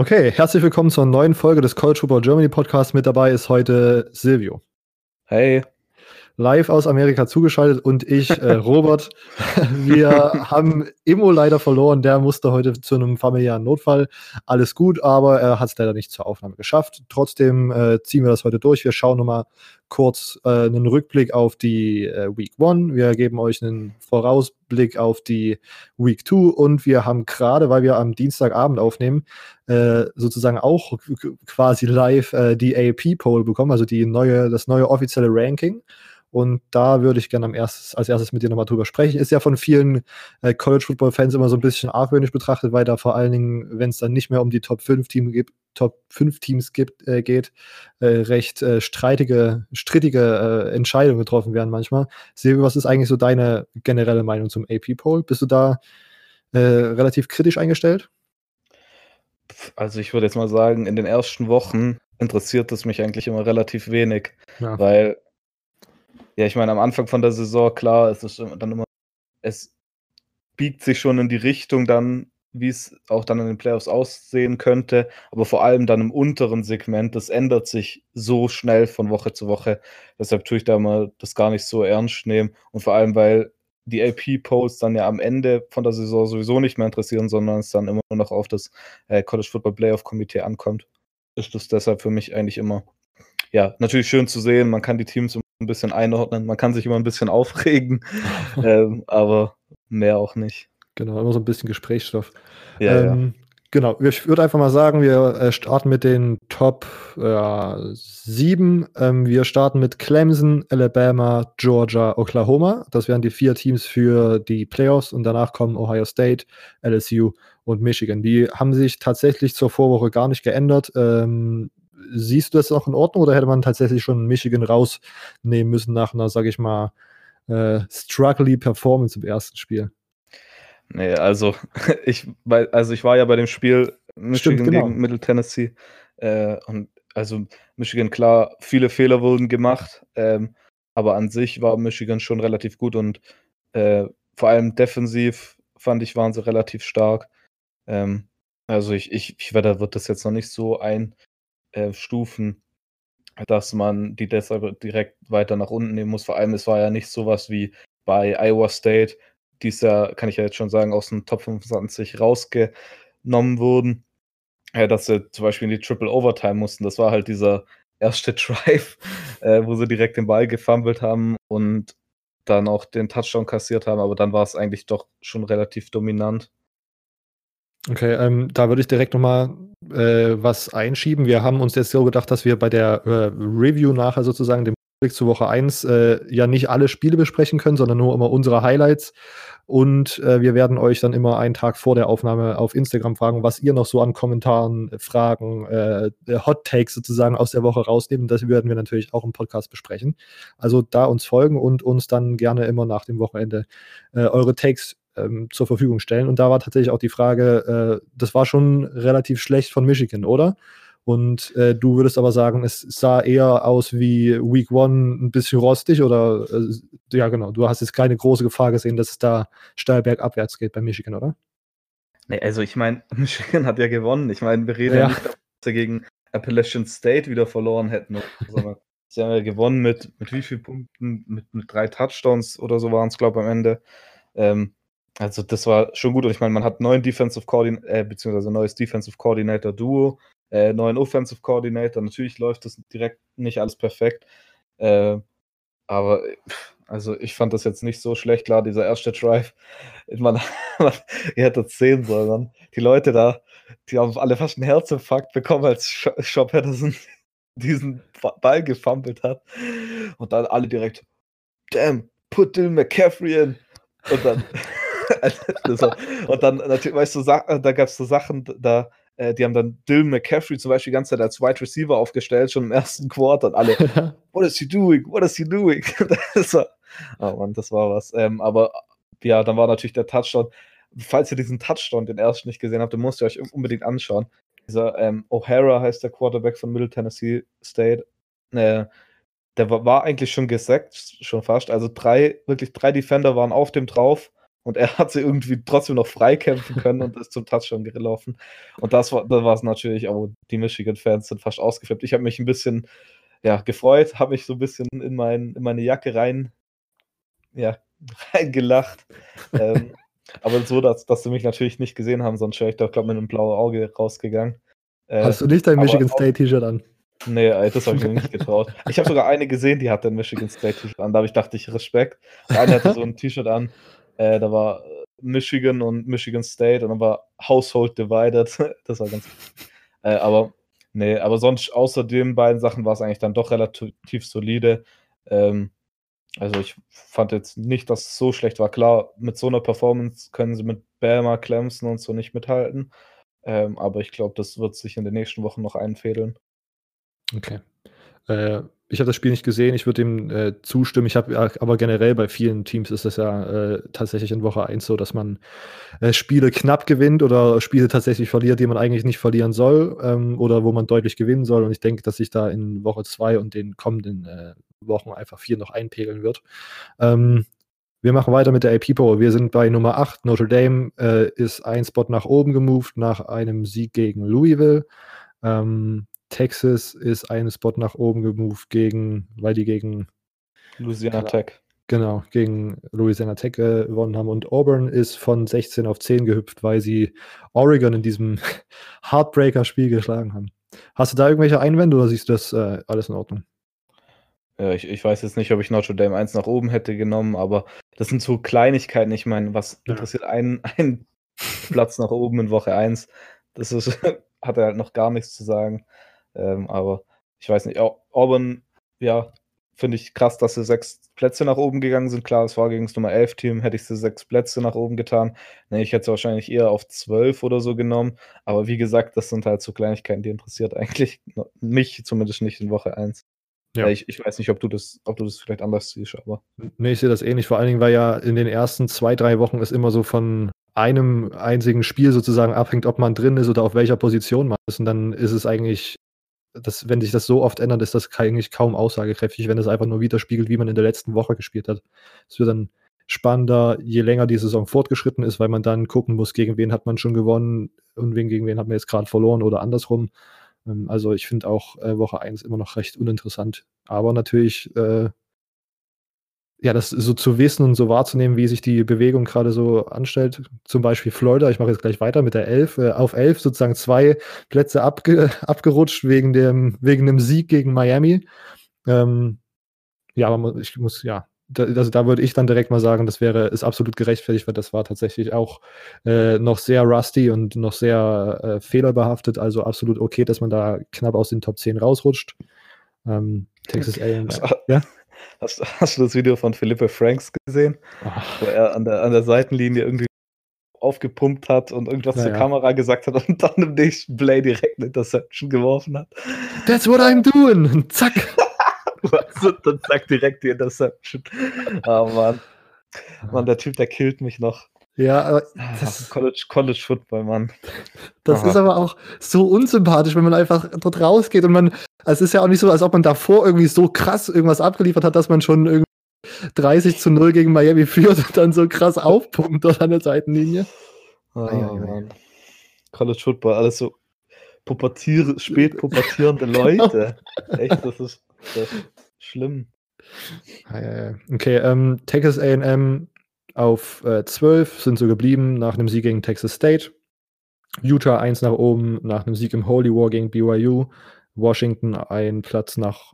Okay, herzlich willkommen zur neuen Folge des College Football Germany Podcast. Mit dabei ist heute Silvio. Hey. Live aus Amerika zugeschaltet und ich, äh, Robert. Wir haben Immo leider verloren. Der musste heute zu einem familiären Notfall. Alles gut, aber er hat es leider nicht zur Aufnahme geschafft. Trotzdem äh, ziehen wir das heute durch. Wir schauen nochmal kurz äh, einen Rückblick auf die äh, Week 1. Wir geben euch einen Vorausblick auf die Week 2 und wir haben gerade, weil wir am Dienstagabend aufnehmen, äh, sozusagen auch quasi live äh, die AP-Poll bekommen, also die neue, das neue offizielle Ranking. Und da würde ich gerne am erstes, als erstes mit dir nochmal drüber sprechen. Ist ja von vielen äh, College Football Fans immer so ein bisschen argwöhnisch betrachtet, weil da vor allen Dingen, wenn es dann nicht mehr um die Top 5 Teams gibt, Top 5 Teams gibt, äh, geht, äh, recht äh, streitige, strittige äh, Entscheidungen getroffen werden manchmal. Silvio, was ist eigentlich so deine generelle Meinung zum AP-Poll? Bist du da äh, relativ kritisch eingestellt? Also ich würde jetzt mal sagen, in den ersten Wochen interessiert es mich eigentlich immer relativ wenig, ja. weil ja, ich meine, am Anfang von der Saison, klar, es ist dann immer, es biegt sich schon in die Richtung dann, wie es auch dann in den Playoffs aussehen könnte, aber vor allem dann im unteren Segment, das ändert sich so schnell von Woche zu Woche. Deshalb tue ich da mal das gar nicht so ernst nehmen und vor allem, weil die AP-Posts dann ja am Ende von der Saison sowieso nicht mehr interessieren, sondern es dann immer nur noch auf das äh, College Football Playoff Komitee ankommt, ist das deshalb für mich eigentlich immer, ja, natürlich schön zu sehen. Man kann die Teams ein bisschen einordnen. Man kann sich immer ein bisschen aufregen, ähm, aber mehr auch nicht. Genau, immer so ein bisschen Gesprächsstoff. Ja, ähm, ja. Genau, ich würde einfach mal sagen, wir äh, starten mit den Top äh, 7. Ähm, wir starten mit Clemson, Alabama, Georgia, Oklahoma. Das wären die vier Teams für die Playoffs und danach kommen Ohio State, LSU und Michigan. Die haben sich tatsächlich zur Vorwoche gar nicht geändert. Ähm, siehst du das noch in Ordnung oder hätte man tatsächlich schon Michigan rausnehmen müssen nach einer, sag ich mal, äh, struggly Performance im ersten Spiel? Nee, also ich, also ich war ja bei dem Spiel Michigan Stimmt, genau. gegen Middle Tennessee äh, und also Michigan, klar, viele Fehler wurden gemacht, ähm, aber an sich war Michigan schon relativ gut und äh, vor allem defensiv fand ich, waren sie relativ stark. Ähm, also ich, ich, ich werde, wird das jetzt noch nicht so ein, äh, Stufen, dass man die deshalb direkt weiter nach unten nehmen muss. Vor allem, es war ja nicht sowas wie bei Iowa State, die ist ja, kann ich ja jetzt schon sagen, aus dem Top 25 rausgenommen wurden, äh, dass sie zum Beispiel in die Triple Overtime mussten. Das war halt dieser erste Drive, äh, wo sie direkt den Ball gefummelt haben und dann auch den Touchdown kassiert haben, aber dann war es eigentlich doch schon relativ dominant. Okay, ähm, da würde ich direkt nochmal äh, was einschieben. Wir haben uns jetzt so gedacht, dass wir bei der äh, Review nachher sozusagen, dem Blick zu Woche 1, äh, ja nicht alle Spiele besprechen können, sondern nur immer unsere Highlights. Und äh, wir werden euch dann immer einen Tag vor der Aufnahme auf Instagram fragen, was ihr noch so an Kommentaren, Fragen, äh, Hot Takes sozusagen aus der Woche rausnehmen. Das werden wir natürlich auch im Podcast besprechen. Also da uns folgen und uns dann gerne immer nach dem Wochenende äh, eure Takes ähm, zur Verfügung stellen. Und da war tatsächlich auch die Frage, äh, das war schon relativ schlecht von Michigan, oder? Und äh, du würdest aber sagen, es sah eher aus wie Week One ein bisschen rostig oder äh, ja genau, du hast jetzt keine große Gefahr gesehen, dass es da steil bergabwärts geht bei Michigan, oder? Nee, also ich meine, Michigan hat ja gewonnen. Ich meine, wir reden ja, nicht, dass sie gegen Appalachian State wieder verloren hätten, sondern sie haben ja gewonnen mit, mit wie vielen Punkten? Mit, mit drei Touchdowns oder so waren es, glaube ich, am Ende. Ähm, also das war schon gut und ich meine, man hat neuen Defensive Coordinator, äh, beziehungsweise neues Defensive Coordinator Duo, äh, neuen Offensive Coordinator. Natürlich läuft das direkt nicht alles perfekt, äh, aber also ich fand das jetzt nicht so schlecht. Klar, dieser erste Drive, man, man ihr hättet sehen sollen. Die Leute da, die haben alle fast einen Herzinfarkt bekommen, als Shop Patterson diesen Ball gefummelt hat und dann alle direkt, damn, put Dylan McCaffrey in. Und dann. Und dann, natürlich, weißt du, da gab es so Sachen, da, äh, die haben dann Dylan McCaffrey zum Beispiel die ganze Zeit als Wide Receiver aufgestellt, schon im ersten Quarter und alle, what is he doing? What is he doing? das war, oh Mann, das war was. Ähm, aber ja, dann war natürlich der Touchdown. Falls ihr diesen Touchdown, den ersten nicht gesehen habt, dann müsst ihr euch unbedingt anschauen. Dieser ähm, O'Hara heißt der Quarterback von Middle Tennessee State. Äh, der war, war, eigentlich schon gesackt, schon fast. Also drei, wirklich drei Defender waren auf dem drauf und er hat sie irgendwie trotzdem noch freikämpfen können und ist zum Touchdown gelaufen. Und das war, da war es natürlich auch, die Michigan-Fans sind fast ausgeflippt. Ich habe mich ein bisschen ja, gefreut, habe mich so ein bisschen in, mein, in meine Jacke rein, ja, reingelacht. ähm, aber so, dass, dass sie mich natürlich nicht gesehen haben, sonst wäre ich doch, glaube ich, mit einem blauen Auge rausgegangen. Äh, Hast du nicht dein Michigan State T-Shirt an? Nee, das habe ich mir nicht getraut. Ich habe sogar eine gesehen, die hatte ein Michigan State T-Shirt an. Da habe ich dachte ich Respekt. Eine hatte so ein T-Shirt an, äh, da war Michigan und Michigan State und dann war Household Divided. Das war ganz. Äh, aber nee, aber sonst außer den beiden Sachen war es eigentlich dann doch relativ solide. Ähm, also ich fand jetzt nicht, dass es so schlecht war. Klar, mit so einer Performance können sie mit Bama, Clemson und so nicht mithalten. Ähm, aber ich glaube, das wird sich in den nächsten Wochen noch einfädeln. Okay. Äh, ich habe das Spiel nicht gesehen, ich würde dem äh, zustimmen. Ich habe aber generell bei vielen Teams ist es ja äh, tatsächlich in Woche 1 so, dass man äh, Spiele knapp gewinnt oder Spiele tatsächlich verliert, die man eigentlich nicht verlieren soll ähm, oder wo man deutlich gewinnen soll. Und ich denke, dass sich da in Woche 2 und den kommenden äh, Wochen einfach viel noch einpegeln wird. Ähm, wir machen weiter mit der AP Power. Wir sind bei Nummer 8. Notre Dame äh, ist ein Spot nach oben gemoved nach einem Sieg gegen Louisville. Ähm, Texas ist einen Spot nach oben gemoved gegen, weil die gegen Louisiana Tech. Genau, gegen Louisiana Tech äh, gewonnen haben. Und Auburn ist von 16 auf 10 gehüpft, weil sie Oregon in diesem Heartbreaker-Spiel geschlagen haben. Hast du da irgendwelche Einwände oder siehst du das äh, alles in Ordnung? Ja, ich, ich weiß jetzt nicht, ob ich Notre Dame 1 nach oben hätte genommen, aber das sind so Kleinigkeiten. Ich meine, was ja. interessiert einen, einen Platz nach oben in Woche 1? Das ist, hat er halt noch gar nichts zu sagen. Ähm, aber ich weiß nicht, Auburn, ja, finde ich krass, dass sie sechs Plätze nach oben gegangen sind. Klar, es war gegen das Nummer 11 Team, hätte ich sie sechs Plätze nach oben getan. Nee, ich hätte sie wahrscheinlich eher auf zwölf oder so genommen. Aber wie gesagt, das sind halt so Kleinigkeiten, die interessiert eigentlich mich zumindest nicht in Woche 1. Ja. Ich, ich, weiß nicht, ob du das, ob du das vielleicht anders siehst, aber. Nee, ich sehe das ähnlich. Vor allen Dingen, weil ja in den ersten zwei, drei Wochen es immer so von einem einzigen Spiel sozusagen abhängt, ob man drin ist oder auf welcher Position man ist. Und dann ist es eigentlich das, wenn sich das so oft ändert, ist das eigentlich kaum aussagekräftig, wenn es einfach nur widerspiegelt, wie man in der letzten Woche gespielt hat. Es wird dann spannender, je länger die Saison fortgeschritten ist, weil man dann gucken muss, gegen wen hat man schon gewonnen und gegen wen hat man jetzt gerade verloren oder andersrum. Ähm, also ich finde auch äh, Woche 1 immer noch recht uninteressant. Aber natürlich äh, ja, das so zu wissen und so wahrzunehmen, wie sich die Bewegung gerade so anstellt. Zum Beispiel Florida, ich mache jetzt gleich weiter mit der 11, äh, auf 11 sozusagen zwei Plätze abge, abgerutscht wegen dem, wegen dem Sieg gegen Miami. Ähm, ja, aber ich muss, ja, da, also da würde ich dann direkt mal sagen, das wäre, ist absolut gerechtfertigt, weil das war tatsächlich auch äh, noch sehr rusty und noch sehr äh, fehlerbehaftet, also absolut okay, dass man da knapp aus den Top 10 rausrutscht. Ähm, Texas A&M, ja? Hast, hast, du das Video von Philippe Franks gesehen? Ach. Wo er an der, an der Seitenlinie irgendwie aufgepumpt hat und irgendwas naja. zur Kamera gesagt hat und dann im nächsten Play direkt eine Interception geworfen hat. That's what I'm doing! Zack! und dann zack direkt die Interception. Oh Mann. Mann, der Typ, der killt mich noch. Ja, aber ah, das College, College Football, Mann. Das Aha. ist aber auch so unsympathisch, wenn man einfach dort rausgeht und man, also es ist ja auch nicht so, als ob man davor irgendwie so krass irgendwas abgeliefert hat, dass man schon irgendwie 30 zu 0 gegen Miami führt und dann so krass aufpumpt dort an der Seitenlinie. Oh, ah, ja, Mann. College Football, alles so pubertier spät pubertierende Leute. Echt, das ist, das ist schlimm. Okay, ähm, Texas AM auf äh, 12 sind so geblieben nach einem Sieg gegen Texas State. Utah 1 nach oben nach einem Sieg im Holy War gegen BYU. Washington ein Platz nach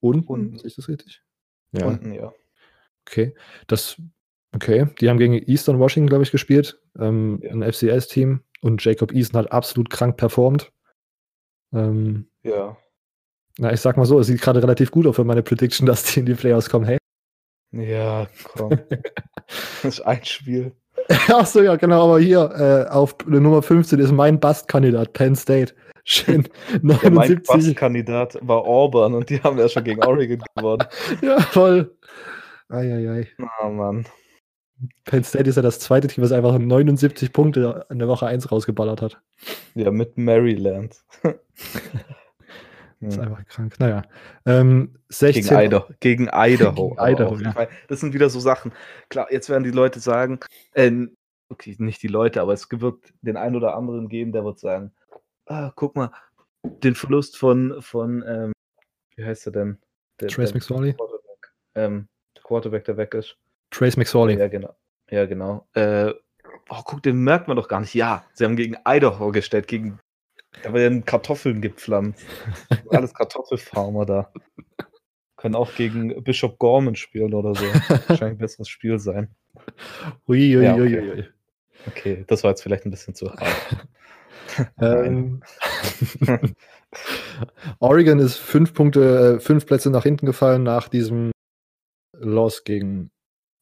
unten. unten. Ist das richtig? Ja. Unten, ja. Okay. Das, okay. Die haben gegen Eastern Washington, glaube ich, gespielt. Ähm, ja. Ein FCS-Team. Und Jacob Easton hat absolut krank performt. Ähm, ja. Na, ich sag mal so, es sieht gerade relativ gut aus für meine Prediction, dass die in die Playoffs kommen. Hey, ja, komm. das ist ein Spiel. Ach so, ja, genau, aber hier äh, auf Nummer 15 ist mein Bastkandidat, Penn State. Schön. 79. Ja, mein Bastkandidat war Auburn und die haben ja schon gegen Oregon gewonnen. ja, voll. Eieiei. Oh Mann. Penn State ist ja das zweite Team, was einfach 79 Punkte in der Woche 1 rausgeballert hat. Ja, mit Maryland. Das ist einfach krank. Naja. Ähm, 16 Gegen Idaho. Gegen Idaho. Gegen Idaho, ja. Das sind wieder so Sachen. Klar, jetzt werden die Leute sagen, äh, okay, nicht die Leute, aber es wird den einen oder anderen geben, der wird sagen, ah, guck mal, den Verlust von, von ähm, wie heißt er denn? Der, Trace McSorley. Quarterback, ähm, der Quarterback, der weg ist. Trace McSorley. Ja, genau. Ja, genau. Äh, oh, guck, den merkt man doch gar nicht. Ja, sie haben gegen Idaho gestellt, gegen. Da werden Kartoffeln gepflanzt. Alles Kartoffelfarmer da. Können auch gegen Bishop Gorman spielen oder so. Wahrscheinlich ein besseres Spiel sein. Ui, ui, Ja, okay. ui, ui. Okay, das war jetzt vielleicht ein bisschen zu hart. Ähm, Oregon ist fünf Punkte, äh, fünf Plätze nach hinten gefallen nach diesem Loss gegen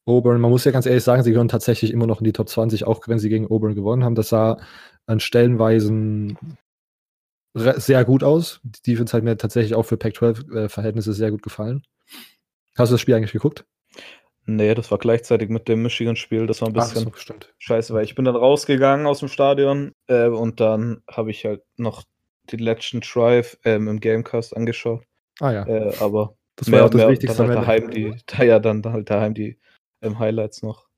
Auburn. Man muss ja ganz ehrlich sagen, sie gehören tatsächlich immer noch in die Top 20, auch wenn sie gegen Auburn gewonnen haben. Das sah an Stellenweisen sehr gut aus. Die Defense hat mir tatsächlich auch für Pac-12-Verhältnisse sehr gut gefallen. Hast du das Spiel eigentlich geguckt? Nee, das war gleichzeitig mit dem Michigan-Spiel. Das war ein bisschen so, scheiße, weil ich bin dann rausgegangen aus dem Stadion äh, und dann habe ich halt noch den letzten Drive ähm, im Gamecast angeschaut. Ah ja, Äh, aber das war ja auch das Wichtigste. Dann halt daheim die, da, ja, dann halt daheim die ähm, Highlights noch.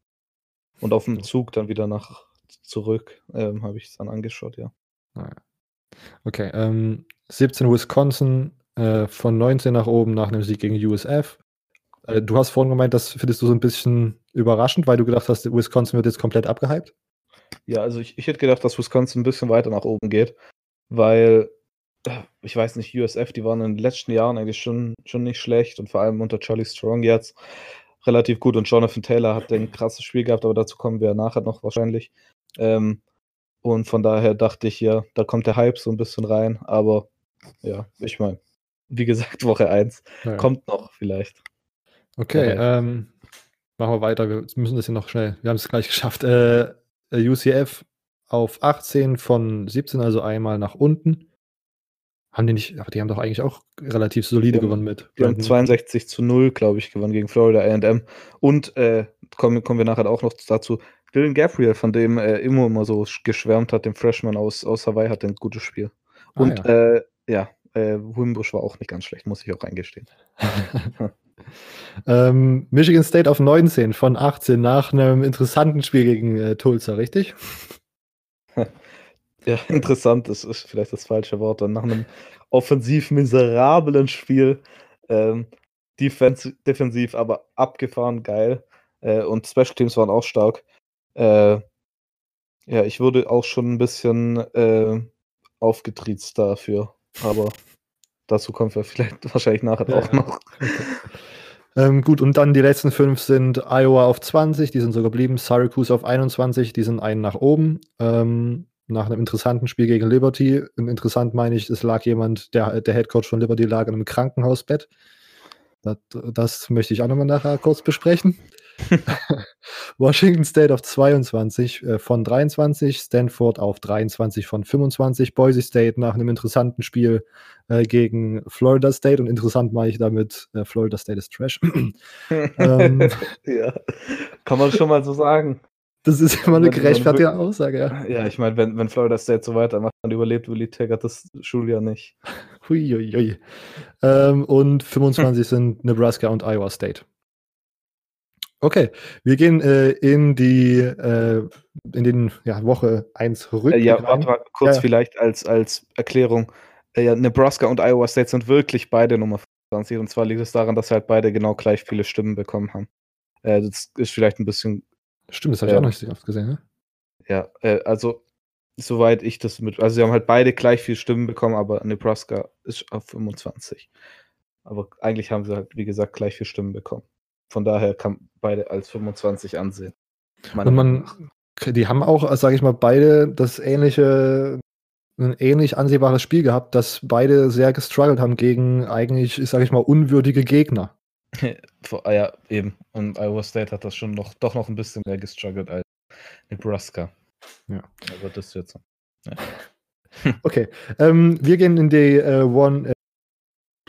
Und auf dem Zug dann wieder nach zurück ähm, habe ich es dann angeschaut, ja. Okay, ähm, 17 Wisconsin äh, von 19 nach oben nach einem Sieg gegen USF. Äh, du hast vorhin gemeint, das findest du so ein bisschen überraschend, weil du gedacht hast, Wisconsin wird jetzt komplett abgehypt. Ja, also ich, ich hätte gedacht, dass Wisconsin ein bisschen weiter nach oben geht, weil äh, ich weiß nicht, USF, die waren in den letzten Jahren eigentlich schon, schon nicht schlecht und vor allem unter Charlie Strong jetzt relativ gut und Jonathan Taylor hat ein krasses Spiel gehabt, aber dazu kommen wir nachher noch wahrscheinlich. Ähm, und von daher dachte ich ja, da kommt der Hype so ein bisschen rein, aber ja, ich meine, wie gesagt, Woche 1 Ja. kommt noch vielleicht. Okay, Ja. ähm, machen wir weiter. Wir müssen das hier noch schnell. Wir haben es gleich geschafft. Äh, äh, UCF auf 18 von 17, also einmal nach unten. Haben die nicht, aber die haben doch eigentlich auch relativ solide haben- gewonnen mit. Die haben Brandon. 62 zu 0, glaube ich, gewonnen gegen Florida AM. Und äh, kommen, kommen wir nachher auch noch dazu. Dylan Gabriel, von dem äh, Immo immer so sch- geschwärmt hat, dem Freshman aus, aus Hawaii, hat ein gutes Spiel. Ah, Und ja. äh, ja, äh, Wimbush war auch nicht ganz schlecht, muss ich auch eingestehen. ähm, Michigan State auf 19 von 18 nach einem interessanten Spiel gegen äh, Tulsa, richtig? Ja, interessant, das ist vielleicht das falsche Wort. Dann nach einem offensiv miserablen Spiel, ähm, defensiv, defensiv aber abgefahren geil. Äh, und Special Teams waren auch stark. Äh, ja, ich wurde auch schon ein bisschen äh, aufgetriezt dafür. Aber dazu kommen wir vielleicht wahrscheinlich nachher Ja, auch noch. Ähm, gut, und dann die letzten fünf sind Iowa auf 20, die sind so geblieben, Syracuse auf 21, die sind einen nach oben. Ähm, nach einem interessanten Spiel gegen Liberty. Und interessant meine ich, es lag jemand, der, der Headcoach von Liberty lag in einem Krankenhausbett. Das, das möchte ich auch nochmal nachher kurz besprechen. Washington State auf 22 äh, von 23, Stanford auf 23 von 25, Boise State nach einem interessanten Spiel äh, gegen Florida State und interessant meine ich damit, äh, Florida State ist Trash. Ähm. ja, kann man schon mal so sagen. Das ist immer eine gerechtfertigte Aussage, ja. Ja, ich meine, wenn, wenn Florida State so weitermacht, dann überlebt Willie Taggart das Schuljahr nicht. Hui, hui, hui. Ähm, und 25 sind Nebraska und Iowa State. Okay, wir gehen äh, in die äh, in den ja, Woche 1 Äh, Rückblick ja, warte mal kurz Ja, vielleicht als, als Erklärung. Äh, ja, Nebraska und Iowa State sind wirklich beide Nummer 20 und zwar liegt es daran, dass sie halt beide genau gleich viele Stimmen bekommen haben. Äh, das ist vielleicht ein bisschen, Stimmt, das habe ich Ja. auch noch nicht so oft gesehen. Ne? ja, äh, also soweit ich das mit, also sie haben halt beide gleich viele Stimmen bekommen, aber Nebraska ist auf 25. Aber eigentlich haben sie halt, wie gesagt, gleich viele Stimmen bekommen. Von daher kann beide als 25 ansehen. Und man, die haben auch, sage ich mal, beide das ähnliche, ein ähnlich ansehbares Spiel gehabt, dass beide sehr gestruggelt haben gegen eigentlich, sage ich mal, unwürdige Gegner. Ah ja, eben. Und Iowa State hat das schon noch, doch noch ein bisschen mehr gestruggelt als Nebraska. Ja. Aber das jetzt. Okay, ähm, wir gehen in die äh, One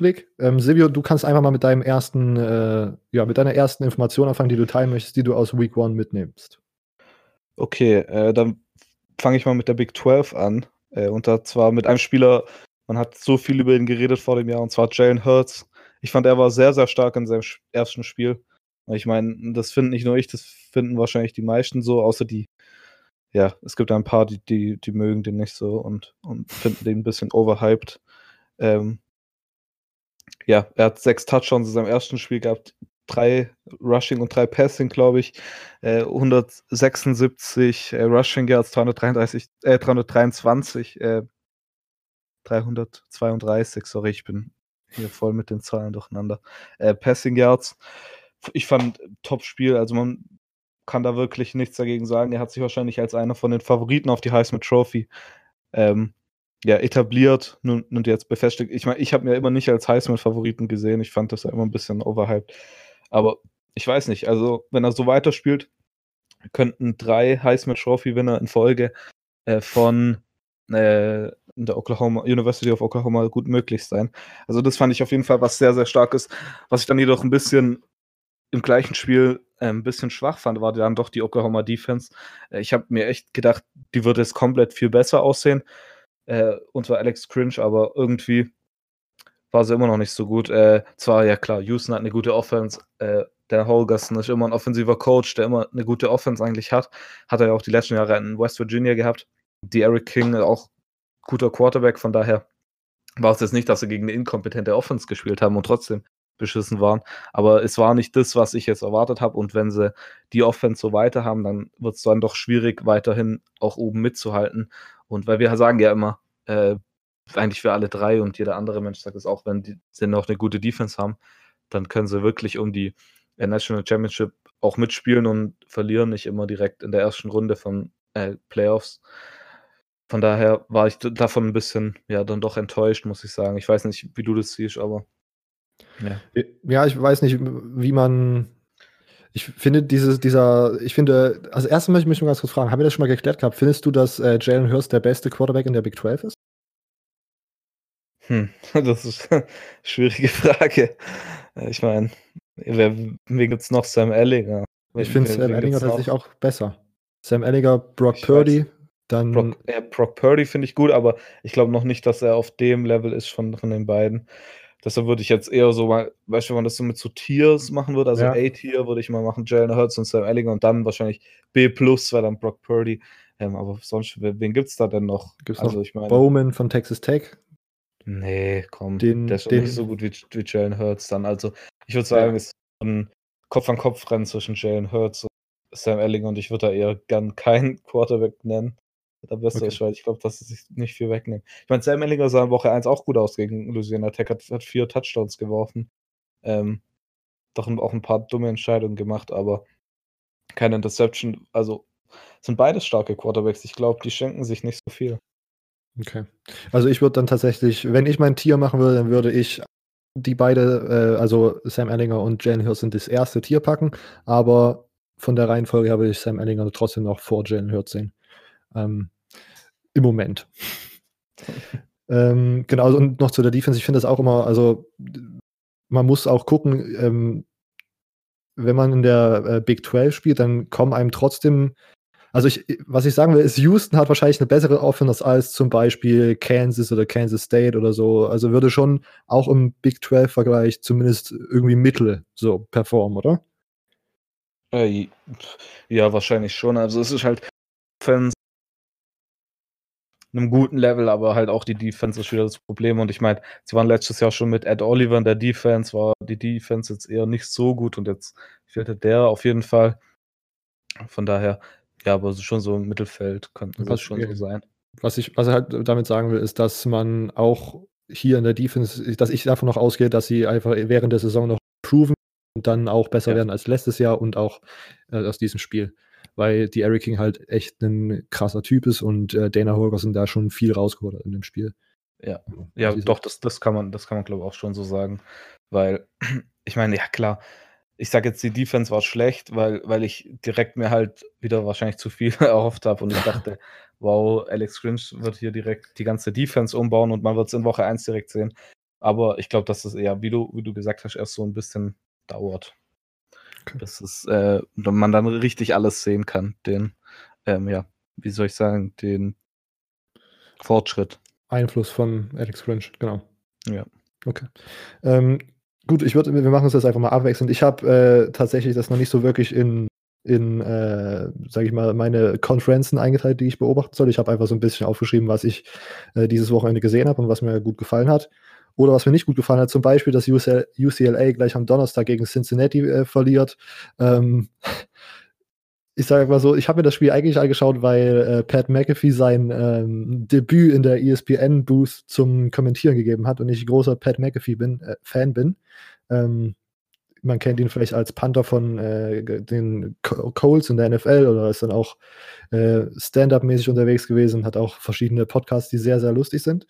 äh, Blick. Ähm, Silvio, du kannst einfach mal mit deinem ersten, äh, ja, mit deiner ersten Information anfangen, die du teilen möchtest, die du aus Week One mitnimmst. Okay, äh, dann fange ich mal mit der Big 12 an. Äh, und zwar mit einem Spieler, man hat so viel über ihn geredet vor dem Jahr, und zwar Jalen Hurts. Ich fand, er war sehr, sehr stark in seinem ersten Spiel. Ich meine, das finden nicht nur ich, das finden wahrscheinlich die meisten so, außer die, ja, es gibt ein paar, die, die, die mögen den nicht so und, und finden den ein bisschen overhyped. Ähm, ja, er hat sechs Touchdowns in seinem ersten Spiel gehabt, drei Rushing und drei Passing, glaube ich. Äh, 176 äh, Rushing Yards, 333, äh, 323, äh, 332, sorry, ich bin hier voll mit den Zahlen durcheinander. Äh, Passing Yards, ich fand Top-Spiel, also man kann da wirklich nichts dagegen sagen. Er hat sich wahrscheinlich als einer von den Favoriten auf die Heisman Trophy ähm, ja, etabliert und, jetzt befestigt. Ich meine, ich habe mir immer nicht als Heisman-Favoriten gesehen. Ich fand das ja immer ein bisschen overhyped. Aber ich weiß nicht, also wenn er so weiterspielt, könnten drei Heisman Trophy-Winner in Folge äh, von äh, der Oklahoma, University of Oklahoma gut möglich sein. Also das fand ich auf jeden Fall was sehr, sehr starkes. Was ich dann jedoch ein bisschen im gleichen Spiel äh, ein bisschen schwach fand, war dann doch die Oklahoma Defense. Äh, ich habe mir echt gedacht, die würde es komplett viel besser aussehen. Äh, unter Alex Cringe, aber irgendwie war sie immer noch nicht so gut. Äh, zwar, ja klar, Houston hat eine gute Offense. Äh, der Holgerson ist immer ein offensiver Coach, der immer eine gute Offense eigentlich hat. Hat er ja auch die letzten Jahre in West Virginia gehabt. Die Eric King auch guter Quarterback, von daher war es jetzt nicht, dass sie gegen eine inkompetente Offense gespielt haben und trotzdem beschissen waren. Aber es war nicht das, was ich jetzt erwartet habe. Und wenn sie die Offense so weiter haben, dann wird es dann doch schwierig, weiterhin auch oben mitzuhalten. Und weil wir sagen ja immer, äh, eigentlich für alle drei und jeder andere Mensch sagt es auch, wenn die, sie noch eine gute Defense haben, dann können sie wirklich um die äh, National Championship auch mitspielen und verlieren nicht immer direkt in der ersten Runde von äh, Playoffs. Von daher war ich davon ein bisschen, ja, dann doch enttäuscht, muss ich sagen. Ich weiß nicht, wie du das siehst, aber. Ja, ja ich weiß nicht, wie man. Ich finde dieses, dieser, ich finde, also erstmal möchte ich mich mal ganz kurz fragen, haben wir das schon mal geklärt gehabt? Findest du, dass äh, Jalen Hurst der beste Quarterback in der Big 12 ist? Hm, das ist eine schwierige Frage. Äh, ich meine, wen gibt es noch? Sam Ellinger. Ich finde Sam Ellinger tatsächlich auch besser. Sam Ellinger, Brock ich Purdy, weiß. dann. Brock, ja, Brock Purdy finde ich gut, aber ich glaube noch nicht, dass er auf dem Level ist von, von den beiden. Deshalb würde ich jetzt eher so mal, weißt du, wenn man das so mit so Tiers machen würde, also ja. A-Tier würde ich mal machen, Jalen Hurts und Sam Ellinger und dann wahrscheinlich B plus, weil dann Brock Purdy. Ähm, aber sonst, wen gibt es da denn noch? Gibt es also, noch ich meine, Bowman von Texas Tech? Nee, komm, den, der ist den, nicht so gut wie, wie Jalen Hurts dann. Also, ich würde sagen, ja. es ist ein Kopf-an-Kopf-Rennen zwischen Jalen Hurts und Sam Elling und ich würde da eher gern keinen Quarterback nennen. Der beste okay. ist, weil ich glaube, dass es sich nicht viel wegnehmen. Ich meine, Sam Ellinger sah in Woche 1 auch gut aus gegen Louisiana Tech, hat, hat vier Touchdowns geworfen. Ähm, doch auch ein paar dumme Entscheidungen gemacht, aber keine Interception. Also sind beides starke Quarterbacks. Ich glaube, die schenken sich nicht so viel. Okay. Also ich würde dann tatsächlich, wenn ich mein Tier machen würde, dann würde ich die beide, äh, also Sam Ellinger und Jalen Hurts in das erste Tier packen, aber von der Reihenfolge würde ich Sam Ellinger trotzdem noch vor Jalen Hurts sehen. Ähm, Im Moment. ähm, genau, also und noch zu der Defense, ich finde das auch immer, also man muss auch gucken, ähm, wenn man in der äh, Big 12 spielt, dann kommen einem trotzdem also ich, was ich sagen will, ist, Houston hat wahrscheinlich eine bessere Offense als zum Beispiel Kansas oder Kansas State oder so. Also würde schon auch im Big 12-Vergleich zumindest irgendwie mittel so performen, oder? Äh, ja, wahrscheinlich schon. Also es ist halt Offense einem guten Level, aber halt auch die Defense ist wieder das Problem. Und ich meine, sie waren letztes Jahr schon mit Ed Oliver in der Defense, war die Defense jetzt eher nicht so gut und jetzt fehlte der auf jeden Fall. Von daher ja, aber schon so im Mittelfeld könnte das schon so sein. Was ich, was ich halt damit sagen will, ist, dass man auch hier in der Defense, dass ich davon noch ausgehe, dass sie einfach während der Saison noch proven und dann auch besser ja. werden als letztes Jahr und auch äh, aus diesem Spiel. Weil die Eric King halt echt ein krasser Typ ist und äh, Dana Holgerson da schon viel rausgeholt hat in dem Spiel. Ja, ja, doch, das, das kann man, das kann man, glaube ich, auch schon so sagen. Weil, ich meine, ja klar, ich sage jetzt, die Defense war schlecht, weil, weil ich direkt mir halt wieder wahrscheinlich zu viel erhofft habe und ich dachte, wow, Alex Grinch wird hier direkt die ganze Defense umbauen und man wird es in Woche 1 direkt sehen. Aber ich glaube, dass es eher, wie du, wie du gesagt hast, erst so ein bisschen dauert. Okay. Bis es, äh, man dann richtig alles sehen kann. Den, ähm, ja, wie soll ich sagen, den Fortschritt. Einfluss von Alex Grinch, genau. Ja. Okay. Ähm, gut, ich würde, wir machen es jetzt einfach mal abwechselnd. Ich habe äh, tatsächlich das noch nicht so wirklich in, in äh, sage ich mal, meine Konferenzen eingeteilt, die ich beobachten soll. Ich habe einfach so ein bisschen aufgeschrieben, was ich äh, dieses Wochenende gesehen habe und was mir gut gefallen hat. Oder was mir nicht gut gefallen hat, zum Beispiel, dass UCL, UCLA gleich am Donnerstag gegen Cincinnati äh, verliert. Ähm, ich sage mal so, ich habe mir das Spiel eigentlich angeschaut, weil äh, Pat McAfee sein ähm, Debüt in der ESPN-Booth zum Kommentieren gegeben hat und ich großer Pat McAfee bin, äh, Fan bin. Ähm, man kennt ihn vielleicht als Panther von äh, den Colts in der NFL oder ist dann auch äh, Stand-up-mäßig unterwegs gewesen, hat auch verschiedene Podcasts, die sehr, sehr lustig sind.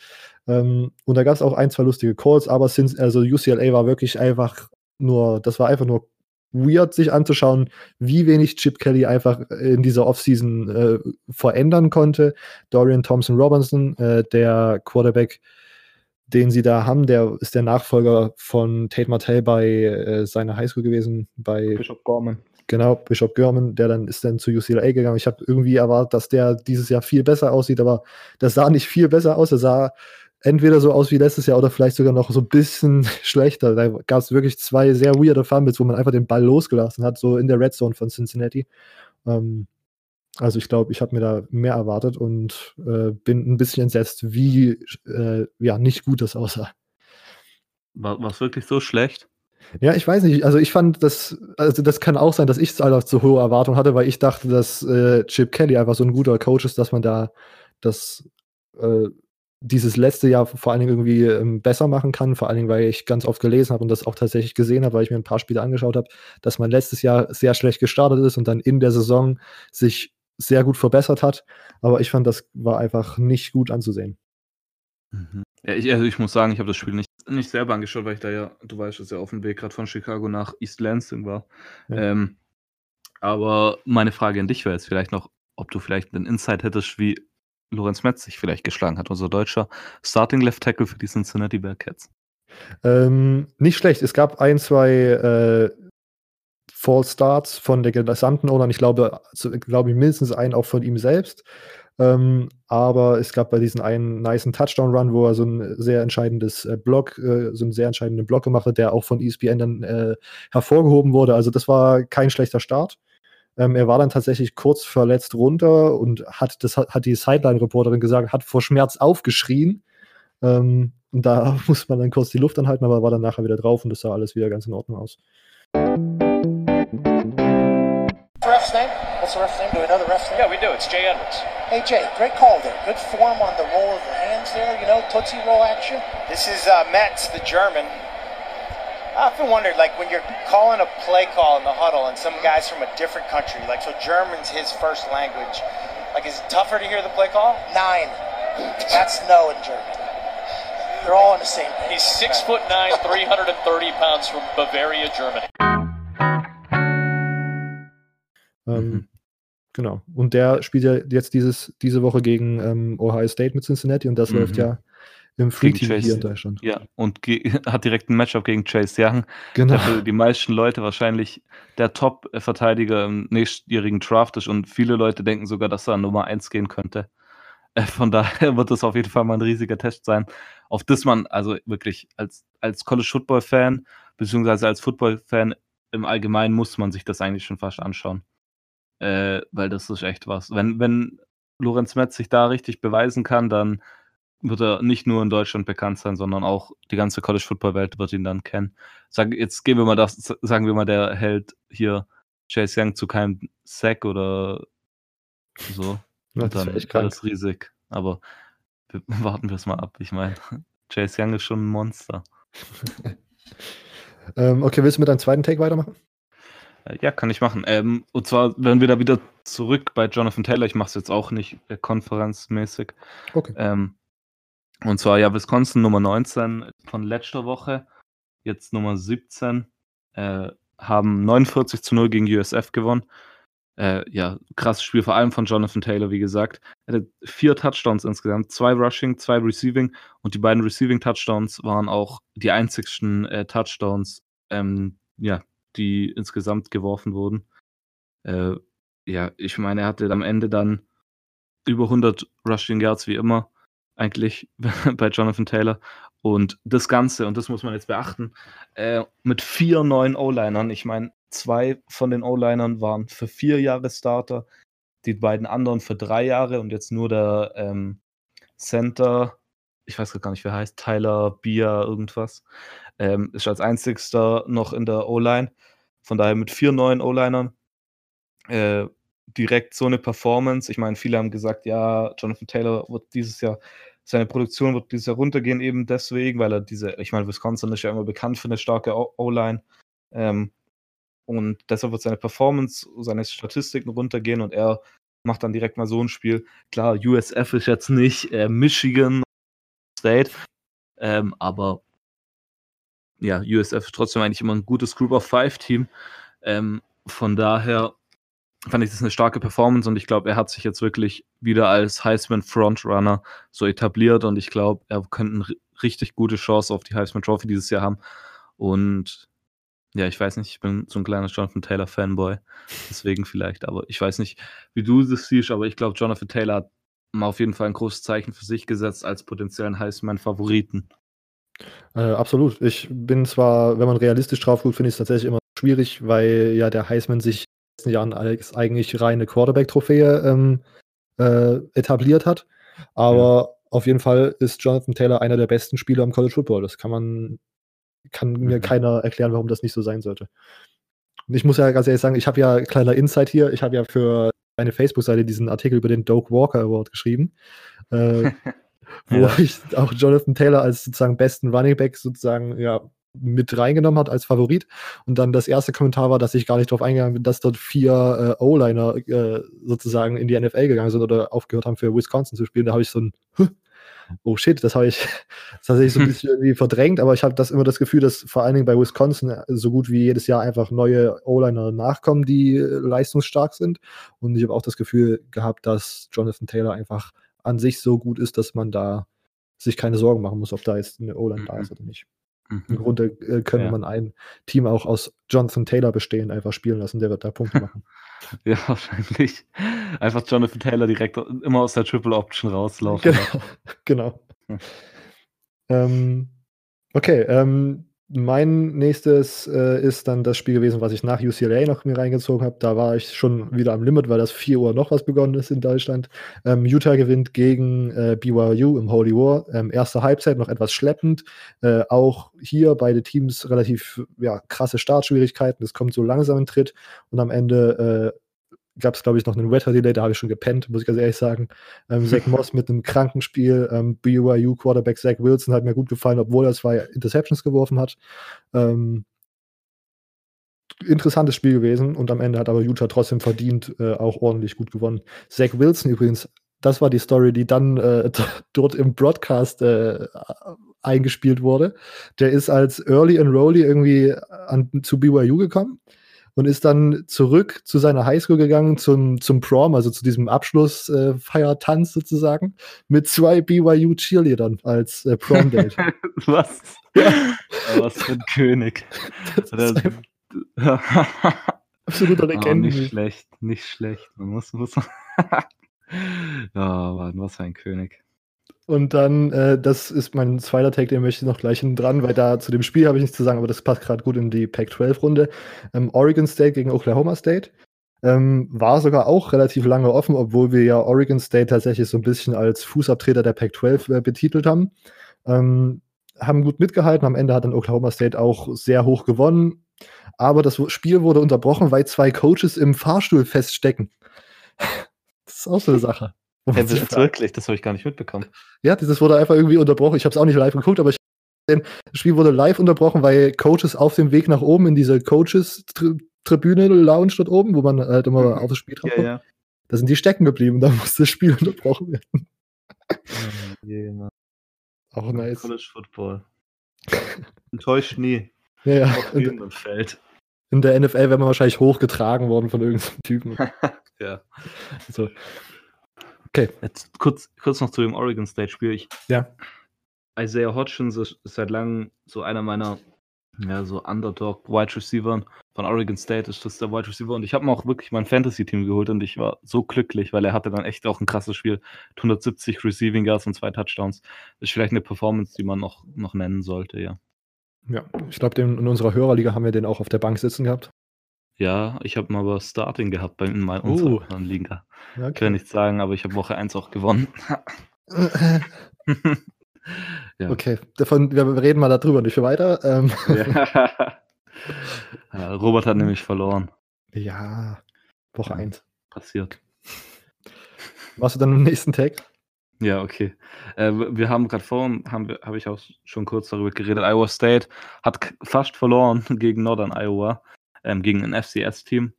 Ähm, und da gab es auch ein, zwei lustige Calls, aber since, also UCLA war wirklich einfach nur, das war einfach nur weird, sich anzuschauen, wie wenig Chip Kelly einfach in dieser Offseason äh, verändern konnte. Dorian Thompson Robinson, äh, der Quarterback, den sie da haben, der ist der Nachfolger von Tate Martell bei äh, seiner Highschool gewesen, bei Bishop Gorman. Genau, Bishop Gorman, der dann ist dann zu UCLA gegangen. Ich habe irgendwie erwartet, dass der dieses Jahr viel besser aussieht, aber das sah nicht viel besser aus. Er sah entweder so aus wie letztes Jahr oder vielleicht sogar noch so ein bisschen schlechter. Da gab es wirklich zwei sehr weirde Fumbles, wo man einfach den Ball losgelassen hat, so in der Red Zone von Cincinnati. Ähm, also ich glaube, ich habe mir da mehr erwartet und äh, bin ein bisschen entsetzt, wie äh, ja, nicht gut das aussah. War es wirklich so schlecht? Ja, ich weiß nicht. Also ich fand das, also das kann auch sein, dass ich einfach zu hohe Erwartungen hatte, weil ich dachte, dass äh, Chip Kelly einfach so ein guter Coach ist, dass man da das äh, dieses letzte Jahr vor allen Dingen irgendwie ähm, besser machen kann, vor allen Dingen, weil ich ganz oft gelesen habe und das auch tatsächlich gesehen habe, weil ich mir ein paar Spiele angeschaut habe, dass man letztes Jahr sehr schlecht gestartet ist und dann in der Saison sich sehr gut verbessert hat. Aber ich fand, das war einfach nicht gut anzusehen. Mhm. Ja, ich, also ich muss sagen, ich habe das Spiel nicht, nicht selber angeschaut, weil ich da ja, du weißt, dass ja auf dem Weg gerade von Chicago nach East Lansing war. Ja. Ähm, aber meine Frage an dich wäre jetzt vielleicht noch, ob du vielleicht einen Insight hättest, wie Lorenz Metz sich vielleicht geschlagen hat, unser deutscher Starting Left Tackle für die Cincinnati Bearcats. Ähm, nicht schlecht. Es gab ein, zwei äh, False Starts von der gesamten Owner. Ich glaube, also, glaube mindestens einen auch von ihm selbst. Ähm, aber es gab bei diesem einen niceen Touchdown-Run, wo er so ein sehr entscheidendes äh, Block, äh, so einen sehr entscheidenden Block gemacht hat, der auch von ESPN dann äh, hervorgehoben wurde. Also das war kein schlechter Start. Ähm, er war dann tatsächlich kurz verletzt runter und hat, das hat, die Sideline-Reporterin gesagt, hat vor Schmerz aufgeschrien. Ähm, da muss man dann kurz die Luft anhalten, aber war dann nachher wieder drauf und das sah alles wieder ganz in Ordnung aus. Name? What's the ref's name? Do we know the ref's name? Yeah, we do. It's Jay Edwards. Hey, Jay, great call there. Good form on the roll of the hands there, you know, Tootsie Roll action. This is uh, Metz, the German. I often wondered, like, when you're calling a play call in the huddle and some guy's from a different country, like, so German's his first language, like, is it tougher to hear the play call? Nine. That's no in German. They're all in the same page. He's six foot nine, 330 pounds from Bavaria, Germany. Mhm. Genau. Und der spielt ja jetzt dieses, diese Woche gegen ähm, Ohio State mit Cincinnati und das mhm. läuft ja im Free TV hier in Deutschland. Ja, und hat direkt ein Matchup gegen Chase Young. Genau. Der für die meisten Leute wahrscheinlich der Top-Verteidiger im nächstjährigen Draft ist und viele Leute denken sogar, dass er an Nummer 1 gehen könnte. Äh, von daher wird das auf jeden Fall mal ein riesiger Test sein, auf das man also wirklich als, als College Football Fan, beziehungsweise als Football Fan im Allgemeinen muss man sich das eigentlich schon fast anschauen. Äh, weil das ist echt was. Wenn, wenn Lorenz Metz sich da richtig beweisen kann, dann wird er nicht nur in Deutschland bekannt sein, sondern auch die ganze College Football Welt wird ihn dann kennen. Sag, jetzt gehen wir mal das, sagen wir mal, der hält hier Chase Young zu keinem Sack oder so. Das und dann ist alles riesig. Aber warten wir es mal ab. Ich meine, Chase Young ist schon ein Monster. ähm, okay, willst du mit deinem zweiten Take weitermachen? Äh, ja, kann ich machen. Ähm, und zwar werden wir da wieder zurück bei Jonathan Taylor. Ich mache es jetzt auch nicht äh, konferenzmäßig. Okay. Ähm, und zwar ja Wisconsin Nummer 19 von letzter Woche, jetzt Nummer 17, äh, haben 49 zu 0 gegen USF gewonnen. Äh, ja, krasses Spiel, vor allem von Jonathan Taylor, wie gesagt. Er hatte vier Touchdowns insgesamt, zwei Rushing, zwei Receiving und die beiden Receiving Touchdowns waren auch die einzigsten äh, Touchdowns, ähm, ja, die insgesamt geworfen wurden. Äh, ja, ich meine, er hatte am Ende dann über 100 Rushing Yards wie immer eigentlich bei Jonathan Taylor. Und das Ganze, und das muss man jetzt beachten, äh, mit vier neuen O-Linern. Ich meine, zwei von den O-Linern waren für vier Jahre Starter, die beiden anderen für drei Jahre und jetzt nur der ähm, Center, ich weiß gar nicht, wer heißt, Tyler Bia irgendwas, ähm, ist als einzigster noch in der O-Line. Von daher mit vier neuen O-Linern äh, direkt so eine Performance. Ich meine, viele haben gesagt, ja, Jonathan Taylor wird dieses Jahr seine Produktion wird dieses Jahr runtergehen, eben deswegen, weil er diese, ich meine, Wisconsin ist ja immer bekannt für eine starke O-Line. Ähm, und deshalb wird seine Performance, seine Statistiken runtergehen und er macht dann direkt mal so ein Spiel. Klar, USF ist jetzt nicht äh, Michigan State, ähm, aber ja, USF ist trotzdem eigentlich immer ein gutes Group of Five Team. Ähm, von daher fand ich das eine starke Performance und ich glaube, er hat sich jetzt wirklich wieder als Heisman Frontrunner so etabliert und ich glaube, er könnte eine richtig gute Chance auf die Heisman Trophy dieses Jahr haben. Und ja, ich weiß nicht, ich bin so ein kleiner Jonathan Taylor Fanboy, deswegen vielleicht, aber ich weiß nicht, wie du das siehst, aber ich glaube, Jonathan Taylor hat auf jeden Fall ein großes Zeichen für sich gesetzt als potenziellen Heisman-Favoriten. Äh, absolut. Ich bin zwar, wenn man realistisch drauf guckt, finde ich es tatsächlich immer schwierig, weil ja der Heisman sich letzten Jahren als eigentlich reine Quarterback-Trophäe ähm, äh, etabliert hat. Aber ja. auf jeden Fall ist Jonathan Taylor einer der besten Spieler im College Football. Das kann man, kann mhm. mir keiner erklären, warum das nicht so sein sollte. Und ich muss ja ganz ehrlich sagen, ich habe ja kleiner Insight hier. Ich habe ja für eine Facebook-Seite diesen Artikel über den Doak Walker Award geschrieben. Äh, wo ja. ich auch Jonathan Taylor als sozusagen besten Running Back sozusagen ja mit reingenommen hat als Favorit. Und dann das erste Kommentar war, dass ich gar nicht darauf eingegangen bin, dass dort vier äh, O-Liner äh, sozusagen in die NFL gegangen sind oder aufgehört haben für Wisconsin zu spielen. Da habe ich so ein Oh shit, das habe ich tatsächlich so ein bisschen irgendwie verdrängt, aber ich habe das immer das Gefühl, dass vor allen Dingen bei Wisconsin so gut wie jedes Jahr einfach neue O-Liner nachkommen, die leistungsstark sind. Und ich habe auch das Gefühl gehabt, dass Jonathan Taylor einfach an sich so gut ist, dass man da sich keine Sorgen machen muss, ob da jetzt eine O-Line da ist oder nicht. Mhm. Im Grunde äh, könnte ja. man ein Team auch aus Jonathan Taylor bestehen, einfach spielen lassen, der wird da Punkte machen. ja, wahrscheinlich. Einfach Jonathan Taylor direkt immer aus der Triple Option rauslaufen. Genau. genau. Hm. Ähm, okay, ähm, mein nächstes äh, ist dann das Spiel gewesen, was ich nach UCLA noch mir reingezogen habe. Da war ich schon wieder am Limit, weil das 4 Uhr noch was begonnen ist in Deutschland. Ähm, Utah gewinnt gegen äh, BYU im Holy War. Ähm, erste Halbzeit noch etwas schleppend. Äh, auch hier beide Teams relativ ja, krasse Startschwierigkeiten. Es kommt so langsam in Tritt und am Ende äh, gab es, glaube ich, noch einen Weather-Delay, da habe ich schon gepennt, muss ich ganz ehrlich sagen. Ähm, Zach Moss mit einem kranken Spiel, ähm, BYU Quarterback Zach Wilson hat mir gut gefallen, obwohl er zwei Interceptions geworfen hat. Ähm, interessantes Spiel gewesen und am Ende hat aber Utah trotzdem verdient äh, auch ordentlich gut gewonnen. Zach Wilson übrigens, das war die Story, die dann äh, dort im Broadcast äh, eingespielt wurde. Der ist als Early Enrollee irgendwie an, zu BYU gekommen und ist dann zurück zu seiner Highschool gegangen, zum, zum Prom, also zu diesem Abschlussfeiertanz äh, sozusagen, mit zwei BYU Cheerleadern als äh, Prom-Date. was? Ja. was für ein König. Absoluter Legende. Oh, nicht schlecht, nicht schlecht. Man muss, muss. ja, Mann, was für ein König. Und dann, äh, das ist mein zweiter Take, den möchte ich noch gleich hinten dran, weil da zu dem Spiel habe ich nichts zu sagen, aber das passt gerade gut in die Pac-12-Runde. Ähm, Oregon State gegen Oklahoma State. Ähm, war sogar auch relativ lange offen, obwohl wir ja Oregon State tatsächlich so ein bisschen als Fußabtreter der Pac-12 äh, betitelt haben. Ähm, haben gut mitgehalten. Am Ende hat dann Oklahoma State auch sehr hoch gewonnen. Aber das Spiel wurde unterbrochen, weil zwei Coaches im Fahrstuhl feststecken. Das ist auch so eine Sache. Das wirklich, das habe ich gar nicht mitbekommen. Ja, dieses wurde einfach irgendwie unterbrochen. Ich habe es auch nicht live geguckt, aber ich das Spiel wurde live unterbrochen, weil Coaches auf dem Weg nach oben in diese Coaches-Tribüne, Lounge dort oben, wo man halt immer mhm. auf das Spiel drauf ja, ja. Da sind die stecken geblieben da musste das Spiel unterbrochen werden. Oh, Auch nice. College Football. Enttäuscht nie. Ja, ja. In, Feld. in der NFL wäre man wahrscheinlich hochgetragen worden von irgendeinem Typen. ja. So. Okay. Jetzt kurz, kurz noch zu dem Oregon State-Spiel. Ja. Isaiah Hodgins ist, seit langem so einer meiner ja, so Underdog-Wide Receivern. von Oregon State ist das der Wide Receiver und ich habe mir auch wirklich mein Fantasy-Team geholt und ich war so glücklich, weil er hatte dann echt auch ein krasses Spiel. 170 Receiving Yards und zwei Touchdowns. Das ist vielleicht eine Performance, die man noch, noch nennen sollte, ja. Ja, ich glaube, in unserer Hörerliga haben wir den auch auf der Bank sitzen gehabt. Ja, ich habe mal aber Starting gehabt bei in meiner uh. anderen Liga. Okay. Ich kann nicht sagen, aber ich habe Woche 1 auch gewonnen. ja. Okay, davon, wir reden mal darüber nicht weiter. Ähm. Ja. Ja, Robert hat nämlich verloren. Ja, Woche 1. Passiert. Warst du dann im nächsten Tag? Ja, okay. Äh, wir haben gerade vorhin, habe hab ich auch schon kurz darüber geredet, Iowa State hat fast verloren gegen Northern Iowa, ähm, gegen ein FCS-Team.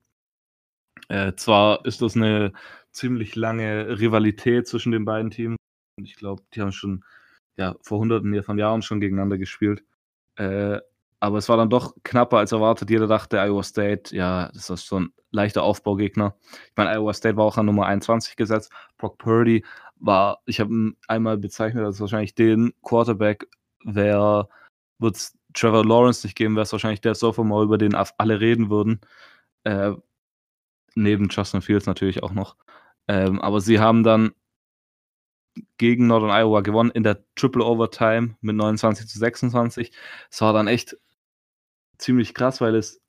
Äh, zwar ist das eine ziemlich lange Rivalität zwischen den beiden Teams. Und ich glaube, die haben schon ja, vor hunderten von Jahren schon gegeneinander gespielt. Äh, aber es war dann doch knapper als erwartet. Jeder dachte, Iowa State, ja, das ist so ein leichter Aufbaugegner. Ich meine, Iowa State war auch an Nummer 21 gesetzt. Brock Purdy war, ich habe ihn einmal bezeichnet als wahrscheinlich den Quarterback, wer wird es Trevor Lawrence nicht geben, wäre es wahrscheinlich der Sophomore, über den alle reden würden. Äh, neben Justin Fields natürlich auch noch. Ähm, aber sie haben dann gegen Northern Iowa gewonnen in der Triple Overtime mit 29 zu 26. Es war dann echt ziemlich krass, weil es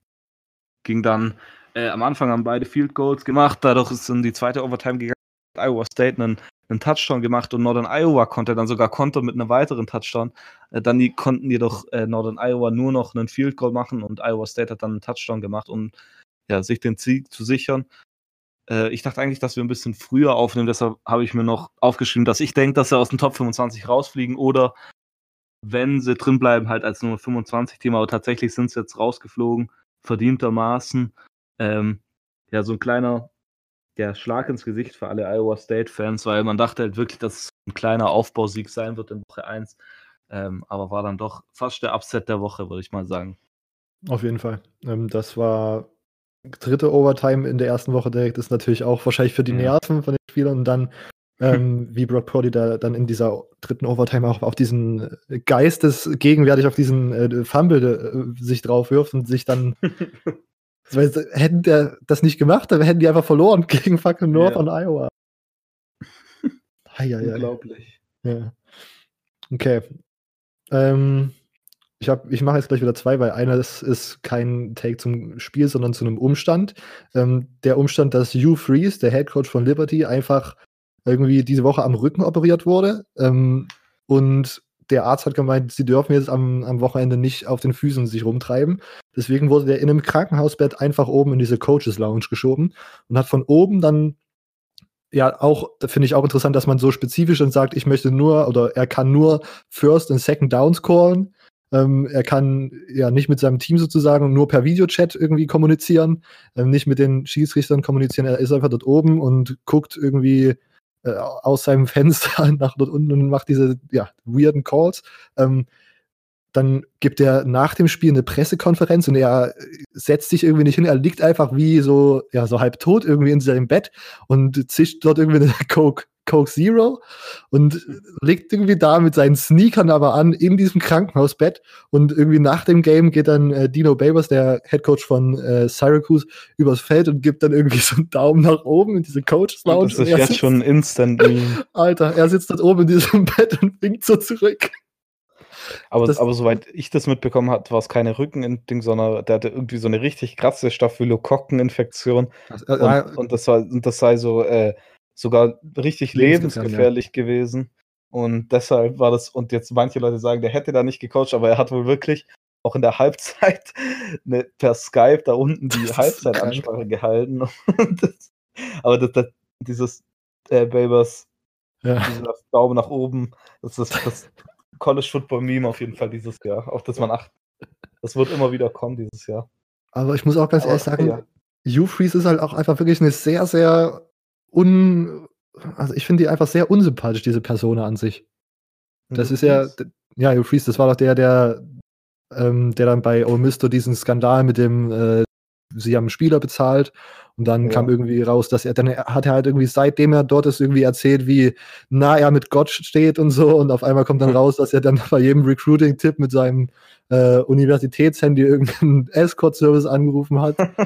ging dann, äh, am Anfang haben beide Field Goals gemacht, dadurch ist in die zweite Overtime gegangen, Iowa State einen, einen Touchdown gemacht und Northern Iowa konnte dann sogar Konter mit einem weiteren Touchdown. Äh, dann die, konnten jedoch äh, Northern Iowa nur noch einen Field Goal machen und Iowa State hat dann einen Touchdown gemacht, um ja, sich den Sieg zu sichern. Äh, ich dachte eigentlich, dass wir ein bisschen früher aufnehmen, deshalb habe ich mir noch aufgeschrieben, dass ich denke, dass sie aus dem Top 25 rausfliegen oder wenn sie drin bleiben, halt als Nummer 25 Team, aber tatsächlich sind sie jetzt rausgeflogen, verdientermaßen. Ähm, ja, so ein kleiner der Schlag ins Gesicht für alle Iowa State-Fans, weil man dachte halt wirklich, dass es ein kleiner Aufbausieg sein wird in Woche 1. Ähm, aber war dann doch fast der Upset der Woche, würde ich mal sagen. Auf jeden Fall. Ähm, das war dritte Overtime in der ersten Woche direkt, ist natürlich auch wahrscheinlich für die ja. Nerven von den Spielern und dann ähm, wie Brock Purdy da dann in dieser dritten Overtime auch auf diesen äh, Geistes gegenwärtig auf diesen äh, Fumble äh, sich drauf wirft und sich dann weil, hätten der das nicht gemacht, dann hätten die einfach verloren gegen fucking Northern ja. Iowa. Hei, Unglaublich. Ja. Okay. Ähm, ich, ich mache jetzt gleich wieder zwei, weil einer ist, ist kein Take zum Spiel, sondern zu einem Umstand. Ähm, der Umstand, dass Hugh Freeze, der Head Coach von Liberty, einfach irgendwie diese Woche am Rücken operiert wurde. Ähm, und der Arzt hat gemeint, sie dürfen jetzt am, am Wochenende nicht auf den Füßen sich rumtreiben. Deswegen wurde der in einem Krankenhausbett einfach oben in diese Coaches Lounge geschoben und hat von oben dann ja auch, finde ich auch interessant, dass man so spezifisch dann sagt, ich möchte nur oder er kann nur First und Second Downs callen. Ähm, er kann ja nicht mit seinem Team sozusagen nur per Videochat irgendwie kommunizieren, ähm, nicht mit den Schiedsrichtern kommunizieren. Er ist einfach dort oben und guckt irgendwie äh, aus seinem Fenster nach dort unten und macht diese ja, weirden Calls. Ähm, dann gibt er nach dem Spiel eine Pressekonferenz und er setzt sich irgendwie nicht hin. Er liegt einfach wie so, ja, so halb tot irgendwie in seinem Bett und zischt dort irgendwie eine Coke, Coke Zero und liegt irgendwie da mit seinen Sneakern aber an in diesem Krankenhausbett und irgendwie nach dem Game geht dann äh, Dino Babers, der Head Coach von äh, Syracuse, übers Feld und gibt dann irgendwie so einen Daumen nach oben in diese Coaches Lounge. Das ist jetzt sitzt, schon instant -Meme. Alter, er sitzt dort oben in diesem Bett und winkt so zurück. Aber, das, aber soweit ich das mitbekommen habe, war es keine Rückending, sondern der hatte irgendwie so eine richtig krasse Staphylokokkeninfektion. Äh, und, und, das, war, und das sei so äh, sogar richtig lebensgefährlich ja. gewesen. Und deshalb war das, und jetzt manche Leute sagen, der hätte da nicht gecoacht, aber er hat wohl wirklich auch in der Halbzeit eine, per Skype da unten die Halbzeitansprache gehalten. das, aber das, das, dieses äh, Babers, ja. dieser Daumen nach oben, das ist das College Football Meme auf jeden Fall dieses Jahr. Auch dass man acht, das wird immer wieder kommen dieses Jahr. Aber ich muss auch ganz aber, ehrlich sagen, ja. Hugh Freeze ist halt auch einfach wirklich eine sehr, sehr un. Also ich finde die einfach sehr unsympathisch, diese Person an sich. Das ist ja, ja, Hugh Freeze, das war doch der, der, ähm, der dann bei Miss diesen Skandal mit dem äh, sie haben Spieler bezahlt und dann Ja. kam irgendwie raus, dass er, dann hat er halt irgendwie, seitdem er dort ist, irgendwie erzählt, wie nah er mit Gott steht und so. Und auf einmal kommt dann raus, dass er dann bei jedem Recruiting-Tipp mit seinem äh, Universitätshandy irgendeinen Escort-Service angerufen hat.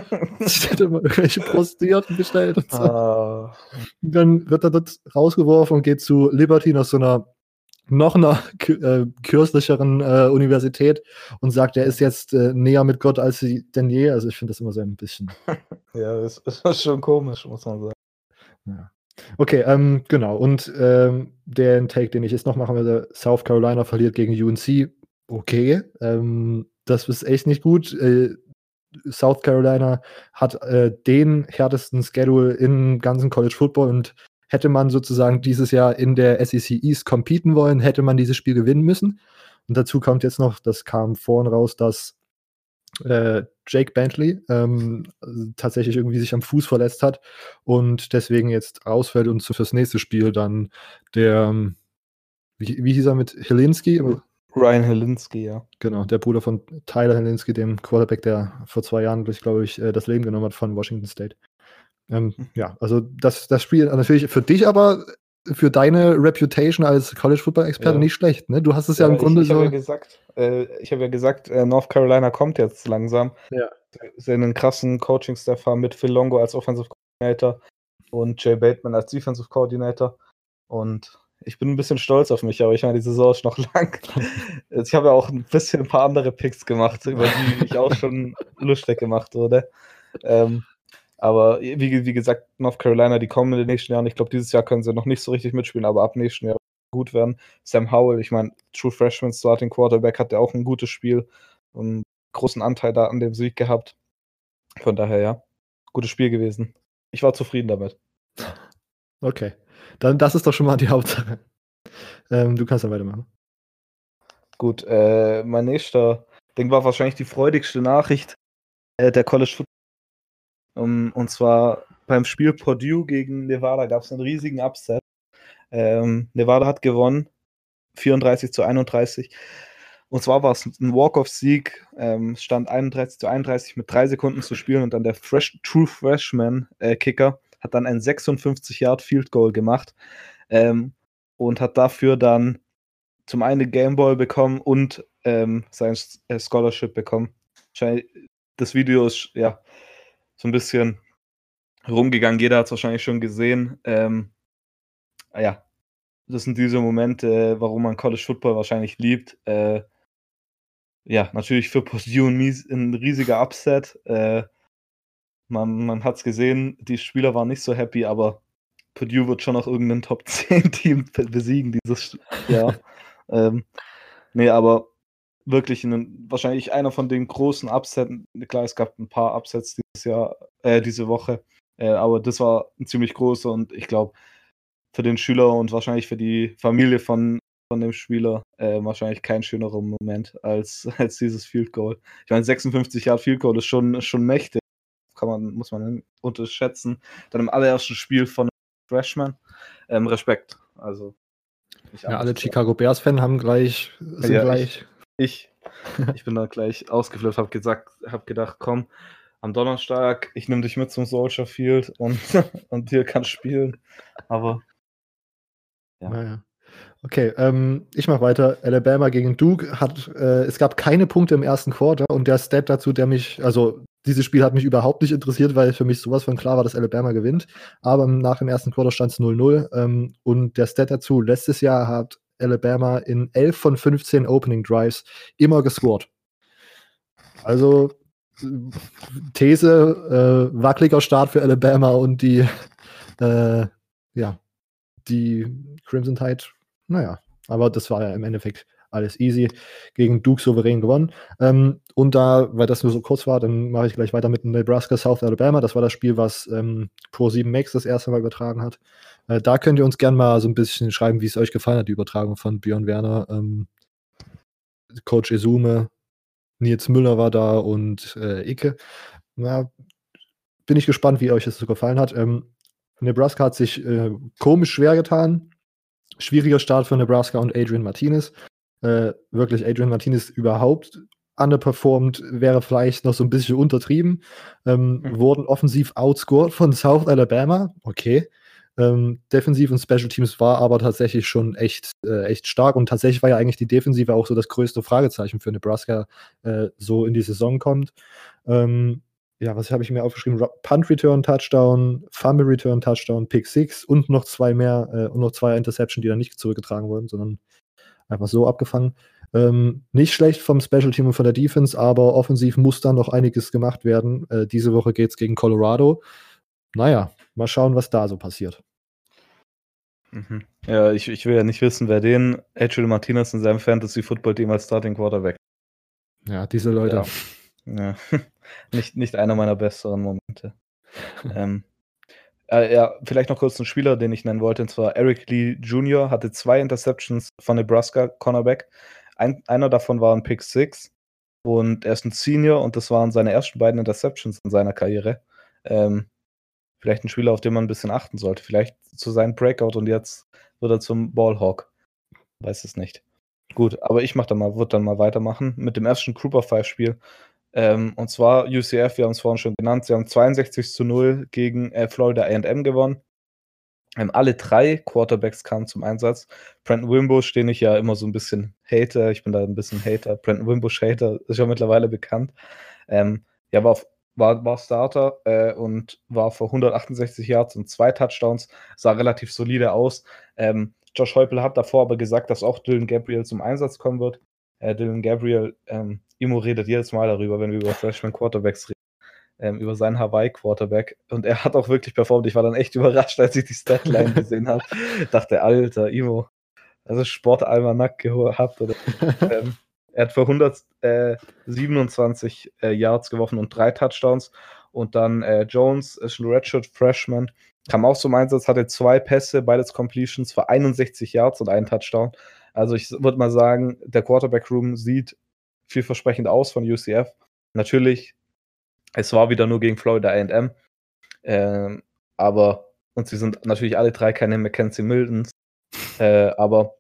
hat immer irgendwelche Prostituierten bestellt und so. Ah, Und dann wird er dort rausgeworfen und geht zu Liberty nach so einer noch einer äh, kirchlicheren äh, Universität und sagt, er ist jetzt äh, näher mit Gott als sie denn je. Also ich finde das immer so ein bisschen. ja, das ist schon komisch, muss man sagen. Okay, ähm, genau. Und ähm, den Take, den ich jetzt noch machen würde, South Carolina verliert gegen UNC. Okay, ähm, das ist echt nicht gut. Äh, South Carolina hat äh, den härtesten Schedule im ganzen College Football und hätte man sozusagen dieses Jahr in der SEC East competen wollen, hätte man dieses Spiel gewinnen müssen. Und dazu kommt jetzt noch, das kam vorhin raus, dass äh, Jake Bentley ähm, tatsächlich irgendwie sich am Fuß verletzt hat und deswegen jetzt ausfällt und so fürs nächste Spiel dann der, ähm, wie, wie hieß er mit Helinski? Ryan Helinski, ja. Genau, der Bruder von Tyler Helinski, dem Quarterback, der vor zwei Jahren, glaube ich, äh, das Leben genommen hat von Washington State. Ähm, ja, also das, das Spiel natürlich für dich aber, für deine Reputation als College Football Experte Ja. nicht schlecht, ne? Du hast es ja, im Grunde ich, ich so. habe ja gesagt, äh, ich habe ja gesagt, äh, North Carolina kommt jetzt langsam. Ja. Sie einen krassen Coaching-Staff haben mit Phil Longo als Offensive Coordinator und Jay Bateman als Defensive Coordinator. Und ich bin ein bisschen stolz auf mich, aber ich meine, die Saison ist noch lang. Ich habe ja auch ein bisschen ein paar andere Picks gemacht, über die ich auch schon lustig gemacht wurde. Ähm, aber wie, wie gesagt, North Carolina, die kommen in den nächsten Jahren. Ich glaube, dieses Jahr können sie noch nicht so richtig mitspielen, aber ab nächsten Jahr gut werden. Sam Howell, ich meine, True Freshman Starting Quarterback, hat ja auch ein gutes Spiel und einen großen Anteil da an dem Sieg gehabt. Von daher, ja, gutes Spiel gewesen. Ich war zufrieden damit. Okay. Dann, das ist doch schon mal die Hauptsache. Ähm, du kannst dann weitermachen. Gut, äh, mein nächster Ding war wahrscheinlich die freudigste Nachricht äh, der College Football. Um, und zwar beim Spiel Purdue gegen Nevada gab es einen riesigen Upset. Ähm, Nevada hat gewonnen, 34 zu 31. Und zwar war es ein Walk-off-Sieg. Ähm, stand 31 zu 31 mit drei Sekunden zu spielen und dann der Fresh, True Freshman-Kicker hat dann ein 56-Yard-Field-Goal gemacht ähm, und hat dafür dann zum einen Gameball bekommen und ähm, sein äh, Scholarship bekommen. Das Video ist ja so ein bisschen rumgegangen. Jeder hat es wahrscheinlich schon gesehen. Ähm, ah ja, das sind diese Momente, warum man College Football wahrscheinlich liebt. Äh, ja, natürlich für Purdue ein, riesiger Upset. Äh, man man hat es gesehen, die Spieler waren nicht so happy, aber Purdue wird schon noch irgendein Top 10 Team be- besiegen dieses Jahr. ähm, nee, aber wirklich ein, wahrscheinlich einer von den großen Upsets. Klar, es gab ein paar Upsets dieses Jahr, äh, diese Woche, äh, aber das war ein ziemlich großer und ich glaube, für den Schüler und wahrscheinlich für die Familie von, von dem Spieler äh, wahrscheinlich kein schönerer Moment als, als dieses Field Goal. Ich meine, 56 Yard Field Goal ist schon, schon mächtig. Kann man, muss man unterschätzen. Dann im allerersten Spiel von Freshman. Ähm, Respekt. Also. ich Ja, alle Chicago Bears-Fans haben gleich, sind Ja, gleich. ich, ich bin da gleich ausgeflippt, habe gesagt, gedacht, komm, am Donnerstag, ich nehme dich mit zum Soldier Field und, und dir kannst spielen. Aber Ja. Naja. Okay, ähm, ich mache weiter. Alabama gegen Duke hat, äh, es gab keine Punkte im ersten Quarter und der Stat dazu, der mich, also dieses Spiel hat mich überhaupt nicht interessiert, weil für mich sowas von klar war, dass Alabama gewinnt. Aber nach dem ersten Quarter stand es 0-0 ähm, und der Stat dazu, letztes Jahr hat Alabama in 11 von 15 Opening Drives immer gescored. Also These, äh, wackeliger Start für Alabama und die, äh, ja, die Crimson Tide, naja, aber das war ja im Endeffekt alles easy. Gegen Duke souverän gewonnen. Ähm, und da, weil das nur so kurz war, dann mache ich gleich weiter mit Nebraska South Alabama. Das war das Spiel, was ähm, Pro 7 Max das erste Mal übertragen hat. Äh, da könnt ihr uns gerne mal so ein bisschen schreiben, wie es euch gefallen hat, die Übertragung von Björn Werner. Ähm, Coach Esume, Nils Müller war da und äh, Icke. Na, bin ich gespannt, wie euch das so gefallen hat. Ähm, Nebraska hat sich äh, komisch schwer getan. Schwieriger Start für Nebraska und Adrian Martinez. Äh, wirklich Adrian Martinez überhaupt underperformed wäre vielleicht noch so ein bisschen untertrieben. Ähm, mhm. Wurden offensiv outscored von South Alabama. Okay. Ähm, Defensiv und Special Teams war aber tatsächlich schon echt, äh, echt stark und tatsächlich war ja eigentlich die Defensive auch so das größte Fragezeichen für Nebraska, äh, so in die Saison kommt. Ähm, ja, was habe ich mir aufgeschrieben? Punt Return Touchdown, Fumble Return Touchdown, Pick Six und noch zwei mehr äh, und noch zwei Interception, die dann nicht zurückgetragen wurden, sondern einfach so abgefangen. Ähm, nicht schlecht vom Special Team und von der Defense, aber offensiv muss dann noch einiges gemacht werden. Äh, diese Woche geht es gegen Colorado. Naja, mal schauen, was da so passiert. Mhm. Ja, ich, ich will ja nicht wissen, wer den Edgel Martinez in seinem Fantasy-Football-Team als Starting Quarterback. Ja, diese Leute. Ja. ja. nicht, nicht einer meiner besseren Momente. ähm, äh, ja, vielleicht noch kurz einen Spieler, den ich nennen wollte, und zwar Eric Lee Jr. hatte zwei Interceptions von Nebraska Cornerback. Ein, einer davon war ein Pick Six und er ist ein Senior und das waren seine ersten beiden Interceptions in seiner Karriere. Ähm, vielleicht ein Spieler, auf den man ein bisschen achten sollte. Vielleicht zu seinem Breakout und jetzt wird er zum Ballhawk. Weiß es nicht. Gut, aber ich mach dann mal, würde dann mal weitermachen mit dem ersten Group of Five Spiel. Ähm, und zwar UCF, wir haben es vorhin schon genannt, sie haben 62 zu 0 gegen äh, Florida AM gewonnen. Ähm, alle drei Quarterbacks kamen zum Einsatz. Brandon Wimbush, den ich ja immer so ein bisschen hate, ich bin da ein bisschen Hater. Brandon Wimbush Hater ist ja mittlerweile bekannt. Ähm, ja, war, war, war Starter äh, und war vor 168 Yards und zwei Touchdowns. Sah relativ solide aus. Ähm, Josh Heupel hat davor aber gesagt, dass auch Dylan Gabriel zum Einsatz kommen wird. Äh, Dylan Gabriel, ähm, Imo redet jedes Mal darüber, wenn wir über Freshman Quarterbacks reden ähm, über seinen Hawaii-Quarterback. Und er hat auch wirklich performt. Ich war dann echt überrascht, als ich die Statline gesehen habe. Dachte, Alter, Imo, also Sportalmanack gehabt. Oder, ähm, er hat für 127 äh, Yards geworfen und drei Touchdowns. Und dann äh, Jones ist ein Redshirt Freshman, kam auch zum Einsatz, hatte zwei Pässe, beides Completions für 61 Yards und einen Touchdown. Also ich würde mal sagen, der Quarterback Room sieht vielversprechend aus von UCF. Natürlich es war wieder nur gegen Florida AM. Ähm, aber, und sie sind natürlich alle drei keine Mackenzie Miltons. Äh, aber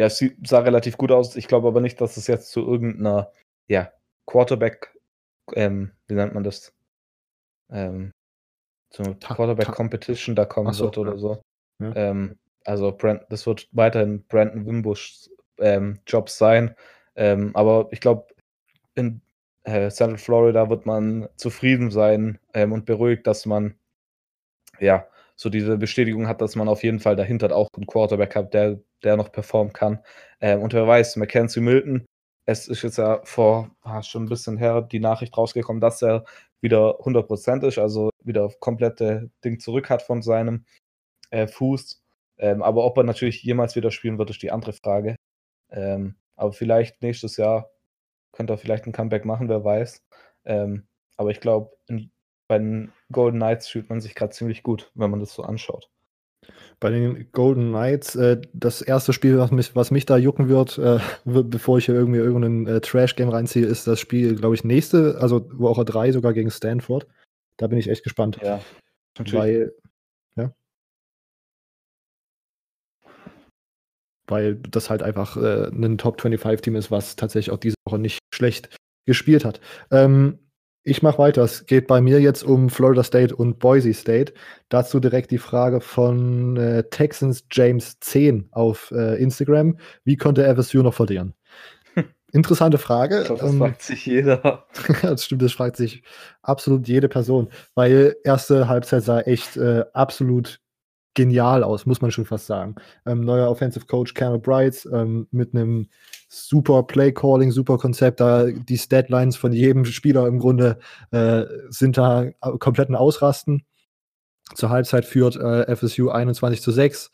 ja, es sah relativ gut aus. Ich glaube aber nicht, dass es jetzt zu irgendeiner ja, Quarterback, ähm, wie nennt man das? Ähm, zur Quarterback Competition da kommen so, wird oder so. Ja. Ähm, also Brand, das wird weiterhin Brandon Wimbush ähm, Job sein. Ähm, aber ich glaube, in äh, Central Florida wird man zufrieden sein ähm, und beruhigt, dass man ja so diese Bestätigung hat, dass man auf jeden Fall dahinter auch einen Quarterback hat, der, der noch performen kann. Ähm, und wer weiß, Mackenzie Milton, es ist jetzt ja vor ah, schon ein bisschen her die Nachricht rausgekommen, dass er wieder 100% ist, also wieder komplette Ding zurück hat von seinem äh, Fuß. Ähm, aber ob er natürlich jemals wieder spielen wird, ist die andere Frage. Ähm, aber vielleicht nächstes Jahr könnte er vielleicht ein Comeback machen, wer weiß. Ähm, aber ich glaube, bei den Golden Knights fühlt man sich gerade ziemlich gut, wenn man das so anschaut. Bei den Golden Knights, äh, das erste Spiel, was mich, was mich da jucken wird, äh, bevor ich hier irgendwie irgendein äh, Trash-Game reinziehe, ist das Spiel, glaube ich, nächste, also Woche 3 sogar gegen Stanford. Da bin ich echt gespannt. Ja, natürlich. Weil, ja. Weil das halt einfach äh, ein Top 25-Team ist, was tatsächlich auch diese Woche nicht schlecht gespielt hat. Ähm, ich mache weiter. Es geht bei mir jetzt um Florida State und Boise State. Dazu direkt die Frage von äh, Texans James 10 auf äh, Instagram. Wie konnte FSU noch verlieren? Interessante Frage. Ich glaub, das ähm, fragt sich jeder. das stimmt, das fragt sich absolut jede Person, weil erste Halbzeit sah echt äh, absolut genial aus, muss man schon fast sagen. Ähm, neuer Offensive Coach Cameron Bright ähm, mit einem super Play Calling, super Konzept. Da die Statlines von jedem Spieler im Grunde äh, sind da kompletten Ausrasten. Zur Halbzeit führt äh, FSU 21 zu 6,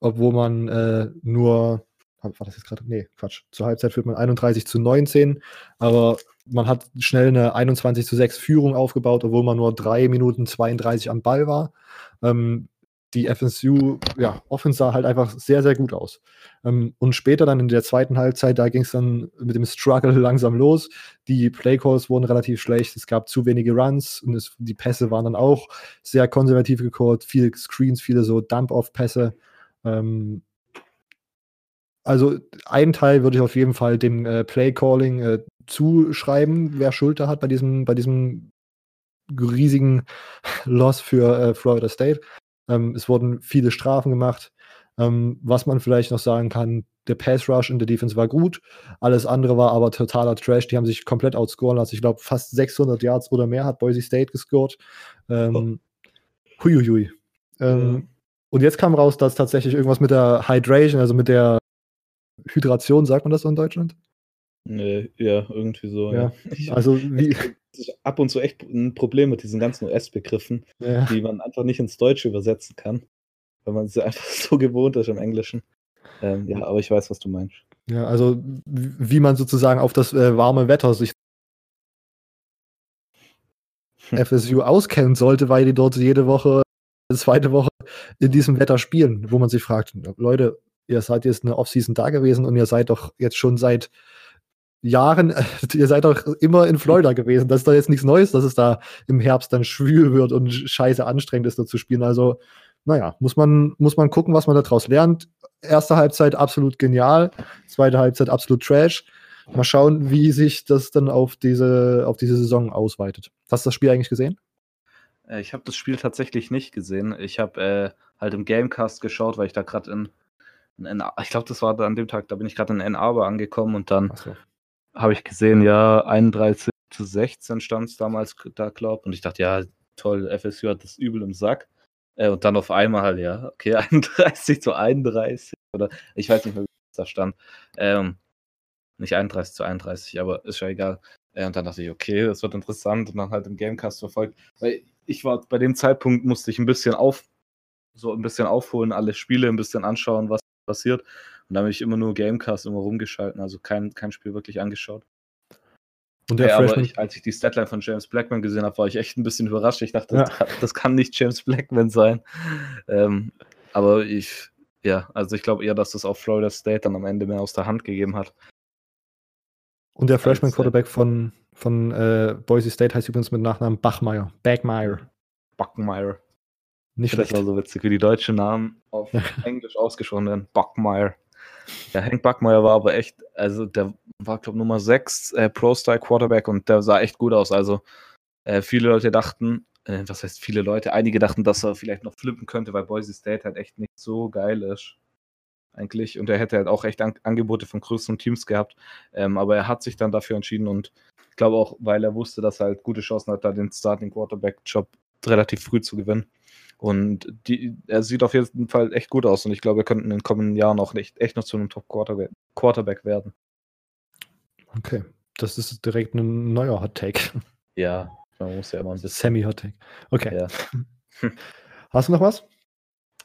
obwohl man äh, nur war das jetzt gerade? Nee, Quatsch. Zur Halbzeit führt man 31 zu 19, aber man hat schnell eine 21 zu 6 Führung aufgebaut, obwohl man nur 3 Minuten 32 am Ball war. Ähm, die FSU, ja, Offense sah halt einfach sehr, sehr gut aus. Ähm, und später dann in der zweiten Halbzeit, da ging es dann mit dem Struggle langsam los. Die Playcalls wurden relativ schlecht, es gab zu wenige Runs und es, die Pässe waren dann auch sehr konservativ gecallt, viele Screens, viele so Dump-Off-Pässe. Ähm, also einen Teil würde ich auf jeden Fall dem äh, Play Calling äh, zuschreiben, wer Schuld da hat bei diesem, bei diesem riesigen Loss für äh, Florida State. Ähm, es wurden viele Strafen gemacht. Ähm, was man vielleicht noch sagen kann, der Pass Rush in der Defense war gut. Alles andere war aber totaler Trash. Die haben sich komplett outscoren lassen. Ich glaube, fast 600 Yards oder mehr hat Boise State gescored. Ähm, oh. Huiuiui. Ähm, ja. Und jetzt kam raus, dass tatsächlich irgendwas mit der Hydration, also mit der Hydration, sagt man das so in Deutschland? Nee, ja, irgendwie so. Ja. ja. Also wie. Ab und zu echt ein Problem mit diesen ganzen US-Begriffen, ja. die man einfach nicht ins Deutsche übersetzen kann, weil man sie einfach so gewohnt ist im Englischen. Ähm, ja, aber ich weiß, was du meinst. Ja, also wie man sozusagen auf das äh, warme Wetter sich FSU auskennen sollte, weil die dort jede Woche, zweite Woche in diesem Wetter spielen, wo man sich fragt, Leute, ihr seid jetzt eine Offseason da gewesen und ihr seid doch jetzt schon seit Jahren, ihr seid doch immer in Florida gewesen. Das ist doch jetzt nichts Neues, dass es da im Herbst dann schwül wird und scheiße anstrengend ist, da zu spielen. Also, naja, muss man, muss man gucken, was man daraus lernt. Erste Halbzeit absolut genial, zweite Halbzeit absolut Trash. Mal schauen, wie sich das dann auf diese, auf diese Saison ausweitet. Hast du das Spiel eigentlich gesehen? Äh, ich habe das Spiel tatsächlich nicht gesehen. Ich habe äh, halt im Gamecast geschaut, weil ich da gerade in, in, ich glaube, das war an dem Tag, da bin ich gerade in Ann Arbor angekommen und dann so habe ich gesehen, ja, 31 zu 16 stand es damals da, glaube Und ich dachte, ja, toll, FSU hat das übel im Sack. Äh, und dann auf einmal halt, ja, okay, 31 zu 31 oder ich weiß nicht mehr, wie es da stand. Ähm, nicht 31 zu 31, aber ist ja egal. Äh, und dann dachte ich, okay, das wird interessant und dann halt im Gamecast verfolgt. Weil ich war, bei dem Zeitpunkt musste ich ein bisschen auf, so ein bisschen aufholen, alle Spiele ein bisschen anschauen, was passiert. Und da habe ich immer nur Gamecast immer rumgeschalten, also kein, kein Spiel wirklich angeschaut. Und der ja, aber ich, als ich die Statline von James Blackman gesehen habe, war ich echt ein bisschen überrascht. Ich dachte, ja. das, das, kann nicht James Blackman sein. Ähm, aber ich, ja, also ich glaube eher, dass das auch Florida State dann am Ende mehr aus der Hand gegeben hat. Und der Freshman Quarterback von, von äh, Boise State heißt übrigens mit Nachnamen Bachmeier. Bagmeier. Bachmeier. Nicht schlecht. Das war so witzig, wie die deutschen Namen auf Englisch ausgesprochen werden. Bachmeier. Ja, Hank Backmeier war aber echt, also der war, glaube Nummer 6 äh, Pro-Style-Quarterback und der sah echt gut aus. Also äh, viele Leute dachten, äh, was heißt viele Leute, einige dachten, dass er vielleicht noch flippen könnte, weil Boise State halt echt nicht so geil ist. Eigentlich. Und er hätte halt auch echt An Angebote von größeren Teams gehabt. Ähm, aber er hat sich dann dafür entschieden und ich glaube auch, weil er wusste, dass er halt gute Chancen hat, da den Starting Quarterback-Job relativ früh zu gewinnen. Und die, er sieht auf jeden Fall echt gut aus und ich glaube, er könnte in den kommenden Jahren auch nicht, echt noch zu einem Top-Quarterback Quarterback werden. Okay, das ist direkt ein neuer Hot-Take. Ja, man muss ja immer ein bisschen. Semi-Hot-Take. Okay. Ja. Hast du noch was?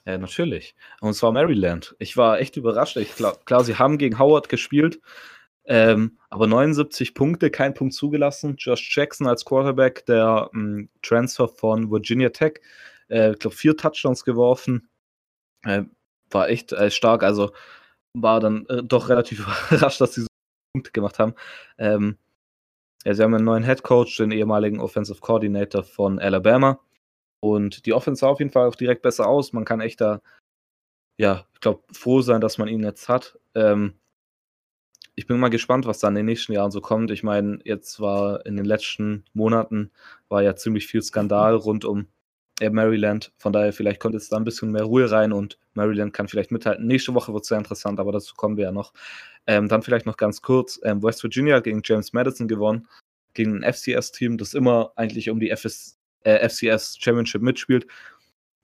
Ja, natürlich. Und zwar Maryland. Ich war echt überrascht. Ich glaub, klar, sie haben gegen Howard gespielt, ähm, aber 79 Punkte, kein Punkt zugelassen. Josh Jackson als Quarterback, der ähm, Transfer von Virginia Tech, äh, ich glaube, vier Touchdowns geworfen. Äh, war echt äh, stark, also war dann äh, doch relativ überrascht, dass sie so Punkte gemacht haben. Ähm, ja, sie haben einen neuen Head Coach, den ehemaligen Offensive Coordinator von Alabama. Und die Offense sah auf jeden Fall auch direkt besser aus. Man kann echt da, ja, ich glaube, froh sein, dass man ihn jetzt hat. Ähm, ich bin mal gespannt, was da in den nächsten Jahren so kommt. Ich meine, jetzt war in den letzten Monaten war ja ziemlich viel Skandal rund um Maryland. Von daher, vielleicht kommt jetzt da ein bisschen mehr Ruhe rein und Maryland kann vielleicht mithalten. Nächste Woche wird es sehr interessant, aber dazu kommen wir ja noch. Ähm, dann vielleicht noch ganz kurz: ähm, West Virginia gegen James Madison gewonnen, gegen ein FCS-Team, das immer eigentlich um die FS, äh, FCS Championship mitspielt.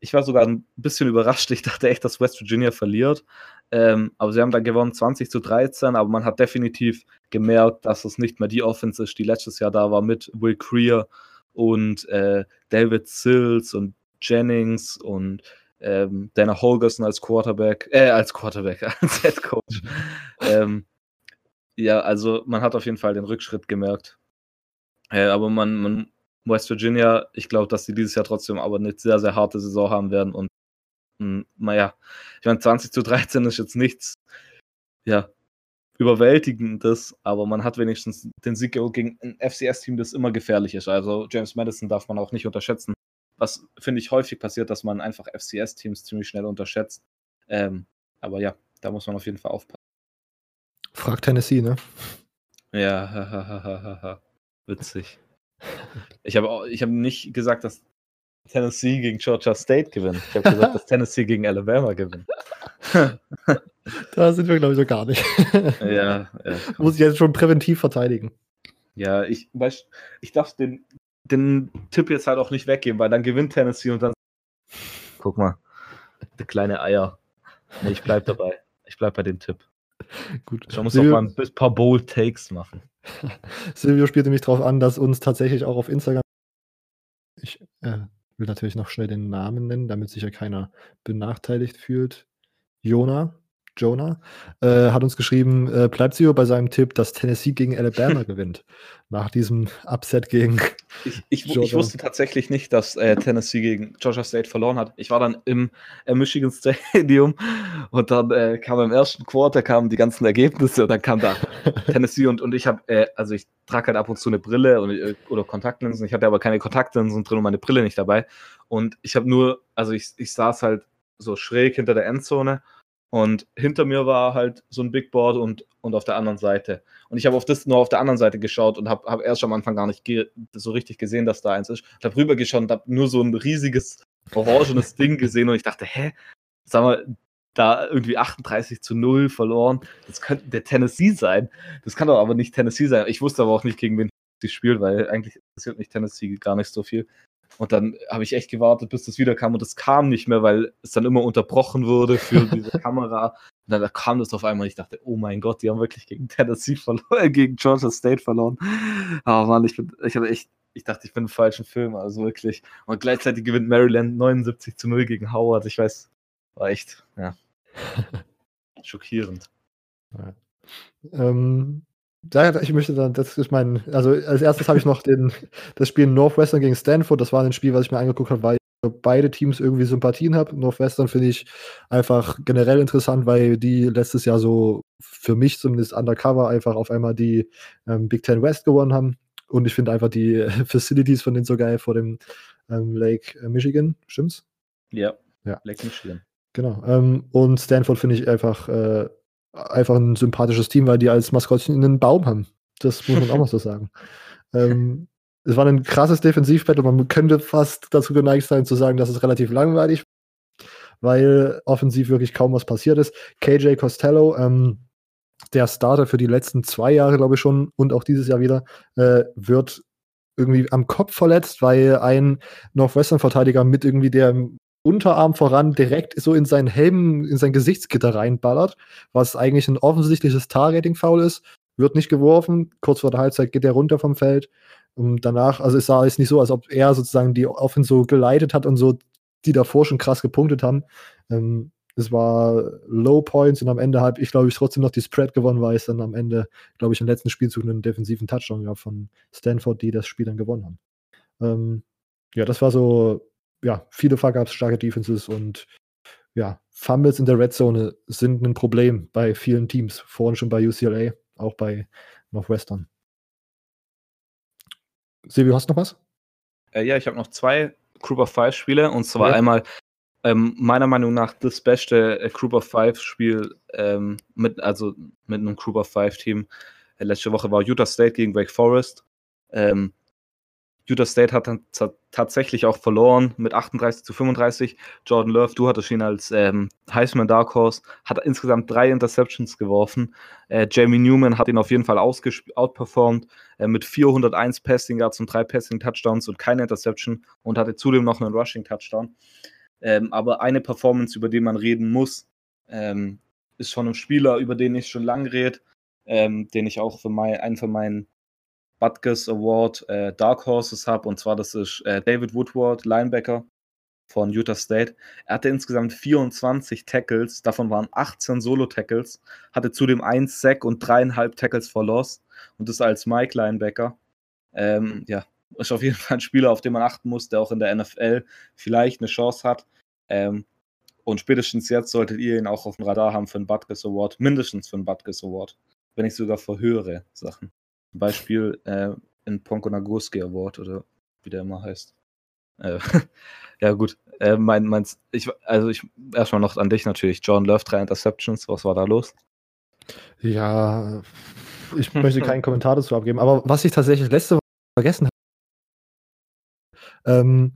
Ich war sogar ein bisschen überrascht. Ich dachte echt, dass West Virginia verliert. Ähm, aber sie haben dann gewonnen 20 zu 13. Aber man hat definitiv gemerkt, dass es nicht mehr die Offense ist, die letztes Jahr da war mit Will Creer und äh, David Sills und Jennings und ähm, Dana Holgerson als Quarterback, äh, als Quarterback, als Head Coach. ähm, ja, also man hat auf jeden Fall den Rückschritt gemerkt. Äh, aber man, man, West Virginia, ich glaube, dass sie dieses Jahr trotzdem aber eine sehr, sehr harte Saison haben werden und naja, ich meine, 20 zu 13 ist jetzt nichts, ja, Überwältigendes, aber man hat wenigstens den Sieg gegen ein FCS-Team, das immer gefährlich ist. Also James Madison darf man auch nicht unterschätzen. Was, finde ich, häufig passiert, dass man einfach FCS-Teams ziemlich schnell unterschätzt. Ähm, aber ja, da muss man auf jeden Fall aufpassen. Frag Tennessee, ne? Ja, witzig. Ich habe ich hab nicht gesagt, dass Tennessee gegen Georgia State gewinnt. Ich habe gesagt, dass Tennessee gegen Alabama gewinnt. da sind wir, glaube ich, noch gar nicht. ja, ja. Muss ich jetzt schon präventiv verteidigen. Ja, ich, weißt, ich darf den, den Tipp jetzt halt auch nicht weggeben, weil dann gewinnt Tennessee und dann. Guck mal, die kleine Eier. Nee, ich bleib dabei. Ich bleib bei dem Tipp. Gut. Ich muss Silvio, noch mal ein paar Bold Takes machen. Silvio spielte mich darauf an, dass uns tatsächlich auch auf Instagram. Ich äh, will natürlich noch schnell den Namen nennen, damit sich ja keiner benachteiligt fühlt. Jona, Jonah, äh, hat uns geschrieben, äh, bleibt Sio bei seinem Tipp, dass Tennessee gegen Alabama gewinnt. Nach diesem Upset gegen. Ich, ich, ich wusste tatsächlich nicht, dass äh, Tennessee gegen Georgia State verloren hat. Ich war dann im äh, Michigan Stadium und dann äh, kam im ersten Quarter kamen die ganzen Ergebnisse und dann kam da Tennessee und, und ich habe, äh, also ich trage halt ab und zu eine Brille und, oder Kontaktlinsen. Ich hatte aber keine Kontaktlinsen drin und meine Brille nicht dabei. Und ich habe nur, also ich, ich saß halt so schräg hinter der Endzone und hinter mir war halt so ein Big Board und, und auf der anderen Seite. Und ich habe auf das nur auf der anderen Seite geschaut und habe hab erst am Anfang gar nicht so richtig gesehen, dass da eins ist. Ich habe rübergeschaut und habe nur so ein riesiges orangenes Ding gesehen und ich dachte, hä, sag mal, da irgendwie 38 zu 0 verloren. Das könnte der Tennessee sein. Das kann doch aber nicht Tennessee sein. Ich wusste aber auch nicht, gegen wen sie spielt, weil eigentlich interessiert mich Tennessee gar nicht so viel. Und dann habe ich echt gewartet, bis das wieder kam und es kam nicht mehr, weil es dann immer unterbrochen wurde für diese Kamera. Und dann kam das auf einmal und ich dachte, oh mein Gott, die haben wirklich gegen Tennessee verloren, gegen Georgia State verloren. Aber oh Mann, ich, bin, ich habe echt, ich dachte, ich bin im falschen Film, also wirklich. Und gleichzeitig gewinnt Maryland 79 zu 0 gegen Howard. Ich weiß, war echt, ja. Schockierend. Ja. Ähm, ja, ich möchte dann, das ist mein, also als erstes habe ich noch den, das Spiel Northwestern gegen Stanford. Das war ein Spiel, was ich mir angeguckt habe, weil ich beide Teams irgendwie Sympathien habe. Northwestern finde ich einfach generell interessant, weil die letztes Jahr so für mich zumindest undercover einfach auf einmal die ähm, Big Ten West gewonnen haben. Und ich finde einfach die Facilities von denen so geil vor dem ähm, Lake äh, Michigan. Stimmt's? Ja. ja. Lake Michigan. Genau. Ähm, und Stanford finde ich einfach äh, einfach ein sympathisches Team, weil die als Maskottchen einen Baum haben. Das muss man auch mal so sagen. Ähm, es war ein krasses Defensivbattle. Man könnte fast dazu geneigt sein, zu sagen, dass es relativ langweilig war, weil offensiv wirklich kaum was passiert ist. KJ Costello, ähm, der Starter für die letzten zwei Jahre, glaube ich schon, und auch dieses Jahr wieder, äh, wird irgendwie am Kopf verletzt, weil ein Northwestern-Verteidiger mit irgendwie der Unterarm voran direkt so in seinen Helm, in sein Gesichtsgitter reinballert, was eigentlich ein offensichtliches Tar-Rating-Foul ist. Wird nicht geworfen. Kurz vor der Halbzeit geht er runter vom Feld. Und danach, also es sah jetzt nicht so, als ob er sozusagen die Offense so geleitet hat und so, die davor schon krass gepunktet haben. Ähm, es war Low Points und am Ende habe ich, glaube ich, trotzdem noch die Spread gewonnen, weil es dann am Ende, glaube ich, im letzten Spielzug einen defensiven Touchdown gab von Stanford, die das Spiel dann gewonnen haben. Ähm, ja, das war so ja, viele Fuck-Ups, starke Defenses und ja, Fumbles in der Red Zone sind ein Problem bei vielen Teams. Vorhin schon bei UCLA, auch bei Northwestern. Silvio, hast du noch was? Äh, ja, ich habe noch zwei Group of Five Spiele und zwar ja. einmal ähm, meiner Meinung nach das beste äh, Group of Five Spiel ähm, mit, also mit einem Group of Five Team. Äh, letzte Woche war Utah State gegen Wake Forest. Ähm, Utah State hat dann tatsächlich auch verloren mit 38 zu 35. Jordan Love, du hattest ihn als ähm, Heisman Dark Horse, hat insgesamt drei Interceptions geworfen. Äh, Jamie Newman hat ihn auf jeden Fall outperformed äh, mit 401 Passing Yards und drei Passing Touchdowns und keine Interception und hatte zudem noch einen Rushing Touchdown. Ähm, aber eine Performance, über die man reden muss, ähm, ist von einem Spieler, über den ich schon lange rede, ähm, den ich auch für mein, einen von meinen Butkus Award äh, Dark Horses habe. Und zwar, das ist äh, David Woodward, Linebacker von Utah State. Er hatte insgesamt 24 Tackles, davon waren 18 Solo-Tackles, hatte zudem 1 Sack und dreieinhalb Tackles for Loss und das als Mike Linebacker. Ähm, ja, ist auf jeden Fall ein Spieler, auf den man achten muss, der auch in der NFL vielleicht eine Chance hat. Ähm, und spätestens jetzt solltet ihr ihn auch auf dem Radar haben für einen Butkus Award, mindestens für einen Butkus Award, wenn nicht sogar für höhere Sachen. Zum Beispiel äh, in Ponko Nagurski Award oder wie der immer heißt. Äh, ja, gut. Äh, mein, mein, ich, also ich erstmal noch an dich natürlich. John Love, drei Interceptions, was war da los? Ja, ich möchte keinen Kommentar dazu abgeben, aber was ich tatsächlich letzte Woche vergessen habe, ähm,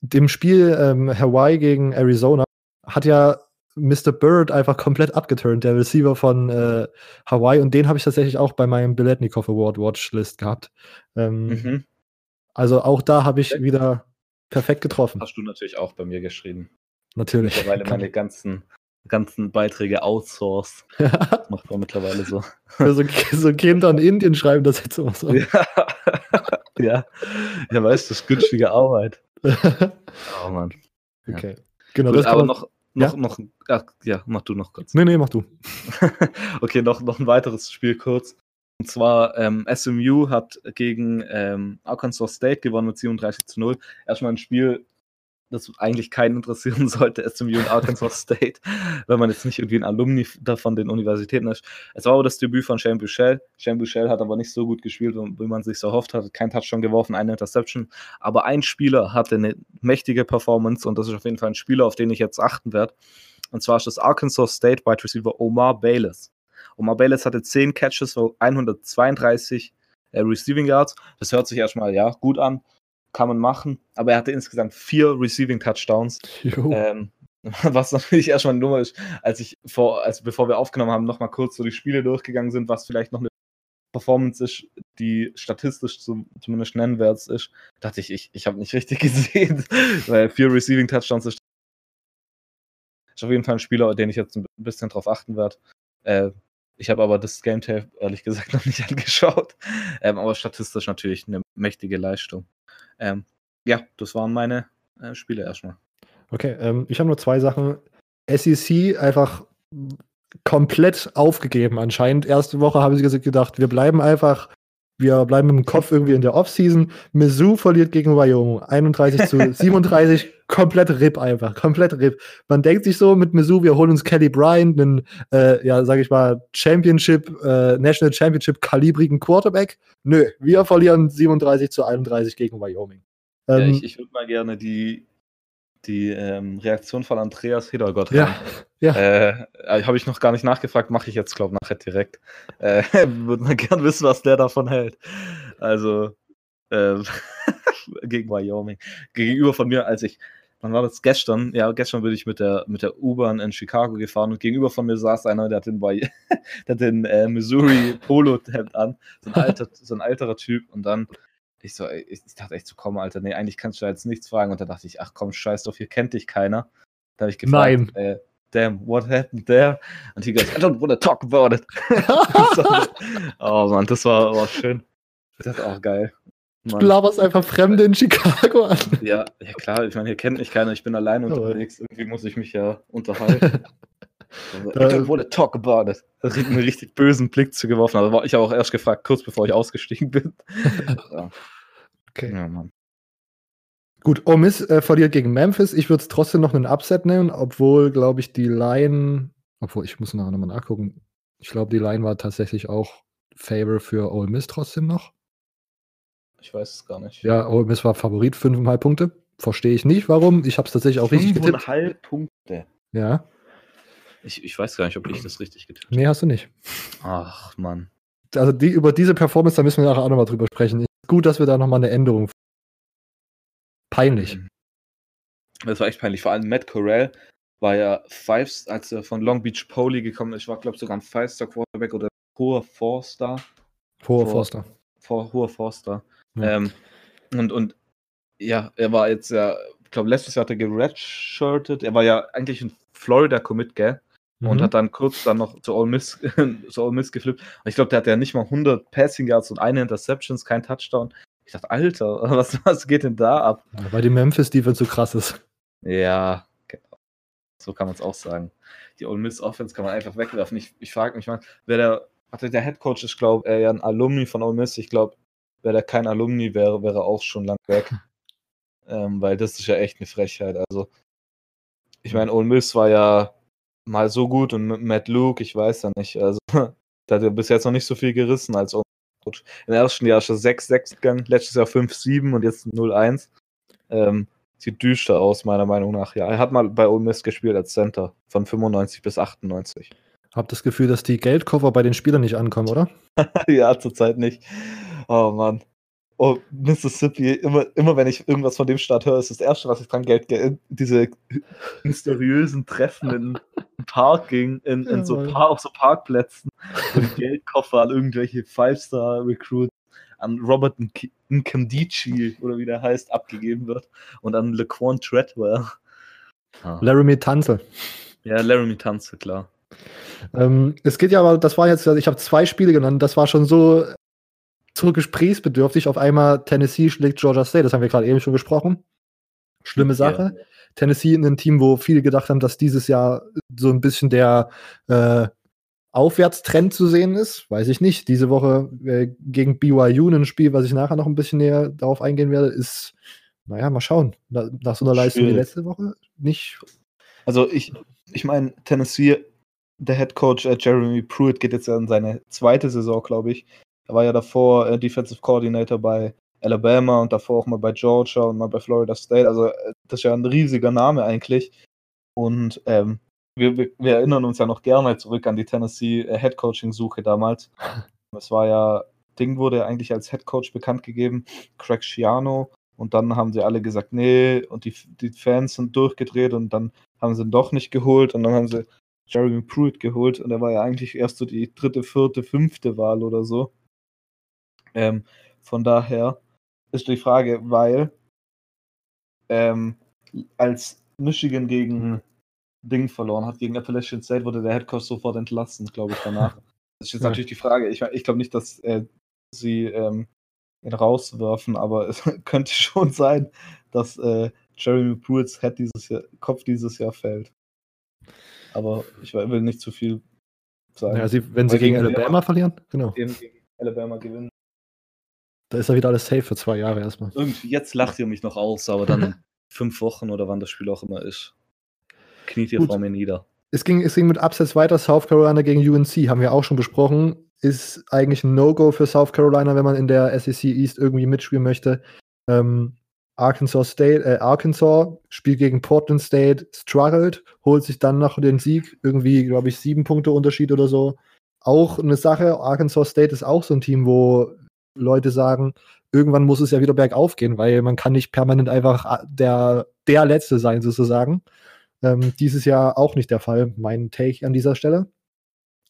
dem Spiel ähm, Hawaii gegen Arizona hat ja Mr. Bird einfach komplett abgeturnt, der Receiver von äh, Hawaii, und den habe ich tatsächlich auch bei meinem Biletnikov Award Watchlist gehabt. Ähm, Mhm. Also auch da habe ich wieder perfekt getroffen. Hast du natürlich auch bei mir geschrieben. Natürlich. Mittlerweile meine ganzen, ganzen Beiträge outsourced. Macht man mittlerweile so. Für so, so Kinder in Indien schreiben das jetzt immer so. Ja. ja. Ja, weißt du, das ist günstige Arbeit. Oh Mann. okay. Genau, Gut, das aber man, noch, noch, noch, ach, ja, mach du noch kurz. Nee, nee, mach du. okay, noch, noch ein weiteres Spiel kurz. Und zwar ähm, SMU hat gegen ähm, Arkansas State gewonnen mit 37 zu 0. Erstmal ein Spiel, das eigentlich keinen interessieren sollte, SMU und Arkansas State, wenn man jetzt nicht irgendwie ein Alumni davon den Universitäten ist. Es war aber das Debüt von Shane Buchel. Shane Buchel hat aber nicht so gut gespielt, wie man sich so erhofft hat. Kein Touchdown geworfen, eine Interception. Aber ein Spieler hatte eine mächtige Performance und das ist auf jeden Fall ein Spieler, auf den ich jetzt achten werde. Und zwar ist das Arkansas State Wide Receiver Omar Bayless. Omar Bayless hatte 10 Catches für 132 äh, Receiving Yards. Das hört sich erstmal ja gut an, kann man machen, aber er hatte insgesamt vier Receiving Touchdowns. Ähm, was natürlich erstmal eine Nummer ist, als ich vor, also bevor wir aufgenommen haben, nochmal kurz so die Spiele durchgegangen sind, was vielleicht noch eine Performance ist, die statistisch zu, zumindest nennenswert ist, dachte ich, ich, ich habe nicht richtig gesehen, weil vier Receiving Touchdowns ist, ist auf jeden Fall ein Spieler, den ich jetzt ein bisschen drauf achten werde. Äh, ich habe aber das Game Tape ehrlich gesagt noch nicht angeschaut, ähm, aber statistisch natürlich eine mächtige Leistung. Ähm, ja, das waren meine äh, Spiele erstmal. Okay, ähm, ich habe nur zwei Sachen. SEC einfach komplett aufgegeben anscheinend. Erste Woche haben sie gedacht, wir bleiben einfach, wir bleiben mit dem Kopf irgendwie in der Offseason. Mizzou verliert gegen Wyoming 31 zu 37, komplett RIP einfach, komplett RIP. Man denkt sich so mit Mizzou, wir holen uns Kelly Bryant, einen, äh, ja, sag ich mal, Championship, äh, National Championship kalibrigen Quarterback. Nö, wir verlieren 37 zu 31 gegen Wyoming. ja, Ähm, ich ich würde mal gerne die, die ähm, Reaktion von Andreas Hiddergott ja, haben. Ja. Äh, Habe ich noch gar nicht nachgefragt, mache ich jetzt, glaube ich, nachher direkt. Äh, Würde mal gern wissen, was der davon hält. Also, ähm, gegen Wyoming. Gegenüber von mir, als ich, wann war das gestern? Ja, gestern bin ich mit der, mit der U-Bahn in Chicago gefahren und gegenüber von mir saß einer, der hat den, Wy- der hat den äh, Missouri Polo-Hemd an. So ein, alter, so ein alterer Typ. Und dann, ich so, ey, ich dachte echt so, komm, Alter, nee, eigentlich kannst du da jetzt nichts fragen. Und da dachte ich, ach komm, scheiß drauf, hier kennt dich keiner. Da habe ich gefragt, Nein. äh, damn, what happened there? Und he goes, I don't want to talk about it. Oh Mann, das war, war schön. Das ist auch geil. Du Mann. laberst einfach Fremde in Chicago an. Ja, ja klar, ich meine, hier kennt mich keiner, ich bin alleine Ja, unterwegs, irgendwie muss ich mich ja unterhalten. Also, I don't want to talk about it. Da hat einen richtig bösen Blick zugeworfen, aber war ich habe auch erst gefragt, kurz bevor ich ausgestiegen bin. Ja, Okay. ja Mann. Gut, Ole Miss äh, verliert gegen Memphis. Ich würde es trotzdem noch einen Upset nennen, obwohl, glaube ich, die Line, obwohl ich muss nachher nochmal nachgucken. Ich glaube, die Line war tatsächlich auch Favor für Ole Miss trotzdem noch. Ich weiß es gar nicht. Ja, Ole Miss war Favorit, 5,5 Punkte. Verstehe ich nicht, warum. Ich habe es tatsächlich auch richtig getippt. Fünfeinhalb Punkte. Ja, Ich, ich weiß gar nicht, ob ich das richtig getippt habe. nee, hast du nicht. Ach, Mann. Also die, über diese Performance, da müssen wir nachher auch nochmal drüber sprechen. Gut, dass wir da nochmal eine Änderung. Peinlich. Das war echt peinlich. Vor allem Matt Corral war ja Five, als er von Long Beach Poly gekommen ist, war, glaube ich, sogar ein Five-Star-Quarterback oder hoher Four-Star. Hoher Forster. Vor, hoher Four-Star. Ja. Ähm, und, und ja, er war jetzt ja, ich glaube, letztes Jahr hat er geredshirtet. Er war ja eigentlich ein Florida-Commit, gell? Und Mhm. hat dann kurz dann noch zu Ole Miss, zu Ole Miss geflippt. Und ich glaube, der hatte ja nicht mal 100 Passing Yards und eine Interceptions, kein Touchdown. Ich dachte, Alter, was, was geht denn da ab? Ja, weil die Memphis Defense so krass ist. Ja, genau. So kann man es auch sagen. Die Ole Miss Offense kann man einfach wegwerfen. Ich, ich frage mich mal, wer der, hatte der Head Coach ist, glaube ich, ja ein Alumni von Ole Miss. Ich glaube, wer der kein Alumni wäre, wäre auch schon lang weg. ähm, weil das ist ja echt eine Frechheit. Also, ich meine, Ole Miss war ja mal so gut und mit Matt Luke, ich weiß ja nicht. Also, da hat er bis jetzt noch nicht so viel gerissen als Ole Coach. Im ersten Jahr ist er 6-6 gegangen, letztes Jahr 5-7 und jetzt 0-1. Ähm, sieht düster aus, meiner Meinung nach. Ja, er hat mal bei Ole Miss gespielt als Center von 95 bis 98. Hab das Gefühl, dass die Geldkoffer bei den Spielern nicht ankommen, oder? ja, zurzeit nicht. Oh Mann. Oh, Mississippi, immer, immer wenn ich irgendwas von dem Staat höre, ist das Erste, was ich dran Geld diese mysteriösen Treffen in Parking, in, in so Par auf so Parkplätzen, wo die Geldkoffer an irgendwelche Five-Star-Recruits, an Robert Nkemdici oder wie der heißt, abgegeben wird und an Laquan Treadwell. Ah. Laramie Tanzel. Ja, Laramie Tanzel, klar. Ähm, es geht ja aber, das war jetzt, ich habe zwei Spiele genannt, das war schon so, so gesprächsbedürftig. Auf einmal Tennessee schlägt Georgia State, das haben wir gerade eben schon gesprochen. Schlimme Sache. Ja. Tennessee in einem Team, wo viele gedacht haben, dass dieses Jahr so ein bisschen der äh, Aufwärtstrend zu sehen ist. Weiß ich nicht. Diese Woche äh, gegen BYU ein Spiel, was ich nachher noch ein bisschen näher darauf eingehen werde, ist, naja, mal schauen. nach so einer Leistung wie letzte Woche nicht. Also ich, ich meine, Tennessee der Head Coach äh, Jeremy Pruitt geht jetzt in seine zweite Saison, glaube ich. Er war ja davor äh, Defensive Coordinator bei Alabama und davor auch mal bei Georgia und mal bei Florida State. Also äh, das ist ja ein riesiger Name eigentlich. Und ähm, wir, wir, wir, erinnern uns ja noch gerne zurück an die Tennessee äh, Head Coaching Suche damals. Es war ja, Ding wurde eigentlich als Head Coach bekannt gegeben, Craig Schiano. Und dann haben sie alle gesagt, nee, und die, die Fans sind durchgedreht und dann haben sie ihn doch nicht geholt und dann haben sie Jeremy Pruitt geholt und er war ja eigentlich erst so die dritte, vierte, fünfte Wahl oder so. Ähm, von daher ist die Frage, weil ähm, als Michigan gegen Ding verloren hat, gegen Appalachian State, wurde der Headcoach sofort entlassen, glaube ich, danach. Das ist jetzt ja. natürlich die Frage. Ich, ich glaube nicht, dass äh, sie ähm, ihn rauswerfen, aber es könnte schon sein, dass äh, Jeremy Pruitts Head dieses Jahr, Kopf dieses Jahr fällt aber ich will nicht zu viel sagen. Ja, sie, wenn sie gegen Alabama verlieren, genau. Gegen Alabama gewinnen. Da ist ja wieder alles safe für zwei Jahre erstmal. Irgendwie, jetzt lacht ihr mich noch aus, aber dann fünf Wochen oder wann das Spiel auch immer ist, kniet ihr Gut. vor mir nieder. Es ging, es ging mit Upsets weiter. South Carolina gegen UNC haben wir auch schon besprochen. Ist eigentlich ein No-Go für South Carolina, wenn man in der SEC East irgendwie mitspielen möchte. Ähm, Arkansas State, äh, Arkansas spielt gegen Portland State, struggled, holt sich dann noch den Sieg, irgendwie, glaube ich, sieben Punkte Unterschied oder so. Auch eine Sache, Arkansas State ist auch so ein Team, wo Leute sagen, irgendwann muss es ja wieder bergauf gehen, weil man kann nicht permanent einfach der, der Letzte sein, sozusagen. Ähm, dieses Jahr auch nicht der Fall, mein Take an dieser Stelle.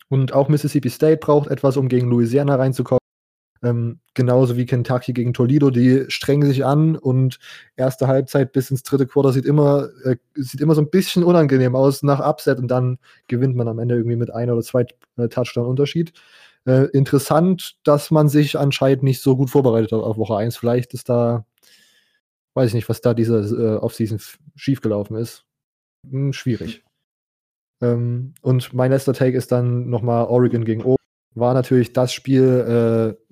Und auch Mississippi State braucht etwas, um gegen Louisiana reinzukommen. Ähm, genauso wie Kentucky gegen Toledo, die strengen sich an und erste Halbzeit bis ins dritte Quarter sieht immer, äh, sieht immer so ein bisschen unangenehm aus nach Upset und dann gewinnt man am Ende irgendwie mit ein oder zwei äh, Touchdown-Unterschied. Äh, interessant, dass man sich anscheinend nicht so gut vorbereitet hat auf Woche 1. Vielleicht ist da, weiß ich nicht, was da diese äh, Offseason schiefgelaufen ist. Hm, schwierig. Ähm, und mein letzter Take ist dann nochmal Oregon gegen O. War natürlich das Spiel, äh,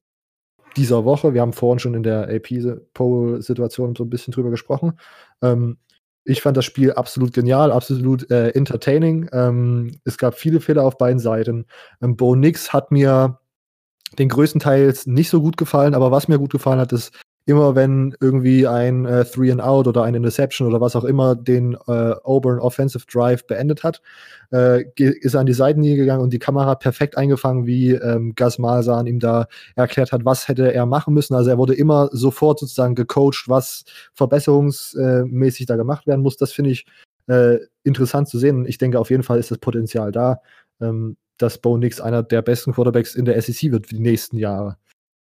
dieser Woche. Wir haben vorhin schon in der AP-Poll-Situation so ein bisschen drüber gesprochen. Ähm, ich fand das Spiel absolut genial, absolut äh, entertaining. Ähm, es gab viele Fehler auf beiden Seiten. Ähm, Bo Nix hat mir den größten Teils nicht so gut gefallen, aber was mir gut gefallen hat, ist immer wenn irgendwie ein äh, Three and Out oder eine Interception oder was auch immer den äh, Auburn Offensive Drive beendet hat, äh, ist er an die Seitenlinie gegangen und die Kamera perfekt eingefangen, wie ähm, Gas Malzahn ihm da erklärt hat, was hätte er machen müssen. Also er wurde immer sofort sozusagen gecoacht, was verbesserungsmäßig da gemacht werden muss. Das finde ich äh, interessant zu sehen. Ich denke, auf jeden Fall ist das Potenzial da, ähm, dass Bo Nix einer der besten Quarterbacks in der SEC wird für die nächsten Jahre.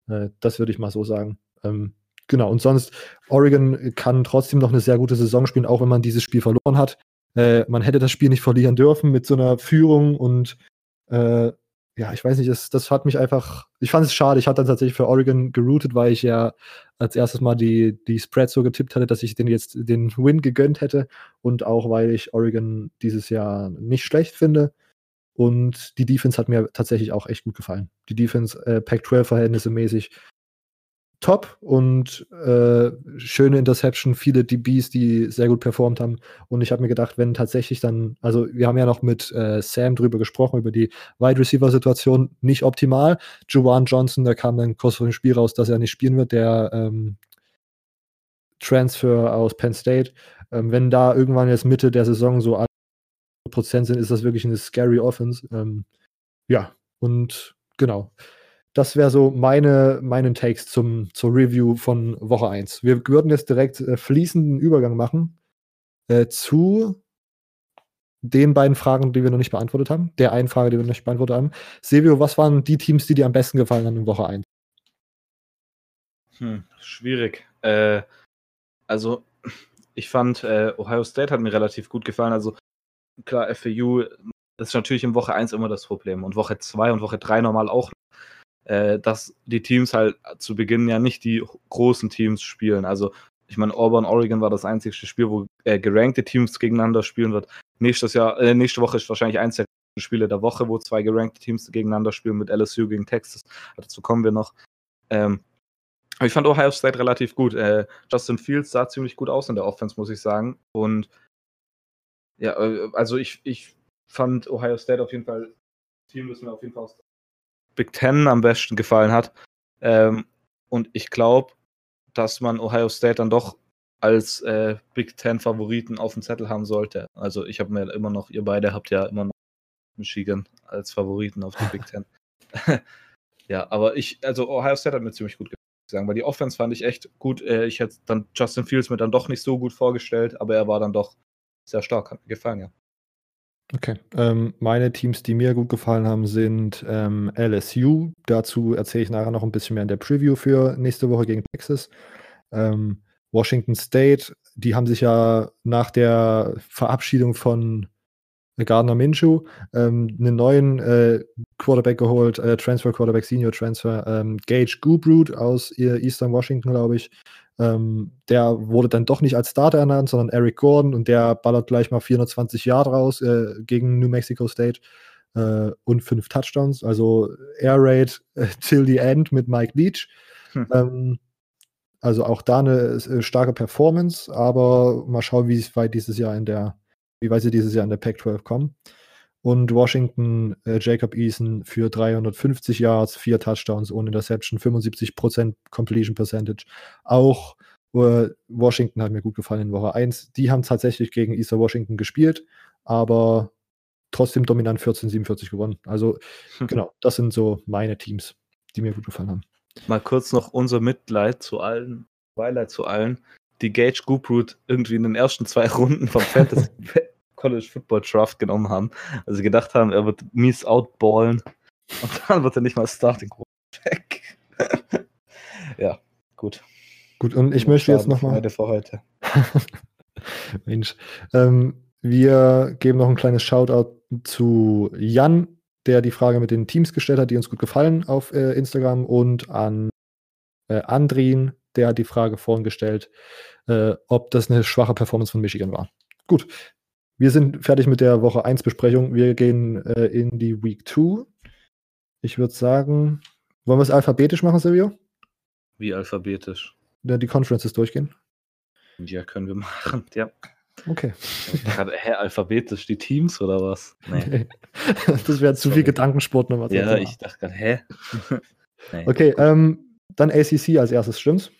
Äh, das würde ich mal so sagen. Ähm, Genau, und sonst, Oregon kann trotzdem noch eine sehr gute Saison spielen, auch wenn man dieses Spiel verloren hat. Äh, man hätte das Spiel nicht verlieren dürfen mit so einer Führung und äh, ja, ich weiß nicht, das, das hat mich einfach, ich fand es schade. Ich hatte dann tatsächlich für Oregon geroutet, weil ich ja als erstes mal die, die Spread so getippt hatte, dass ich den jetzt den Win gegönnt hätte und auch weil ich Oregon dieses Jahr nicht schlecht finde. Und die Defense hat mir tatsächlich auch echt gut gefallen. Die Defense, äh, Pac-12 mäßig top und äh, schöne Interception, viele DBs, die sehr gut performt haben. Und ich habe mir gedacht, wenn tatsächlich dann, also wir haben ja noch mit äh, Sam drüber gesprochen, über die Wide Receiver-Situation, nicht optimal. Juwan Johnson, da kam dann kurz vor dem Spiel raus, dass er nicht spielen wird, der ähm, Transfer aus Penn State. Ähm, wenn da irgendwann jetzt Mitte der Saison so Prozent sind, ist das wirklich eine scary Offense. Ähm, ja, und genau. Das wäre so meine, meinen Takes zum, zur Review von Woche 1. Wir würden jetzt direkt äh, fließenden Übergang machen äh, zu den beiden Fragen, die wir noch nicht beantwortet haben. Der einen Frage, die wir noch nicht beantwortet haben. Silvio, was waren die Teams, die dir am besten gefallen haben in Woche 1? Hm, schwierig. Äh, also, ich fand, äh, Ohio State hat mir relativ gut gefallen. Also, klar, FAU ist natürlich in Woche 1 immer das Problem. Und Woche 2 und Woche 3 normal auch. Äh, dass die Teams halt zu Beginn ja nicht die großen Teams spielen. Also, ich meine, Auburn, Oregon war das einzige Spiel, wo äh, gerankte Teams gegeneinander spielen wird. Nächstes Jahr, äh, nächste Woche ist wahrscheinlich eins der Spiele der Woche, wo zwei gerankte Teams gegeneinander spielen mit LSU gegen Texas. Dazu kommen wir noch. Ähm, aber ich fand Ohio State relativ gut. Äh, Justin Fields sah ziemlich gut aus in der Offense, muss ich sagen. Und ja, äh, also ich, ich fand Ohio State auf jeden Fall Team, das mir auf jeden Fall aus Big Ten am besten gefallen hat. Ähm, und ich glaube, dass man Ohio State dann doch als äh, Big Ten Favoriten auf dem Zettel haben sollte. Also ich habe mir immer noch, ihr beide habt ja immer noch Michigan als Favoriten auf die Big Ten. ja, aber ich, also Ohio State hat mir ziemlich gut gefallen, weil die Offense fand ich echt gut. Äh, ich hätte dann Justin Fields mir dann doch nicht so gut vorgestellt, aber er war dann doch sehr stark, hat mir gefallen, ja. Okay. Ähm, meine Teams, die mir gut gefallen haben, sind ähm, LSU. Dazu erzähle ich nachher noch ein bisschen mehr in der Preview für nächste Woche gegen Texas. Ähm, Washington State, die haben sich ja nach der Verabschiedung von Gardner Minshew ähm, einen neuen äh, Quarterback geholt, äh, Transfer Quarterback, Senior Transfer, ähm, Gage Gubroot aus Eastern Washington, glaube ich. Ähm, der wurde dann doch nicht als Starter ernannt, sondern Eric Gordon und der ballert gleich mal 420 Yard raus äh, gegen New Mexico State äh, und fünf Touchdowns. Also Air Raid äh, till the end mit Mike Leach. Hm. Ähm, also auch da eine äh, starke Performance, aber mal schauen, wie weit dieses Jahr in der, wie weit sie dieses Jahr in der Pac-12 kommen. Und Washington, äh, Jacob Eason für 350 Yards, vier Touchdowns ohne Interception, 75% Completion Percentage. Auch äh, Washington hat mir gut gefallen in Woche 1. Die haben tatsächlich gegen Easter Washington gespielt, aber trotzdem dominant 14-47 gewonnen. Also genau, das sind so meine Teams, die mir gut gefallen haben. Mal kurz noch unser Mitleid zu allen, Beileid zu allen, die Gage Gooproot irgendwie in den ersten zwei Runden vom Fantasy College Football Draft genommen haben. Also gedacht haben, er wird mies outballen und dann wird er nicht mal Starting Quarterback. ja, gut. Gut, und ich möchte jetzt nochmal. für heute. Mensch. Ähm, wir geben noch ein kleines Shoutout zu Jan, der die Frage mit den Teams gestellt hat, die uns gut gefallen auf äh, Instagram und an äh, Andrin, der hat die Frage vorhin gestellt, äh, ob das eine schwache Performance von Michigan war. Gut, wir sind fertig mit der Woche 1 Besprechung. Wir gehen äh, in die Week 2. Ich würde sagen, wollen wir es alphabetisch machen, Silvio? Wie alphabetisch? Ja, die Conferences durchgehen. Ja, können wir machen, ja. Okay. Gerade, hä, alphabetisch die Teams oder was? Nee. das wäre zu viel Gedankensport nochmal. Ja, ich dachte gerade, hä? nee. Okay, ähm, dann ACC als erstes, stimmt's?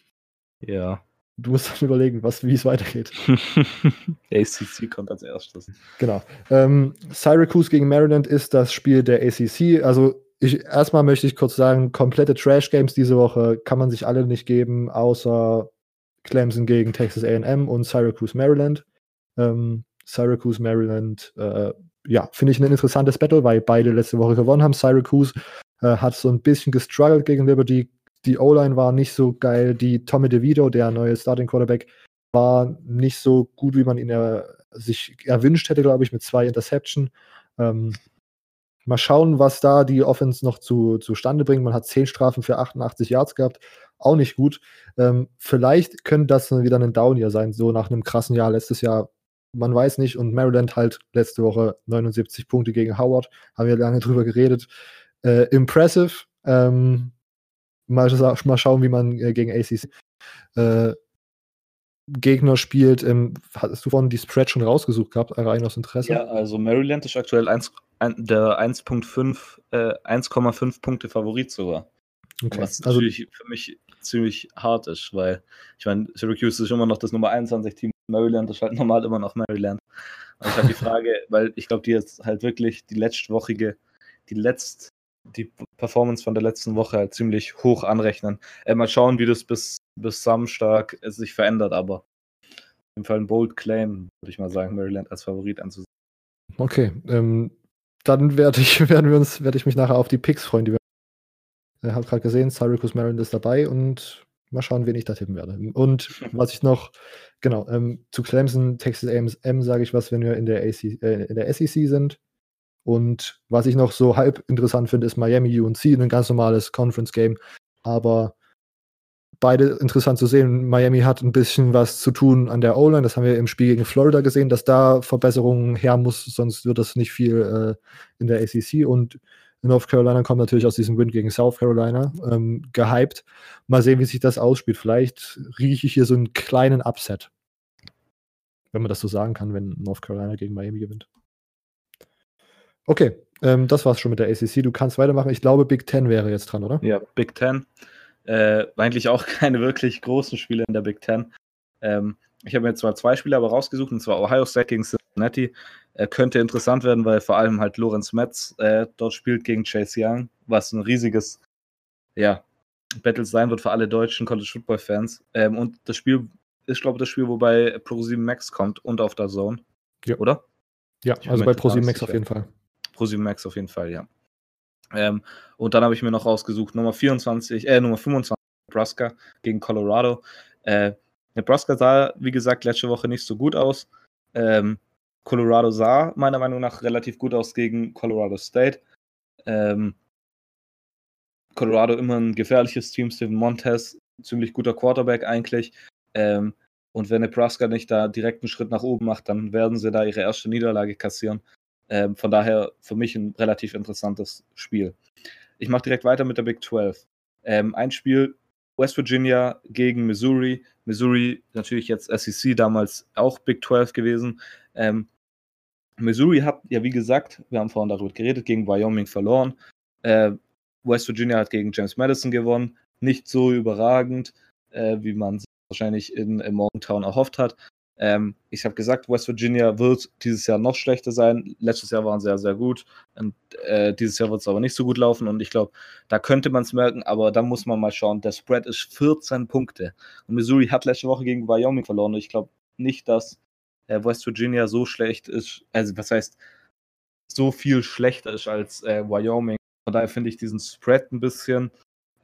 Ja. Du musst dann überlegen, was, wie es weitergeht. ACC kommt als erstes. Genau. Ähm, Syracuse gegen Maryland ist das Spiel der ACC. Also ich, erstmal möchte ich kurz sagen, komplette Trash-Games diese Woche kann man sich alle nicht geben, außer Clemson gegen Texas A&M und Syracuse Maryland. Ähm, Syracuse Maryland, äh, ja, finde ich ein interessantes Battle, weil beide letzte Woche gewonnen haben. Syracuse äh, hat so ein bisschen gestruggelt gegen Liberty, die O-Line war nicht so geil. Die Tommy DeVito, der neue Starting Quarterback, war nicht so gut, wie man ihn er, sich erwünscht hätte, glaube ich, mit zwei Interception. Ähm, mal schauen, was da die Offense noch zu, zustande bringt. Man hat zehn Strafen für 88 Yards gehabt. Auch nicht gut. Ähm, vielleicht könnte das wieder ein Down-Jahr sein, so nach einem krassen Jahr letztes Jahr. Man weiß nicht. Und Maryland halt letzte Woche 79 Punkte gegen Howard. Haben wir lange drüber geredet. Äh, impressive. Ähm, mal, mal schauen, wie man äh, gegen ACC äh, Gegner spielt. Ähm, hast du vorhin die Spread schon rausgesucht gehabt, rein aus Interesse? Ja, also Maryland ist aktuell 1, ein, der 1.5, äh, 1,5 Punkte Favorit sogar. Okay. Was also, natürlich für mich ziemlich hart ist, weil ich meine, Syracuse ist immer noch das Nummer 21 Team Maryland ist halt normal immer noch Maryland. Und ich habe die Frage, weil ich glaube, die jetzt halt wirklich die letztwochige, die letzt, die Performance von der letzten Woche halt ziemlich hoch anrechnen. Äh, mal schauen, wie das bis, bis Samstag sich verändert, aber auf jeden Fall ein bold Claim, würde ich mal sagen, Maryland als Favorit anzusehen. Okay, ähm, dann werde ich, werden wir uns, werde ich mich nachher auf die Picks freuen, die wir. Ich äh, habe gerade gesehen, Syracuse Maryland ist dabei und mal schauen, wen ich da tippen werde. Und was ich noch, genau, ähm, zu Clemson, Texas A&M sage ich was, wenn wir in der, AC, äh, in der SEC sind. Und was ich noch so halb interessant finde, ist Miami UNC, ein ganz normales Conference-Game. Aber beide interessant zu sehen. Miami hat ein bisschen was zu tun an der O-Line. Das haben wir im Spiel gegen Florida gesehen, dass da Verbesserungen her muss, sonst wird das nicht viel äh, in der ACC. Und North Carolina kommt natürlich aus diesem Win gegen South Carolina ähm, gehypt. Mal sehen, wie sich das ausspielt. Vielleicht rieche ich hier so einen kleinen Upset. Wenn man das so sagen kann, wenn North Carolina gegen Miami gewinnt. Okay, ähm, das war's schon mit der ACC. Du kannst weitermachen. Ich glaube, Big Ten wäre jetzt dran, oder? Ja, Big Ten. Äh, eigentlich auch keine wirklich großen Spiele in der Big Ten. Ähm, ich habe mir zwar zwei Spiele aber rausgesucht, und zwar Ohio State gegen Cincinnati. Äh, könnte interessant werden, weil vor allem halt Lorenz Metz äh, dort spielt gegen Chase Young, was ein riesiges ja, Battle sein wird für alle deutschen College Football Fans. Ähm, und das Spiel ist, glaube ich, das Spiel, wobei Pro7 Max kommt und auf der Zone. Ja. Oder? Ja, also bei Pro7 Max auf jeden Fall. Pro7 Max auf jeden Fall, ja. Ähm, und dann habe ich mir noch rausgesucht, Nummer 24, äh, Nummer 25, Nebraska gegen Colorado. Äh, Nebraska sah, wie gesagt, letzte Woche nicht so gut aus. Ähm, Colorado sah meiner Meinung nach relativ gut aus gegen Colorado State. Ähm, Colorado immer ein gefährliches Team, Steven Montez, ziemlich guter Quarterback eigentlich. Ähm, und wenn Nebraska nicht da direkt einen Schritt nach oben macht, dann werden sie da ihre erste Niederlage kassieren. Ähm, von daher für mich ein relativ interessantes Spiel. Ich mache direkt weiter mit der Big 12. Ähm, ein Spiel West Virginia gegen Missouri. Missouri natürlich jetzt SEC, damals auch Big 12 gewesen. Ähm, Missouri hat ja, wie gesagt, wir haben vorhin darüber geredet, gegen Wyoming verloren. Äh, West Virginia hat gegen James Madison gewonnen. Nicht so überragend, äh, wie man es wahrscheinlich in, in Morgantown erhofft hat. Ähm, ich habe gesagt, West Virginia wird dieses Jahr noch schlechter sein. Letztes Jahr waren sie sehr, sehr gut. Und äh, dieses Jahr wird es aber nicht so gut laufen. Und ich glaube, da könnte man es merken, aber da muss man mal schauen. Der Spread ist 14 Punkte. Und Missouri hat letzte Woche gegen Wyoming verloren. Und ich glaube nicht, dass äh, West Virginia so schlecht ist. Also, was heißt, so viel schlechter ist als äh, Wyoming. Von daher finde ich diesen Spread ein bisschen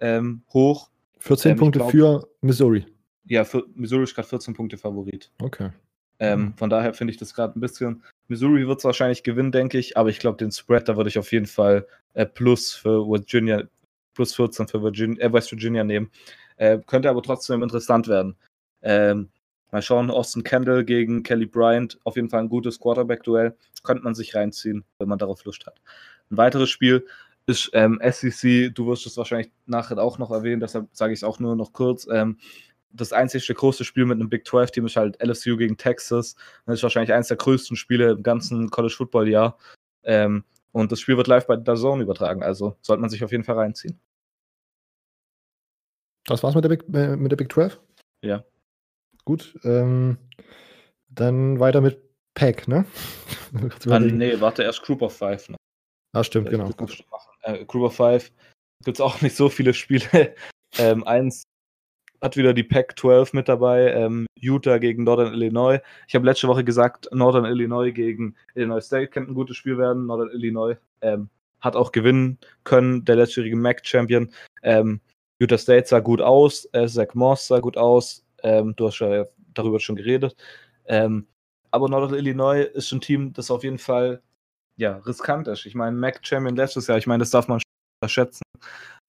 ähm, hoch. 14 ähm, Punkte glaub, für Missouri. Ja, für, Missouri ist gerade 14 Punkte Favorit. Okay. Ähm, mhm. Von daher finde ich das gerade ein bisschen. Missouri wird es wahrscheinlich gewinnen, denke ich, aber ich glaube, den Spread, da würde ich auf jeden Fall äh, plus für Virginia, plus 14 für Virginia, äh, West Virginia nehmen. Äh, könnte aber trotzdem interessant werden. Ähm, mal schauen, Austin Kendall gegen Kelly Bryant, auf jeden Fall ein gutes Quarterback-Duell. Könnte man sich reinziehen, wenn man darauf Lust hat. Ein weiteres Spiel ist ähm, SEC, du wirst es wahrscheinlich nachher auch noch erwähnen, deshalb sage ich es auch nur noch kurz. Ähm, das einzige große Spiel mit einem Big 12-Team ist halt LSU gegen Texas. Das ist wahrscheinlich eines der größten Spiele im ganzen College Football-Jahr. Ähm, und das Spiel wird live bei der Zone übertragen, also sollte man sich auf jeden Fall reinziehen. Das war's mit der Big, äh, mit der Big 12? Ja. Gut. Ähm, dann weiter mit Pack, ne? ah, nee, warte, erst Group of Five. Ne? Ah, stimmt, genau. Äh, Group of Five gibt es auch nicht so viele Spiele. ähm, eins hat wieder die Pac-12 mit dabei. Ähm, Utah gegen Northern Illinois. Ich habe letzte Woche gesagt, Northern Illinois gegen Illinois State könnte ein gutes Spiel werden. Northern Illinois ähm, hat auch gewinnen können, der letztjährige MAC-Champion. Ähm, Utah State sah gut aus, äh, Zach Moss sah gut aus. Ähm, du hast ja darüber schon geredet. Ähm, aber Northern Illinois ist ein Team, das auf jeden Fall ja, riskant ist. Ich meine, MAC-Champion letztes Jahr, ich meine, das darf man unterschätzen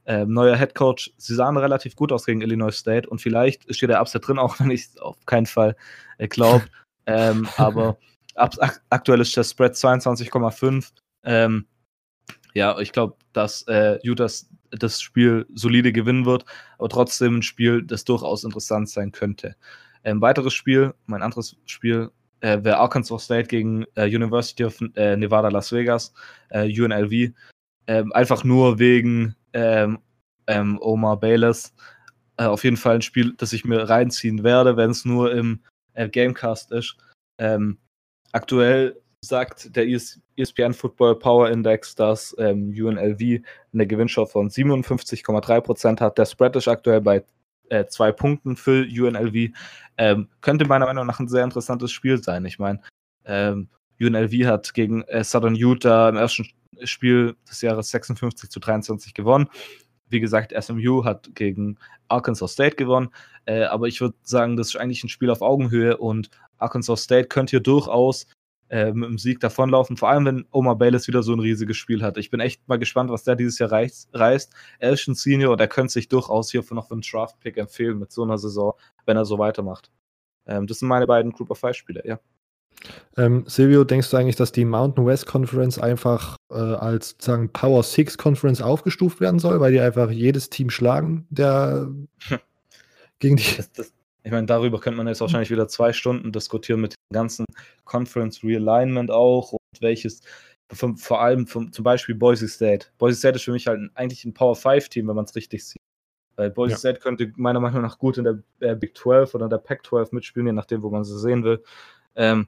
äh, neuer Head Coach. Sie sahen relativ gut aus gegen Illinois State und vielleicht ist hier der Upset drin, auch wenn ich es auf keinen Fall äh, glaube. ähm, aber ab, aktuell ist der Spread 22,5. Ähm, ja, ich glaube, dass äh, Utah das Spiel solide gewinnen wird, aber trotzdem ein Spiel, das durchaus interessant sein könnte. Ein ähm, weiteres Spiel, mein anderes Spiel, äh, wäre Arkansas State gegen äh, University of äh, Nevada Las Vegas, äh, UNLV. Ähm, einfach nur wegen ähm, ähm, Omar Bayless. Äh, auf jeden Fall ein Spiel, das ich mir reinziehen werde, wenn es nur im äh, Gamecast ist. Ähm, aktuell sagt der ESPN Football Power Index, dass ähm, UNLV eine Gewinnchance von 57,3% hat. Der Spread ist aktuell bei äh, zwei Punkten für UNLV. Ähm, könnte meiner Meinung nach ein sehr interessantes Spiel sein. Ich meine, ähm, UNLV hat gegen äh, Southern Utah im ersten Spiel des Jahres 56 zu 23 gewonnen. Wie gesagt, SMU hat gegen Arkansas State gewonnen. Äh, aber ich würde sagen, das ist eigentlich ein Spiel auf Augenhöhe und Arkansas State könnte hier durchaus äh, mit dem Sieg davonlaufen. Vor allem, wenn Omar Bayless wieder so ein riesiges Spiel hat. Ich bin echt mal gespannt, was der dieses Jahr reißt. Er ist ein Senior und er könnte sich durchaus hier für noch einen Draft-Pick empfehlen mit so einer Saison, wenn er so weitermacht. Ähm, das sind meine beiden Group of Five-Spieler, ja. Ähm, Silvio, denkst du eigentlich, dass die Mountain West Conference einfach äh, als sozusagen Power Six Conference aufgestuft werden soll, weil die einfach jedes Team schlagen, der gegen die. Das, das, ich meine, darüber könnte man jetzt wahrscheinlich wieder zwei Stunden diskutieren mit dem ganzen Conference Realignment auch und welches, vom, vor allem vom, zum Beispiel Boise State. Boise State ist für mich halt eigentlich ein Power 5 Team, wenn man es richtig sieht. Weil Boise ja. State könnte meiner Meinung nach gut in der äh, Big 12 oder der Pac 12 mitspielen, je nachdem, wo man sie sehen will. Ähm,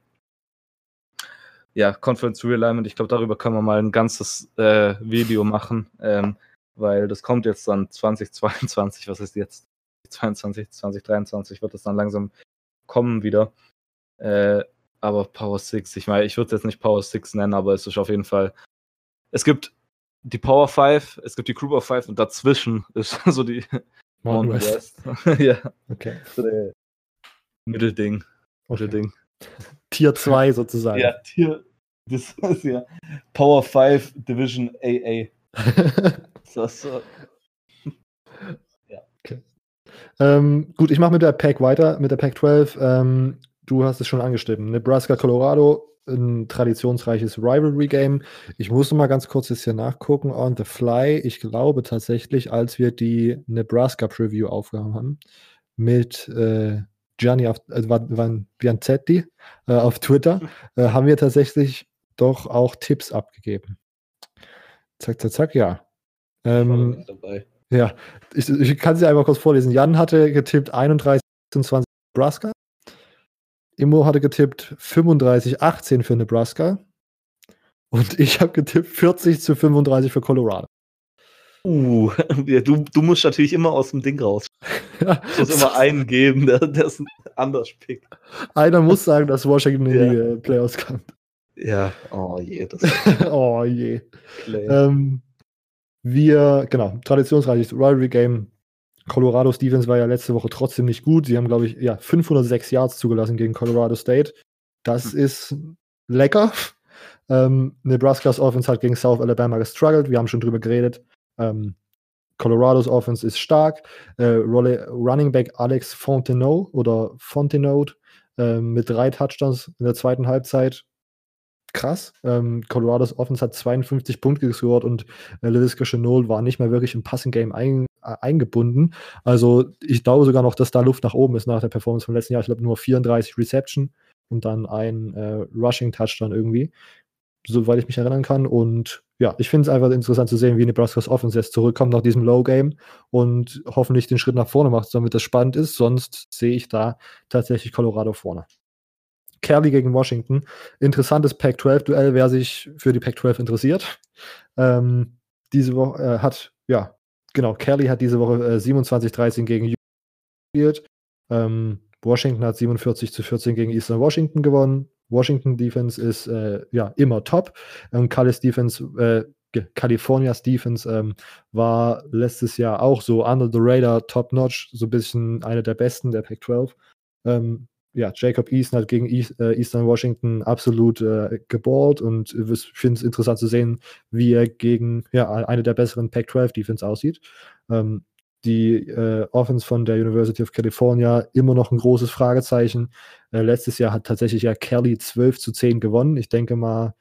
ja, Conference Realignment, ich glaube, darüber können wir mal ein ganzes äh, Video machen, ähm, weil das kommt jetzt dann 2022, was ist jetzt? 2022, 2023 wird es dann langsam kommen wieder. Äh, aber Power 6, ich meine, ich würde es jetzt nicht Power 6 nennen, aber es ist auf jeden Fall. Es gibt die Power 5, es gibt die Group of 5 und dazwischen ist so die Mountain West. West. ja. Okay. So der Mittelding. Mittelding. Tier 2 sozusagen. Ja, Tier. Das ist ja Power 5 Division AA. das, so. ja. Okay. Ähm, gut, ich mache mit der Pack weiter, mit der Pack 12. Ähm, du hast es schon angestimmt. Nebraska, Colorado, ein traditionsreiches Rivalry-Game. Ich muss mal ganz kurz jetzt hier nachgucken on the fly. Ich glaube tatsächlich, als wir die Nebraska-Preview aufgenommen haben, mit äh, Gianni auf, äh, Van Bianzetti äh, auf Twitter, äh, haben wir tatsächlich doch auch Tipps abgegeben. Zack, zack, zack, ja. Ähm, ja, ich, ich kann sie einfach kurz vorlesen. Jan hatte getippt 31, 26 Nebraska. Immo hatte getippt 35, 18 für Nebraska. Und ich habe getippt 40 zu 35 für Colorado. Uh, du, du musst natürlich immer aus dem Ding raus. Ja. Es muss immer einen geben, der, der es anders pickt. Einer muss sagen, dass Washington in die äh, Playoffs kann. Ja, oh je. Oh je. Ähm, wir, genau, traditionsreiches Rivalry-Game. Colorado Stevens war ja letzte Woche trotzdem nicht gut. Sie haben, glaube ich, ja, 506 Yards zugelassen gegen Colorado State. Das hm. ist lecker. Ähm, Nebraska's Offense hat gegen South Alabama gestruggelt. Wir haben schon drüber geredet. Ähm, Colorados Offense ist stark. Äh, Running Back Alex Fontenot oder Fontenot äh, mit drei Touchdowns in der zweiten Halbzeit krass. Ähm, Colorados Offense hat 52 Punkte gescored und äh, Lavisca Chenol war nicht mehr wirklich im Passing Game ein, äh, eingebunden. Also ich glaube sogar noch, dass da Luft nach oben ist nach der Performance vom letzten Jahr. Ich glaube nur 34 Reception und dann ein äh, Rushing Touchdown irgendwie, soweit ich mich erinnern kann. Und ja, ich finde es einfach interessant zu sehen, wie Nebraska's Offense jetzt zurückkommt nach diesem Low Game und hoffentlich den Schritt nach vorne macht, damit das spannend ist. Sonst sehe ich da tatsächlich Colorado vorne. Kelly gegen Washington. Interessantes Pac-12-Duell, wer sich für die Pac-12 interessiert. Ähm, diese Woche äh, hat, ja, genau, Kelly hat diese Woche äh, 27-13 gegen gespielt. Ähm, Washington hat 47 zu 14 gegen Eastern Washington gewonnen. Washington Defense ist äh, ja immer top. Ähm, Callis Defense, äh, Californias Defense ähm, war letztes Jahr auch so under the radar, top notch, so ein bisschen eine der besten der Pac-12. Ähm, ja, Jacob Eason hat gegen äh, Eastern Washington absolut äh, geballt und ich finde es interessant zu sehen, wie er gegen ja, eine der besseren Pac-12-Defense aussieht. Ähm, die äh, Offense von der University of California immer noch ein großes Fragezeichen. Äh, letztes Jahr hat tatsächlich ja Kelly 12 zu 10 gewonnen. Ich denke mal,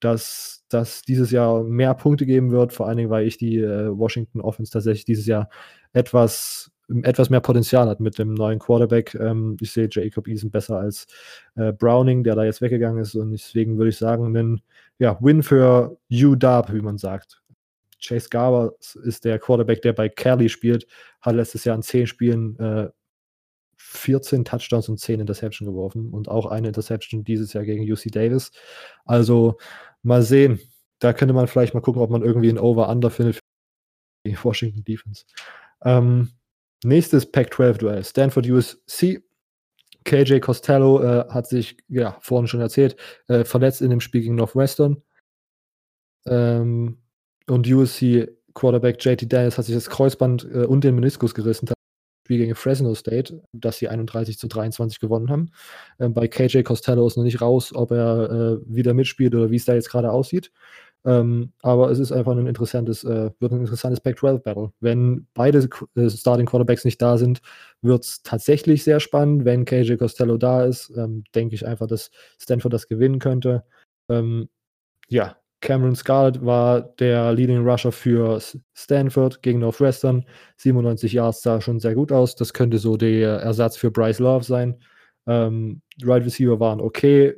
dass das dieses Jahr mehr Punkte geben wird, vor allen Dingen, weil ich die äh, Washington Offense tatsächlich dieses Jahr etwas etwas mehr Potenzial hat mit dem neuen Quarterback. Ähm, ich sehe Jacob Eason besser als äh, Browning, der da jetzt weggegangen ist. Und deswegen würde ich sagen, ein ja, Win für UW, wie man sagt. Chase Garber ist der Quarterback, der bei Kelly spielt, hat letztes Jahr in zehn Spielen äh, 14 Touchdowns und 10 Interception geworfen und auch eine Interception dieses Jahr gegen UC Davis. Also mal sehen. Da könnte man vielleicht mal gucken, ob man irgendwie ein Over-Under findet für die Washington Defense. Ähm, nächstes Pac-12-Duell. Stanford USC. KJ Costello äh, hat sich, ja, vorhin schon erzählt, äh, verletzt in dem Spiel gegen Northwestern. Ähm, und USC Quarterback JT Daniels hat sich das Kreuzband äh, und den Meniskus gerissen. Spiel gegen Fresno State, das sie 31 zu 23 gewonnen haben. Ähm, bei KJ Costello ist noch nicht raus, ob er äh, wieder mitspielt oder wie es da jetzt gerade aussieht. Ähm, aber es ist einfach ein interessantes, äh, wird ein interessantes Pac-12-Battle. Wenn beide äh, Starting Quarterbacks nicht da sind, wird es tatsächlich sehr spannend. Wenn KJ Costello da ist, ähm, denke ich einfach, dass Stanford das gewinnen könnte. Ähm, ja, Cameron Scarlett war der Leading Rusher für Stanford gegen Northwestern. 97 Yards sah schon sehr gut aus. Das könnte so der Ersatz für Bryce Love sein. Ähm, right Receiver waren okay.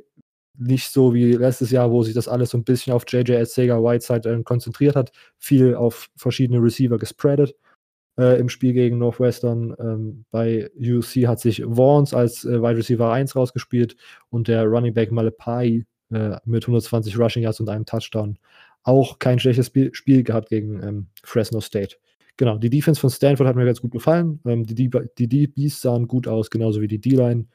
Nicht so wie letztes Jahr, wo sich das alles so ein bisschen auf JJ Sega Whiteside äh, konzentriert hat. Viel auf verschiedene Receiver gespreadet äh, im Spiel gegen Northwestern. Ähm, bei UC hat sich Vaughns als äh, Wide Receiver 1 rausgespielt und der Running Back Malepai äh, mit 120 Rushing Yards und einem Touchdown. Auch kein schlechtes Spiel, Spiel gehabt gegen ähm, Fresno State. Genau, die Defense von Stanford hat mir ganz gut gefallen. Ähm, die, die DBs sahen gut aus, genauso wie die D-Line.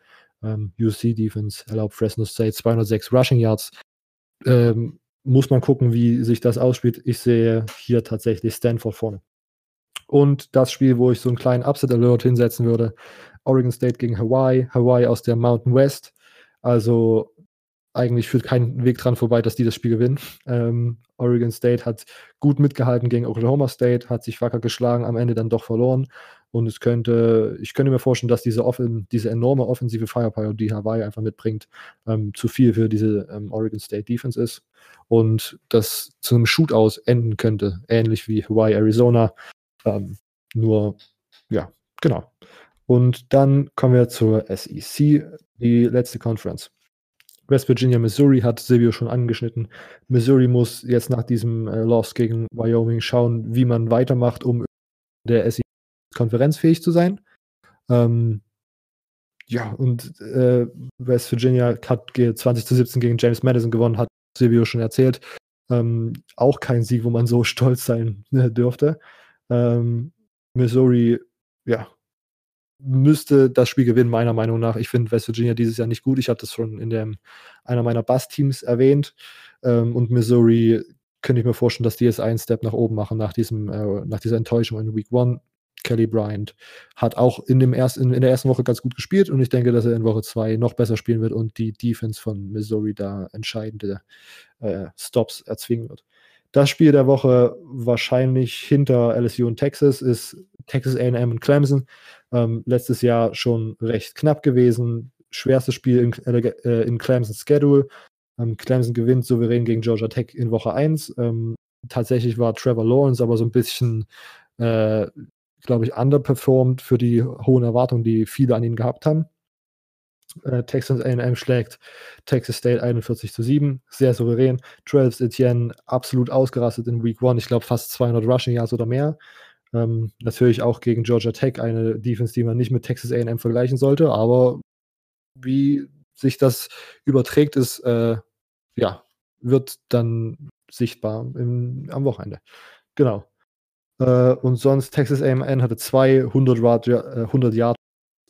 Ähm, UC Defense erlaubt Fresno State 206 Rushing Yards. Ähm, muss man gucken, wie sich das ausspielt. Ich sehe hier tatsächlich Stanford vorne. Und das Spiel, wo ich so einen kleinen Upset Alert hinsetzen würde, Oregon State gegen Hawaii, Hawaii aus der Mountain West. Also eigentlich führt kein Weg dran vorbei, dass die das Spiel gewinnen. Ähm, Oregon State hat gut mitgehalten gegen Oklahoma State, hat sich wacker geschlagen, am Ende dann doch verloren. Und es könnte, ich könnte mir vorstellen, dass diese, offen, diese enorme offensive Firepower, die Hawaii einfach mitbringt, ähm, zu viel für diese ähm, Oregon State Defense ist. Und das zu einem Shootout enden könnte, ähnlich wie Hawaii, Arizona. Ähm, nur, ja, genau. Und dann kommen wir zur SEC, die letzte Conference. West Virginia, Missouri hat Silvio schon angeschnitten. Missouri muss jetzt nach diesem äh, Loss gegen Wyoming schauen, wie man weitermacht, um der SEC konferenzfähig zu sein. Ähm, ja, und äh, West Virginia hat 20 zu 17 gegen James Madison gewonnen, hat Silvio schon erzählt. Ähm, auch kein Sieg, wo man so stolz sein äh, dürfte. Ähm, Missouri, ja, müsste das Spiel gewinnen, meiner Meinung nach. Ich finde West Virginia dieses Jahr nicht gut. Ich habe das schon in dem, einer meiner Bass-Teams erwähnt. Ähm, und Missouri könnte ich mir vorstellen, dass die jetzt einen Step nach oben machen nach, diesem, äh, nach dieser Enttäuschung in Week 1. Kelly Bryant hat auch in, dem ersten, in, in, der ersten Woche ganz gut gespielt und ich denke, dass er in Woche 2 noch besser spielen wird und die Defense von Missouri da entscheidende äh, Stops erzwingen wird. Das Spiel der Woche wahrscheinlich hinter LSU und Texas ist Texas AM und Clemson. Ähm, letztes Jahr schon recht knapp gewesen. Schwerstes Spiel in, äh, in Clemson's Schedule. Ähm, Clemson gewinnt souverän gegen Georgia Tech in Woche 1. Ähm, tatsächlich war Trevor Lawrence aber so ein bisschen, äh, glaube ich, underperformed für die hohen Erwartungen, die viele an ihn gehabt haben. Äh, Texans AM schlägt Texas State 41 zu 7, sehr souverän. Travis Etienne absolut ausgerastet in Week 1, ich glaube fast 200 Rushing Yards oder mehr. Ähm, natürlich auch gegen Georgia Tech eine Defense, die man nicht mit Texas AM vergleichen sollte, aber wie sich das überträgt, ist, äh, ja, wird dann sichtbar im, am Wochenende. Genau. Äh, und sonst, Texas AM hatte 200 Yard, äh, 100 Yard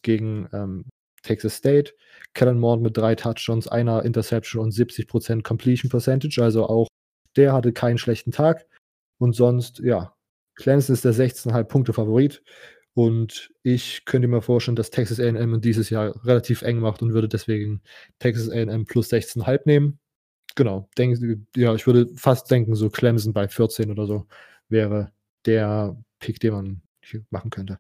gegen ähm, Texas State. Kellen Moore mit drei Touchdowns, einer Interception und 70% Completion Percentage. Also auch der hatte keinen schlechten Tag. Und sonst, ja, Clemson ist der 16,5 Punkte Favorit. Und ich könnte mir vorstellen, dass Texas AM dieses Jahr relativ eng macht und würde deswegen Texas AM plus 16,5 nehmen. Genau, denke, ja, ich würde fast denken, so Clemson bei 14 oder so wäre der Pick, den man machen könnte.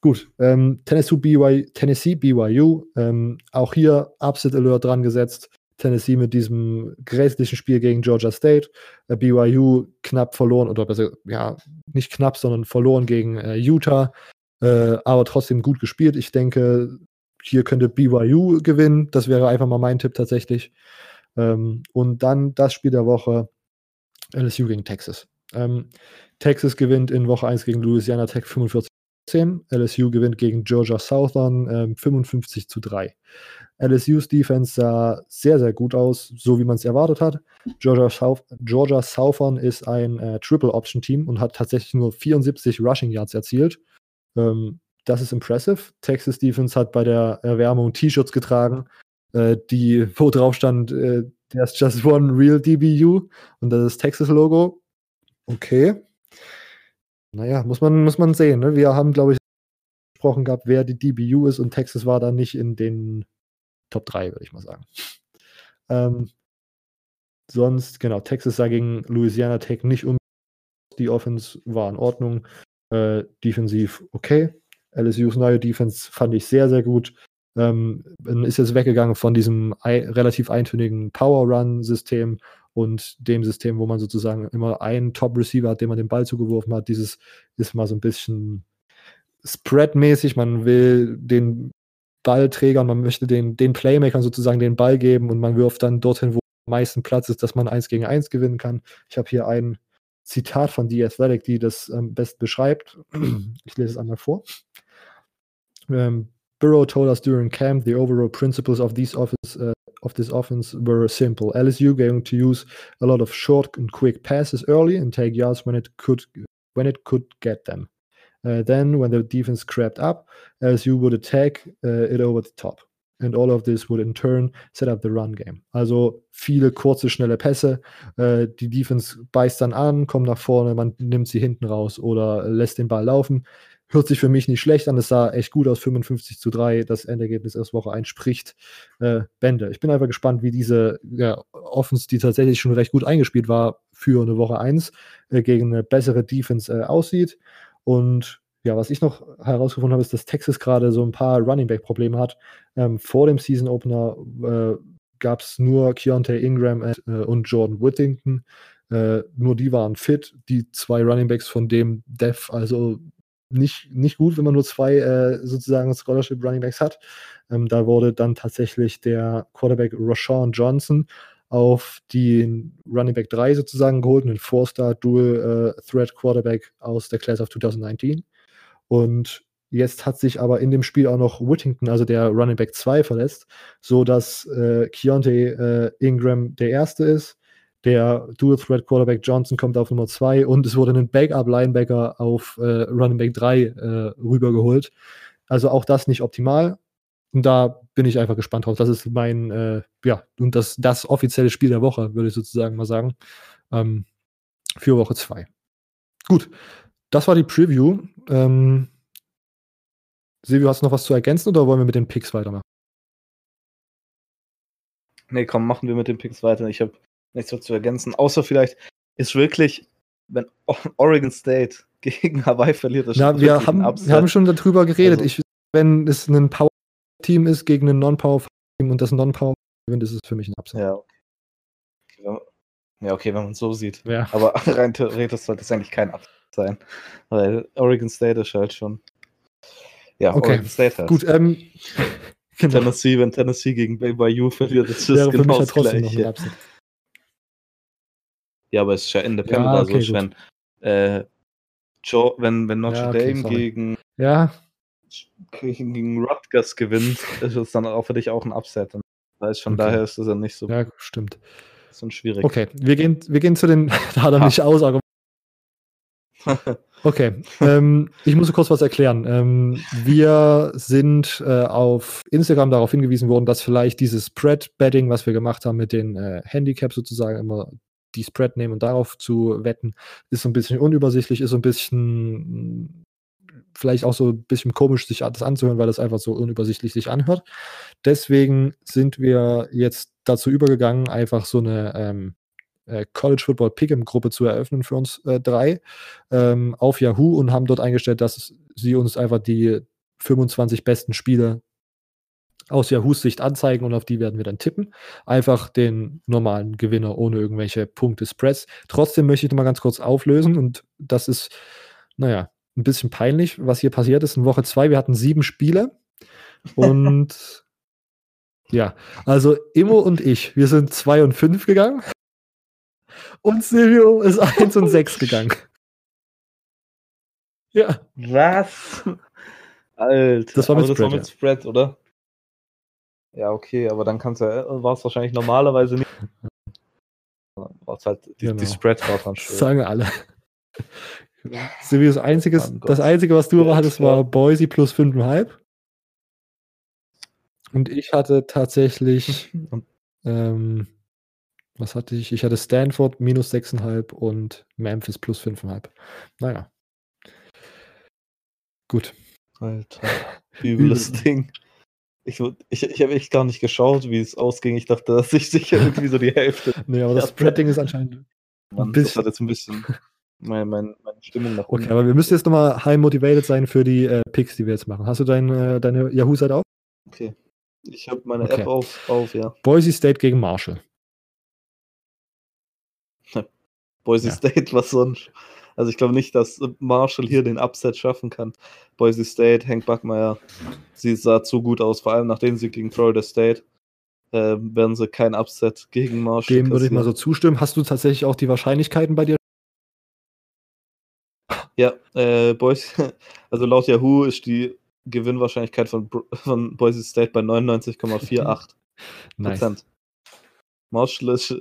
Gut, ähm, Tennessee, BY, Tennessee BYU, ähm, auch hier Upset Alert dran gesetzt. Tennessee mit diesem grässlichen Spiel gegen Georgia State. Äh, BYU knapp verloren, oder besser, ja, nicht knapp, sondern verloren gegen äh, Utah, äh, aber trotzdem gut gespielt. Ich denke, hier könnte BYU gewinnen. Das wäre einfach mal mein Tipp tatsächlich. Ähm, und dann das Spiel der Woche: LSU gegen Texas. Ähm, Texas gewinnt in Woche 1 gegen Louisiana Tech 45 LSU gewinnt gegen Georgia Southern ähm, 55 zu 3. LSU's Defense sah sehr, sehr gut aus, so wie man es erwartet hat. Georgia, South, Georgia Southern ist ein äh, Triple-Option-Team und hat tatsächlich nur 74 Rushing Yards erzielt. Ähm, das ist impressive. Texas Defense hat bei der Erwärmung T-Shirts getragen, äh, die, wo drauf stand, äh, there's just one real DBU und das ist Texas-Logo. Okay. Naja, muss man, muss man sehen. Ne? Wir haben, glaube ich, gesprochen gehabt, wer die DBU ist und Texas war da nicht in den Top 3, würde ich mal sagen. Ähm, sonst, genau, Texas sah gegen Louisiana Tech nicht um. Die Offense war in Ordnung. Äh, defensiv okay. LSU's neue Defense fand ich sehr, sehr gut. Ähm, ist jetzt weggegangen von diesem relativ eintönigen Power-Run-System und dem System, wo man sozusagen immer einen Top-Receiver hat, dem man den Ball zugeworfen hat. Dieses ist mal so ein bisschen Spread-mäßig. Man will den Ballträgern, man möchte den, den Playmakern sozusagen den Ball geben und man wirft dann dorthin, wo am meisten Platz ist, dass man eins gegen eins gewinnen kann. Ich habe hier ein Zitat von The Athletic, die das am besten beschreibt. Ich lese es einmal vor. Um, ähm, Burrow told us during camp the overall principles of these office uh, of this offense were simple. LSU going to use a lot of short and quick passes early and take yards when it could when it could get them. Uh, then, when the defense crept up, LSU would attack uh, it over the top. And all of this would in turn set up the run game. Also viele kurze, schnelle Pässe. Äh, die Defense beißt dann an, kommt nach vorne, man nimmt sie hinten raus oder lässt den Ball laufen. Hört sich für mich nicht schlecht an. Es sah echt gut aus, 55 zu 3. Das Endergebnis erst Woche 1 spricht äh, Bände. Ich bin einfach gespannt, wie diese ja, Offense, die tatsächlich schon recht gut eingespielt war, für eine Woche 1 äh, gegen eine bessere Defense äh, aussieht. Und ja, was ich noch herausgefunden habe, ist, dass Texas gerade so ein paar Running Back-Probleme hat. Ähm, vor dem Season Opener äh, gab es nur Keontae Ingram äh, und Jordan Whittington. Äh, nur die waren fit. Die zwei Running Backs von dem Dev, also nicht, nicht gut, wenn man nur zwei äh, sozusagen Scholarship Running Backs hat. Ähm, da wurde dann tatsächlich der Quarterback Rashawn Johnson auf den Running Back 3 sozusagen geholt, einen Four-Star Dual äh, Threat Quarterback aus der Class of 2019. Und jetzt hat sich aber in dem Spiel auch noch Whittington, also der Running Back 2, verletzt, sodass äh, Keontae äh, Ingram der Erste ist der Dual Threat Quarterback Johnson kommt auf Nummer 2 und es wurde ein Backup Linebacker auf äh, Running Back 3 äh, rübergeholt. Also auch das nicht optimal. Und da bin ich einfach gespannt drauf. Das ist mein, äh, ja, und das, das offizielle Spiel der Woche, würde ich sozusagen mal sagen, ähm, für Woche 2. Gut, das war die Preview. Ähm, Silvio, hast du noch was zu ergänzen oder wollen wir mit den Picks weitermachen? Nee, komm, machen wir mit den Picks weiter. Ich habe nichts mehr zu ergänzen. Außer vielleicht ist wirklich, wenn Oregon State gegen Hawaii verliert, das ja, wir haben, wir haben schon darüber geredet. Also, ich, wenn es ein Power-Team ist gegen ein Non-Power-Team und das Non-Power gewinnt, ist es für mich ein Upset. Ja, okay. Ja, okay, wenn man es so sieht. Ja. Aber rein theoretisch sollte es eigentlich kein Upset sein. Weil Oregon State ist halt schon. Ja, okay. Oregon State halt. Gut, ähm, genau. Tennessee, wenn Tennessee gegen BYU verliert, ist das genau das Gleiche. Ja, aber es ist ja Independent, ja, okay, also wenn, äh, Joe, wenn, wenn Notre ja, okay, Dame gegen, ja. gegen Rutgers gewinnt, ist es dann auch für dich auch ein Upset. Und von okay. daher ist es ja nicht so. Ja, stimmt. So schwierig. Okay, wir gehen, wir gehen zu den, da hat er mich aus, Okay, ähm, ich muss kurz was erklären. Ähm, wir sind äh, auf Instagram darauf hingewiesen worden, dass vielleicht dieses Spread-Betting, was wir gemacht haben mit den äh, Handicaps sozusagen, immer die Spread nehmen und darauf zu wetten, ist so ein bisschen unübersichtlich, ist so ein bisschen vielleicht auch so ein bisschen komisch, sich das anzuhören, weil das einfach so unübersichtlich sich anhört. Deswegen sind wir jetzt dazu übergegangen, einfach so eine ähm, äh, College Football Pick'em Gruppe zu eröffnen für uns äh, drei ähm, auf Yahoo und haben dort eingestellt, dass sie uns einfach die 25 besten Spiele aus Yahoos Sicht anzeigen und auf die werden wir dann tippen. Einfach den normalen Gewinner ohne irgendwelche Punkte Spreads. Trotzdem möchte ich mal ganz kurz auflösen und das ist, naja, ein bisschen peinlich, was hier passiert ist. In Woche zwei, wir hatten sieben Spiele und ja, also Immo und ich, wir sind zwei und fünf gegangen und Silvio ist eins und sechs gegangen. Ja. Was? Alter. Das war mit Spread, das war mit Spread, oder? Ja, okay, aber dann kannst du, war es wahrscheinlich normalerweise nicht. War es halt, die, Genau. die Spread war dann schön. Sagen alle. Silvio, das Einzige, Mein Gott. das Einzige, was du Ja, hattest, war Boise plus 5,5. Und ich hatte tatsächlich, ähm, was hatte ich? Ich hatte Stanford minus 6,5 und Memphis plus 5,5. Naja. Gut. Alter, übles Ding. Ich, ich, ich habe echt gar nicht geschaut, wie es ausging. Ich dachte, dass ich sicher irgendwie so die Hälfte. Nee, aber das. Spreading ist anscheinend. Mann, bisschen. das hat jetzt ein bisschen meine, meine, meine Stimmung nach Okay, aber wir müssen jetzt nochmal high motivated sein für die äh, Picks, die wir jetzt machen. Hast du dein, äh, deine Yahoo-Seite auf? Okay. Ich habe meine Okay. App auf, auf, ja. Boise State gegen Marshall. Boise Ja. State, was sonst? Also ich glaube nicht, dass Marshall hier den Upset schaffen kann. Boise State, Hank Backmeier, sie sah zu gut aus, vor allem nachdem sie gegen Florida State äh, werden sie kein Upset gegen Marshall. Dem würde ich mal so zustimmen. Hast du tatsächlich auch die Wahrscheinlichkeiten bei dir? Ja, äh, Boise, also laut Yahoo ist die Gewinnwahrscheinlichkeit von, von Boise State bei 99,48 Nice. Prozent. Marshall ist,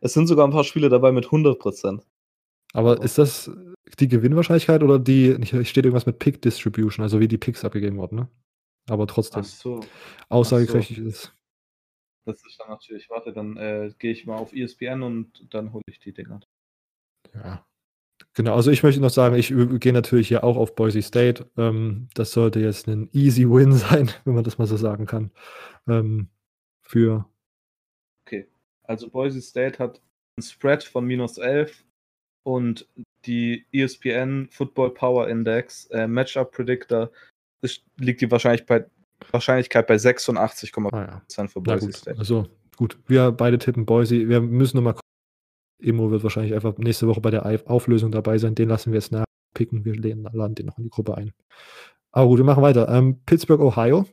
es sind sogar ein paar Spiele dabei mit 100 Prozent. Aber ist das die Gewinnwahrscheinlichkeit oder die, hier steht irgendwas mit Pick Distribution, also wie die Picks abgegeben wurden, ne? Aber trotzdem, so. aussagekräftig ist. Das ist dann natürlich, warte, dann äh, gehe ich mal auf ESPN und dann hole ich die Dinger. Ja. Genau, also ich möchte noch sagen, ich gehe natürlich hier auch auf Boise State. Ähm, das sollte jetzt ein easy Win sein, wenn man das mal so sagen kann. Ähm, für, Okay. Also Boise State hat ein Spread von minus 11 und die ESPN Football Power Index äh, Matchup Predictor ist, liegt die wahrscheinlich bei, Wahrscheinlichkeit bei 86,5% ah ja, für Boise gut. State. Also gut, wir beide tippen Boise. Wir müssen nochmal gucken. Emo wird wahrscheinlich einfach nächste Woche bei der Auflösung dabei sein. Den lassen wir jetzt nachpicken. Wir laden laden den noch in die Gruppe ein. Aber gut, wir machen weiter. Ähm, Pittsburgh, Ohio.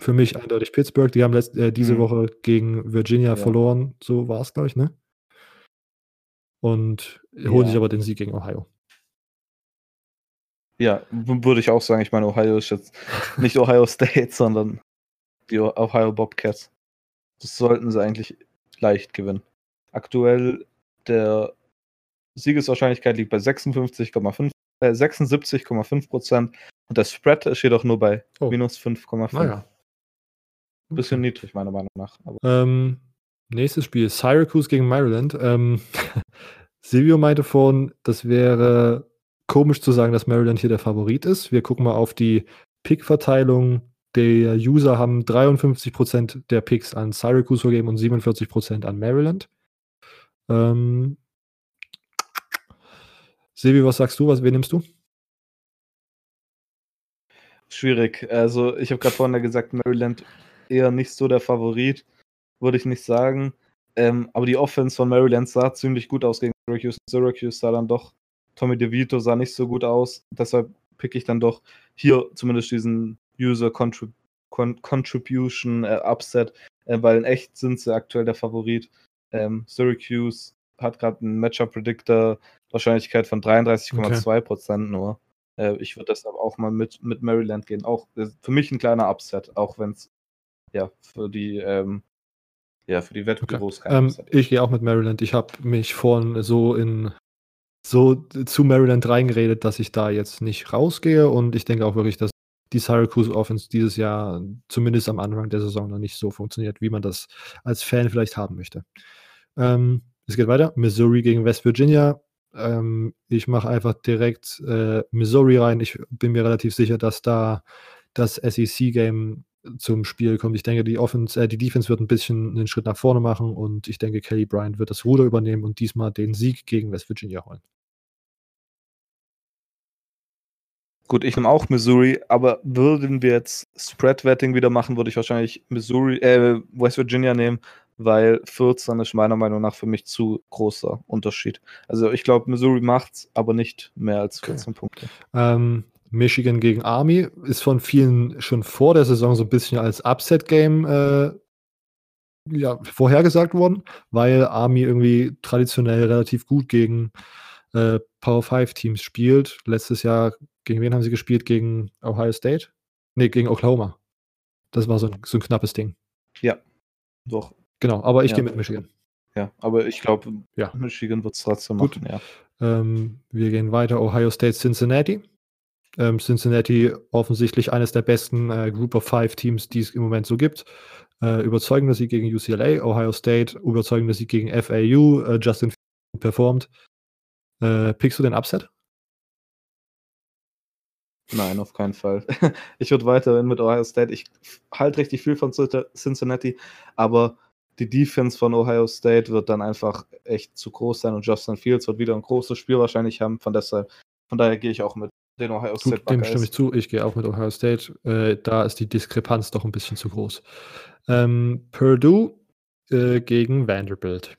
Für mich eindeutig Pittsburgh. Die haben letzt, äh, diese Mhm. Woche gegen Virginia Ja. verloren. So war es, glaube ich, ne? Und holen Ja. sich aber den Sieg gegen Ohio. Ja, würde ich auch sagen. Ich meine, Ohio ist jetzt nicht Ohio State, sondern die Ohio Bobcats. Das sollten sie eigentlich leicht gewinnen. Aktuell der Siegeswahrscheinlichkeit liegt bei 56,5 äh, 76,5 Prozent und der Spread ist jedoch nur bei Oh. minus 5,5. Naja. Bisschen niedrig, meiner Meinung nach. Ähm, nächstes Spiel, Syracuse gegen Maryland. Ähm, Silvio meinte vorhin, das wäre komisch zu sagen, dass Maryland hier der Favorit ist. Wir gucken mal auf die Pick-Verteilung. Der User haben 53% der Picks an Syracuse vergeben und 47% an Maryland. Ähm, Silvio, was sagst du? Was, wen nimmst du? schwierig. Also, ich habe gerade vorhin gesagt, Maryland eher nicht so der Favorit, würde ich nicht sagen. Ähm, aber die Offense von Maryland sah ziemlich gut aus gegen Syracuse. Syracuse sah dann doch, Tommy DeVito sah nicht so gut aus. Deshalb pick ich dann doch hier zumindest diesen User Contrib Con Contribution äh, Upset, äh, weil in echt sind sie aktuell der Favorit. Ähm, Syracuse hat gerade einen Matchup Predictor Wahrscheinlichkeit von 33,2 Prozent nur. Äh, ich würde deshalb auch mal mit, mit Maryland gehen. Auch äh, für mich ein kleiner Upset, auch wenn es ja für die ähm, ja für die Wettbüros kein Ähm, ich gehe auch mit Maryland. Ich habe mich vorhin so in so zu Maryland reingeredet, dass ich da jetzt nicht rausgehe und ich denke auch wirklich, dass die Syracuse Offense dieses Jahr zumindest am Anfang der Saison noch nicht so funktioniert, wie man das als Fan vielleicht haben möchte. Ähm, es geht weiter. Missouri gegen West Virginia. Ähm, ich mache einfach direkt äh, Missouri rein. Ich bin mir relativ sicher, dass da das SEC-Game zum Spiel kommt. Ich denke, die Offense, äh, die Defense wird ein bisschen einen Schritt nach vorne machen und ich denke, Kelly Bryant wird das Ruder übernehmen und diesmal den Sieg gegen West Virginia holen. Gut, ich nehme auch Missouri, aber würden wir jetzt Spread-Wetting wieder machen, würde ich wahrscheinlich Missouri, äh, West Virginia nehmen, weil 14 ist meiner Meinung nach für mich zu großer Unterschied. Also ich glaube, Missouri macht's, aber nicht mehr als Okay. 14 Punkte. Ähm, Michigan gegen Army ist von vielen schon vor der Saison so ein bisschen als Upset-Game äh, ja, vorhergesagt worden, weil Army irgendwie traditionell relativ gut gegen äh, Power 5 Teams spielt. Letztes Jahr, gegen wen haben sie gespielt? Gegen Ohio State? Nee, gegen Oklahoma. Das war so ein, so ein knappes Ding. Ja, doch. Genau, aber ich Ja. gehe mit Michigan. Ja, aber ich glaube, Ja. Michigan wird es trotzdem Gut. machen, ja. Ähm, wir gehen weiter. Ohio State, Cincinnati. Ähm, Cincinnati offensichtlich eines der besten äh, Group of Five Teams, die es im Moment so gibt. Äh, überzeugender Sieg gegen UCLA, Ohio State, überzeugender Sieg gegen FAU, äh, Justin performt. Äh, pickst du den Upset? Nein, auf keinen Fall. Ich würde weiterhin mit Ohio State. Ich halte richtig viel von Cincinnati, aber die Defense von Ohio State wird dann einfach echt zu groß sein und Justin Fields wird wieder ein großes Spiel wahrscheinlich haben. Von, deshalb, von daher gehe ich auch mit den Ohio State Gut, dem stimme ich zu. Ich gehe auch mit Ohio State. Äh, da ist die Diskrepanz doch ein bisschen zu groß. Ähm, Purdue äh, gegen Vanderbilt.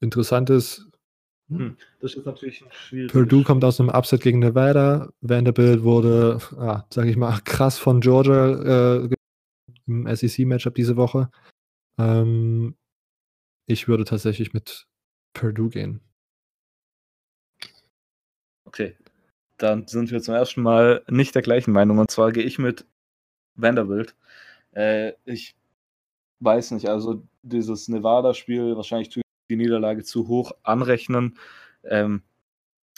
Interessantes. Das ist natürlich ein schwieriges Purdue kommt aus einem Upset gegen Nevada. Vanderbilt wurde, ah, sag ich mal, krass von Georgia äh, im SEC-Matchup diese Woche. Ähm, ich würde tatsächlich mit Purdue gehen. Okay. Dann sind wir zum ersten Mal nicht der gleichen Meinung. Und zwar gehe ich mit Vanderbilt. Äh, ich weiß nicht, also dieses Nevada-Spiel, wahrscheinlich tue ich die Niederlage zu hoch anrechnen. Ähm,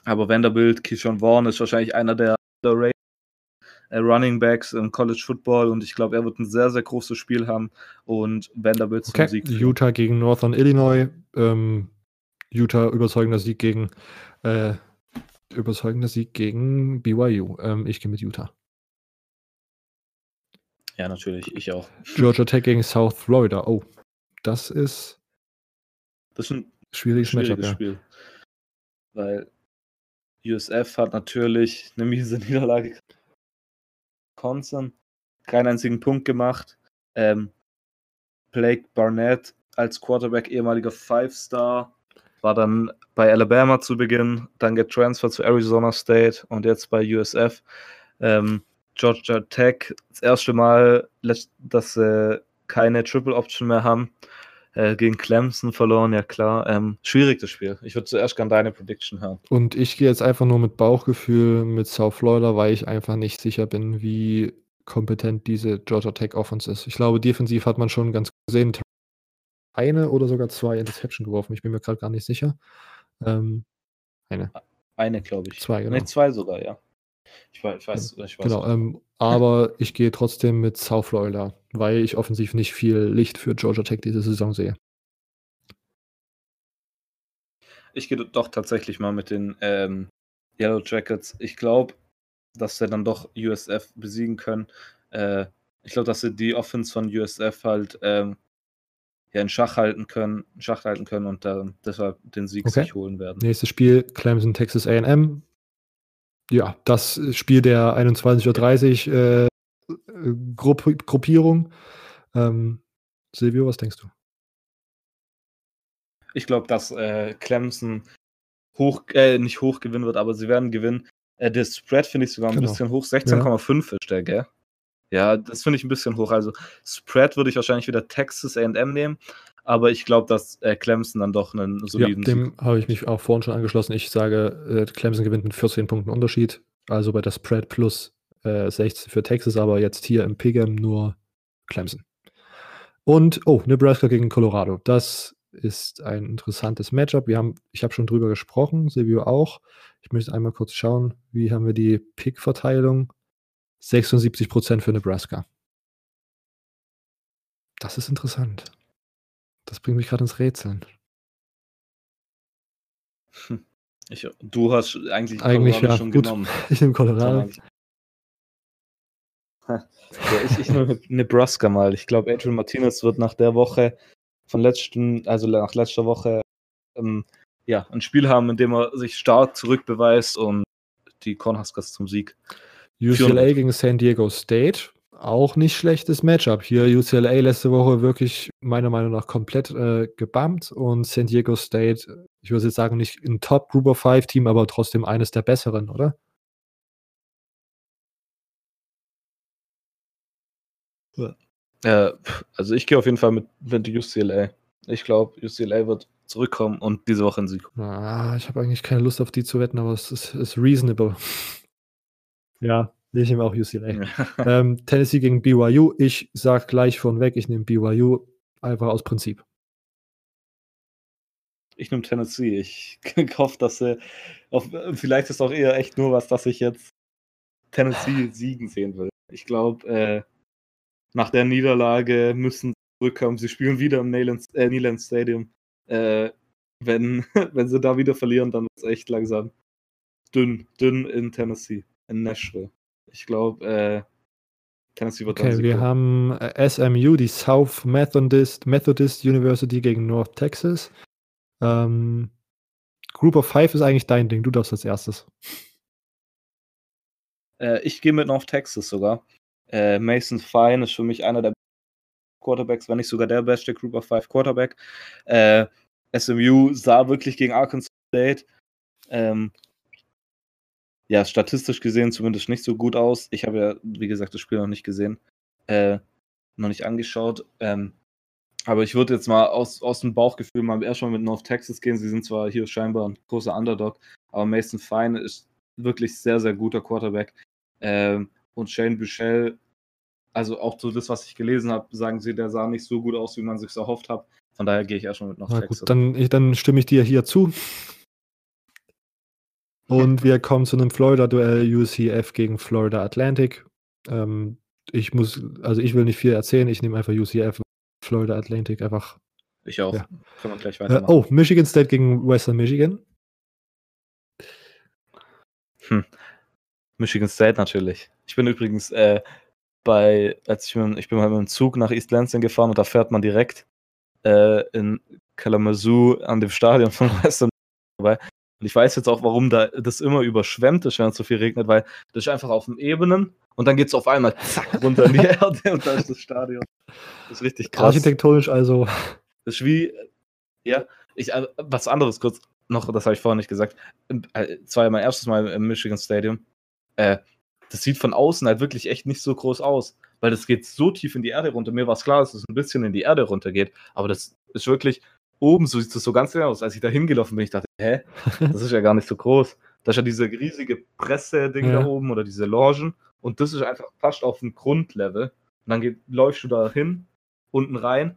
aber Vanderbilt, Keyshawn Vaughn ist wahrscheinlich einer der äh, Running Backs im College Football und ich glaube, er wird ein sehr, sehr großes Spiel haben und Vanderbilt zum Okay, Sieg führen. Utah gegen Northern Illinois. Ähm, Utah überzeugender Sieg gegen äh, überzeugender Sieg gegen BYU. Ähm, ich gehe mit Utah. Ja, natürlich, ich auch. Georgia Tech gegen South Florida. Oh, das ist Das ist ein schwieriges, schwieriges Matchup. Ja. Spiel. Weil USF hat natürlich eine miese Niederlage. Wisconsin keinen einzigen Punkt gemacht. Ähm, Blake Barnett als Quarterback, ehemaliger Five-Star, war dann bei Alabama zu Beginn, dann getransfert zu Arizona State und jetzt bei USF. Ähm, Georgia Tech, das erste Mal, dass sie keine Triple Option mehr haben äh, gegen Clemson verloren, ja klar. Ähm, schwierig das Spiel. Ich würde zuerst gerne deine Prediction hören. Und ich gehe jetzt einfach nur mit Bauchgefühl mit South Florida, weil ich einfach nicht sicher bin, wie kompetent diese Georgia Tech Offense ist. Ich glaube, defensiv hat man schon ganz gesehen, eine oder sogar zwei Interception geworfen. Ich bin mir gerade gar nicht sicher. Ähm, eine, Eine, glaube ich. Zwei, genau. Nee, zwei sogar, ja. Ich weiß, ich weiß, ich weiß genau. Ähm, aber ich gehe trotzdem mit South Florida, weil ich offensiv nicht viel Licht für Georgia Tech diese Saison sehe. Ich gehe doch tatsächlich mal mit den ähm, Yellow Jackets. Ich glaube, dass sie dann doch USF besiegen können. Äh, ich glaube, dass sie die Offense von USF halt ähm, ja, in Schach halten können, Schach halten können und dann deshalb den Sieg Okay. sich holen werden. Nächstes Spiel, Clemson, Texas AM. Ja, das Spiel der 21.30 Uhr äh, äh, Grupp Gruppierung. Ähm, Silvio, was denkst du? Ich glaube, dass äh, Clemson hoch, äh, nicht hoch gewinnen wird, aber sie werden gewinnen. Äh, der Spread finde ich sogar ein Genau. bisschen hoch. 16,5 ist der, gell? Ja, das finde ich ein bisschen hoch. Also Spread würde ich wahrscheinlich wieder Texas AM nehmen, aber ich glaube, dass äh, Clemson dann doch einen Ja, soliden dem Sieg. habe ich mich auch vorhin schon angeschlossen. Ich sage, äh, Clemson gewinnt mit 14 Punkten Unterschied. Also bei der Spread plus äh, 16 für Texas, aber jetzt hier im Pick'em nur Clemson. Und, oh, Nebraska gegen Colorado. Das ist ein interessantes Matchup. Wir haben, ich habe schon drüber gesprochen, Silvio auch. Ich möchte einmal kurz schauen, wie haben wir die Pick-Verteilung? 76% für Nebraska. Das ist interessant. Das bringt mich gerade ins Rätseln. Ich, du hast eigentlich, Eigentlich Colorado ja, schon gut. genommen. Ich nehme Colorado. Ja, ich, ich nehme Nebraska mal. Ich glaube, Adrian Martinez wird nach der Woche von letzten, also nach letzter Woche, ähm, ja, ein Spiel haben, in dem er sich stark zurückbeweist und die Cornhuskers zum Sieg. UCLA gegen San Diego State. Auch nicht schlechtes Matchup. Hier UCLA letzte Woche wirklich meiner Meinung nach komplett äh, gebammt und San Diego State, ich würde jetzt sagen, nicht ein Top Group of Five Team, aber trotzdem eines der besseren, oder? Äh, pff, also ich gehe auf jeden Fall mit, mit UCLA. Ich glaube, UCLA wird zurückkommen und diese Woche in Sieg. Ah, ich habe eigentlich keine Lust auf die zu wetten, aber es ist, ist reasonable. Ja, ich nehme auch UCLA. ähm, Tennessee gegen BYU. Ich sage gleich vornweg, ich nehme BYU einfach aus Prinzip. Ich nehme Tennessee. Ich hoffe, dass sie. Auf, vielleicht ist auch eher echt nur was, dass ich jetzt Tennessee siegen sehen will. Ich glaube, äh, nach der Niederlage müssen sie zurückkommen. Sie spielen wieder im Neyland, äh, Neyland Stadium. Äh, wenn, wenn sie da wieder verlieren, dann ist es echt langsam dünn, dünn in Tennessee, in Nashville. Ich glaube, äh, Tennessee wird Okay, wir haben äh, SMU, die South Methodist, Methodist University gegen North Texas. Ähm, Group of Five ist eigentlich dein Ding. Du darfst als erstes. Äh, ich gehe mit North Texas sogar. Äh, Mason Fine ist für mich einer der Quarterbacks, wenn nicht sogar der beste Group of Five Quarterback. Äh, SMU sah wirklich gegen Arkansas State ähm, ja, statistisch gesehen zumindest nicht so gut aus. Ich habe ja, wie gesagt, das Spiel noch nicht gesehen, äh, noch nicht angeschaut. Ähm, aber ich würde jetzt mal aus, aus dem Bauchgefühl mal erstmal mit North Texas gehen. Sie sind zwar hier scheinbar ein großer Underdog, aber Mason Fine ist wirklich sehr, sehr guter Quarterback. Ähm, und Shane Buchel, also auch so das, was ich gelesen habe, sagen sie, der sah nicht so gut aus, wie man sich erhofft hat. Von daher gehe ich erstmal mit North Na Texas. gut, dann, ich, dann stimme ich dir hier zu. Und wir kommen zu einem Florida-Duell UCF gegen Florida Atlantic. Ähm, ich muss, also ich will nicht viel erzählen, ich nehme einfach UCF, Florida Atlantic einfach. Ich auch. Ja. Können wir gleich Äh, weitermachen. oh, Michigan State gegen Western Michigan. Michigan State natürlich. Ich bin übrigens äh, bei, als ich, mit, ich bin mal mit dem Zug nach East Lansing gefahren und da fährt man direkt äh, in Kalamazoo an dem Stadion von Western vorbei. Und ich weiß jetzt auch, warum da das immer überschwemmt ist, wenn es so viel regnet, weil das ist einfach auf den Ebenen und dann geht es auf einmal zack runter in die Erde und da ist das Stadion. Das ist richtig krass. Architektonisch also. Das ist wie, ja, ich, äh, was anderes kurz noch, das habe ich vorhin nicht gesagt. Äh, Es war ja mein erstes Mal im Michigan Stadium. Äh, das sieht von außen halt wirklich echt nicht so groß aus, weil das geht so tief in die Erde runter. Mir war es klar, dass es ein bisschen in die Erde runtergeht, aber das ist wirklich oben, so sieht es so ganz genau aus. Als ich da hingelaufen bin, ich dachte, hä, das ist ja gar nicht so groß. Da ist ja diese riesige Presse-Ding Ja. da oben oder diese Logen und das ist einfach fast auf dem Grundlevel. Und dann geht, läufst du da hin, unten rein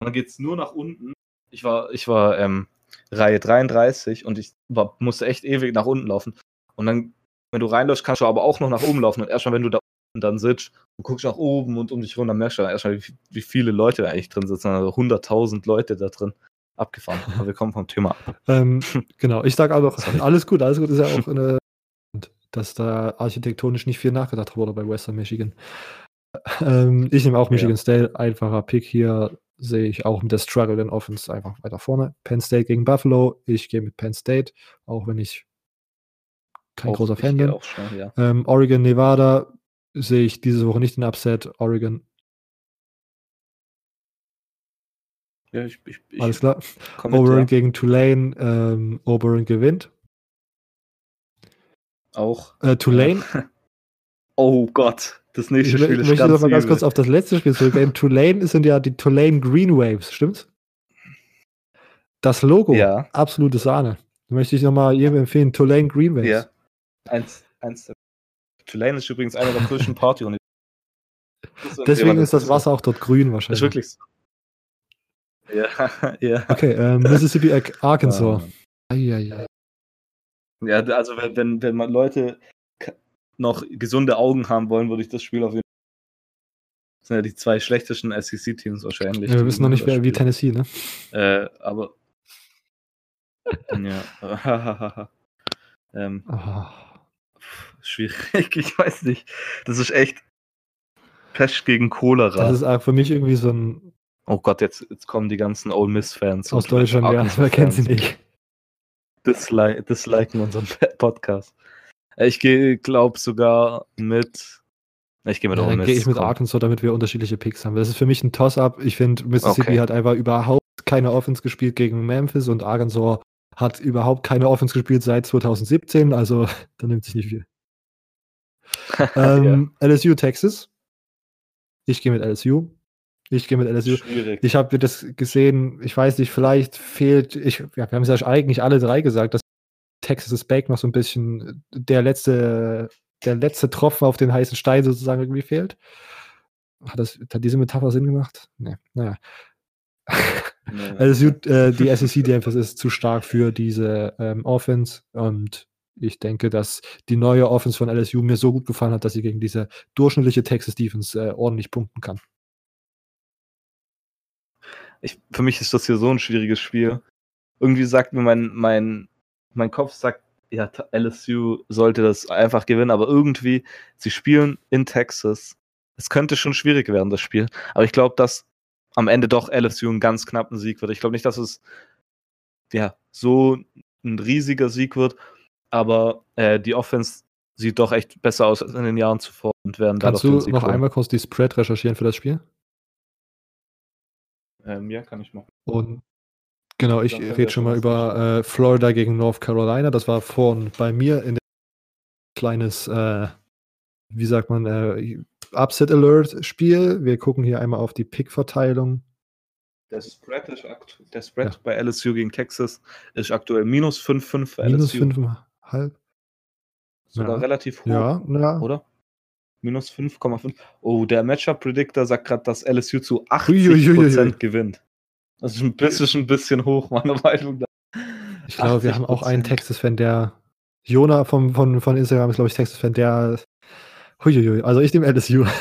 und dann geht es nur nach unten. Ich war, ich war ähm, Reihe 33 und ich war, musste echt ewig nach unten laufen. Und dann, wenn du reinläufst, kannst du aber auch noch nach oben laufen. Und erstmal, wenn du da unten dann sitzt und guckst nach oben und um dich rum, dann merkst du dann erstmal, wie, wie viele Leute da eigentlich drin sitzen. Also 100.000 Leute da drin. Abgefahren. Aber wir kommen vom Thema ab. Ähm, genau, ich sage noch, Sorry. alles gut, alles gut ist ja auch eine, dass da architektonisch nicht viel nachgedacht wurde bei Western Michigan. Ähm, ich nehme auch Michigan State, einfacher Pick hier, sehe ich auch mit der Struggle in Offense einfach weiter vorne. Penn State gegen Buffalo, ich gehe mit Penn State, auch wenn ich kein Auch- großer Fan bin. Schnell, ja. Ähm, Oregon, Nevada sehe ich diese Woche nicht den Upset. Oregon, ja ich, ich, ich alles klar. Oberon ja. gegen Tulane, ähm, Oberon gewinnt. Auch. Äh, Tulane, Oh Gott, das ich nächste Spiel ist möchte ganz noch mal ganz kurz auf das letzte Spiel zurückgehen. Tulane sind ja die Tulane Green Waves, stimmt's? Das Logo, Ja. absolute Sahne. Möchte ich nochmal jedem empfehlen, Tulane Green Waves. Ja. Eins, eins. Tulane ist übrigens einer der größten party und Deswegen ist das Wasser auch dort grün Das wahrscheinlich. ist wirklich so. Ja, ja. Okay, ähm, Mississippi, äh, Arkansas. Ah. Eieiei. Ja, also wenn, wenn, man Leute noch gesunde Augen haben wollen, würde ich das Spiel auf jeden Fall. Das sind ja die zwei schlechtesten SEC-Teams wahrscheinlich. Ja, wir wissen noch nicht, wer, wie Tennessee, ne? Äh, aber. ja. ähm, Ah. schwierig, ich weiß nicht. Das ist echt Pest gegen Cholera. Das ist auch für mich irgendwie so ein oh Gott, jetzt, jetzt kommen die ganzen Ole Miss-Fans. aus Deutschland, ja, wer kennt sie nicht. Dislike, disliken unseren Podcast. Äh, Ich gehe, glaube sogar mit. Ich gehe mit Ja, Ole Miss. gehe ich mit komm. Arkansas, damit wir unterschiedliche Picks haben. Das ist für mich ein Toss-up. Ich finde, Mississippi Okay. hat einfach überhaupt keine Offense gespielt gegen Memphis und Arkansas hat überhaupt keine Offense gespielt seit 2017. Also, da nimmt sich nicht viel. Ähm, LSU, Texas. Ich gehe mit LSU. Ich gehe mit LSU. Schwierig. Ich habe das gesehen, ich weiß nicht, vielleicht fehlt, ich, ja, wir haben es ja eigentlich alle drei gesagt, dass Texas Back noch so ein bisschen der letzte, der letzte Tropfen auf den heißen Stein sozusagen irgendwie fehlt. Hat, das, hat diese Metapher Sinn gemacht? Nee, naja. Nee. LSU, äh, die SEC Defense ist zu stark für diese ähm, Offense und ich denke, dass die neue Offense von LSU mir so gut gefallen hat, dass sie gegen diese durchschnittliche Texas Defense äh, ordentlich punkten kann. Ich, für mich ist das hier so ein schwieriges Spiel. Irgendwie sagt mir mein, mein, mein Kopf sagt, ja, LSU sollte das einfach gewinnen, aber irgendwie, sie spielen in Texas. Es könnte schon schwierig werden, das Spiel. Aber ich glaube, dass am Ende doch LSU einen ganz knappen Sieg wird. Ich glaube nicht, dass es ja so ein riesiger Sieg wird, aber äh, die Offense sieht doch echt besser aus als in den Jahren zuvor und werden Kannst dadurch du noch holen. einmal kurz die Spread recherchieren für das Spiel? Ähm, ja, kann ich machen. Und genau, ich rede schon mal über äh, Florida gegen North Carolina. Das war vorhin bei mir in dem kleines, äh, wie sagt man, äh, Upset Alert Spiel. Wir gucken hier einmal auf die Pick-Verteilung. Der Spread, ist der Spread Ja. bei LSU gegen Texas ist aktuell minus 5,5 für Minus LSU. 5,5. Sogar ja. relativ hoch, Ja, ja. oder? Minus 5,5. Oh, der Matchup-Predictor sagt gerade, dass LSU zu 80% Uiuiuiui. gewinnt. Das ist ein bisschen, ein bisschen hoch, meiner Meinung nach. Ich glaube, wir haben auch einen 80%. Texas-Fan, der Jona vom, von, von Instagram ist, glaube ich, Texas-Fan, der. Huiuiui, also ich nehme LSU.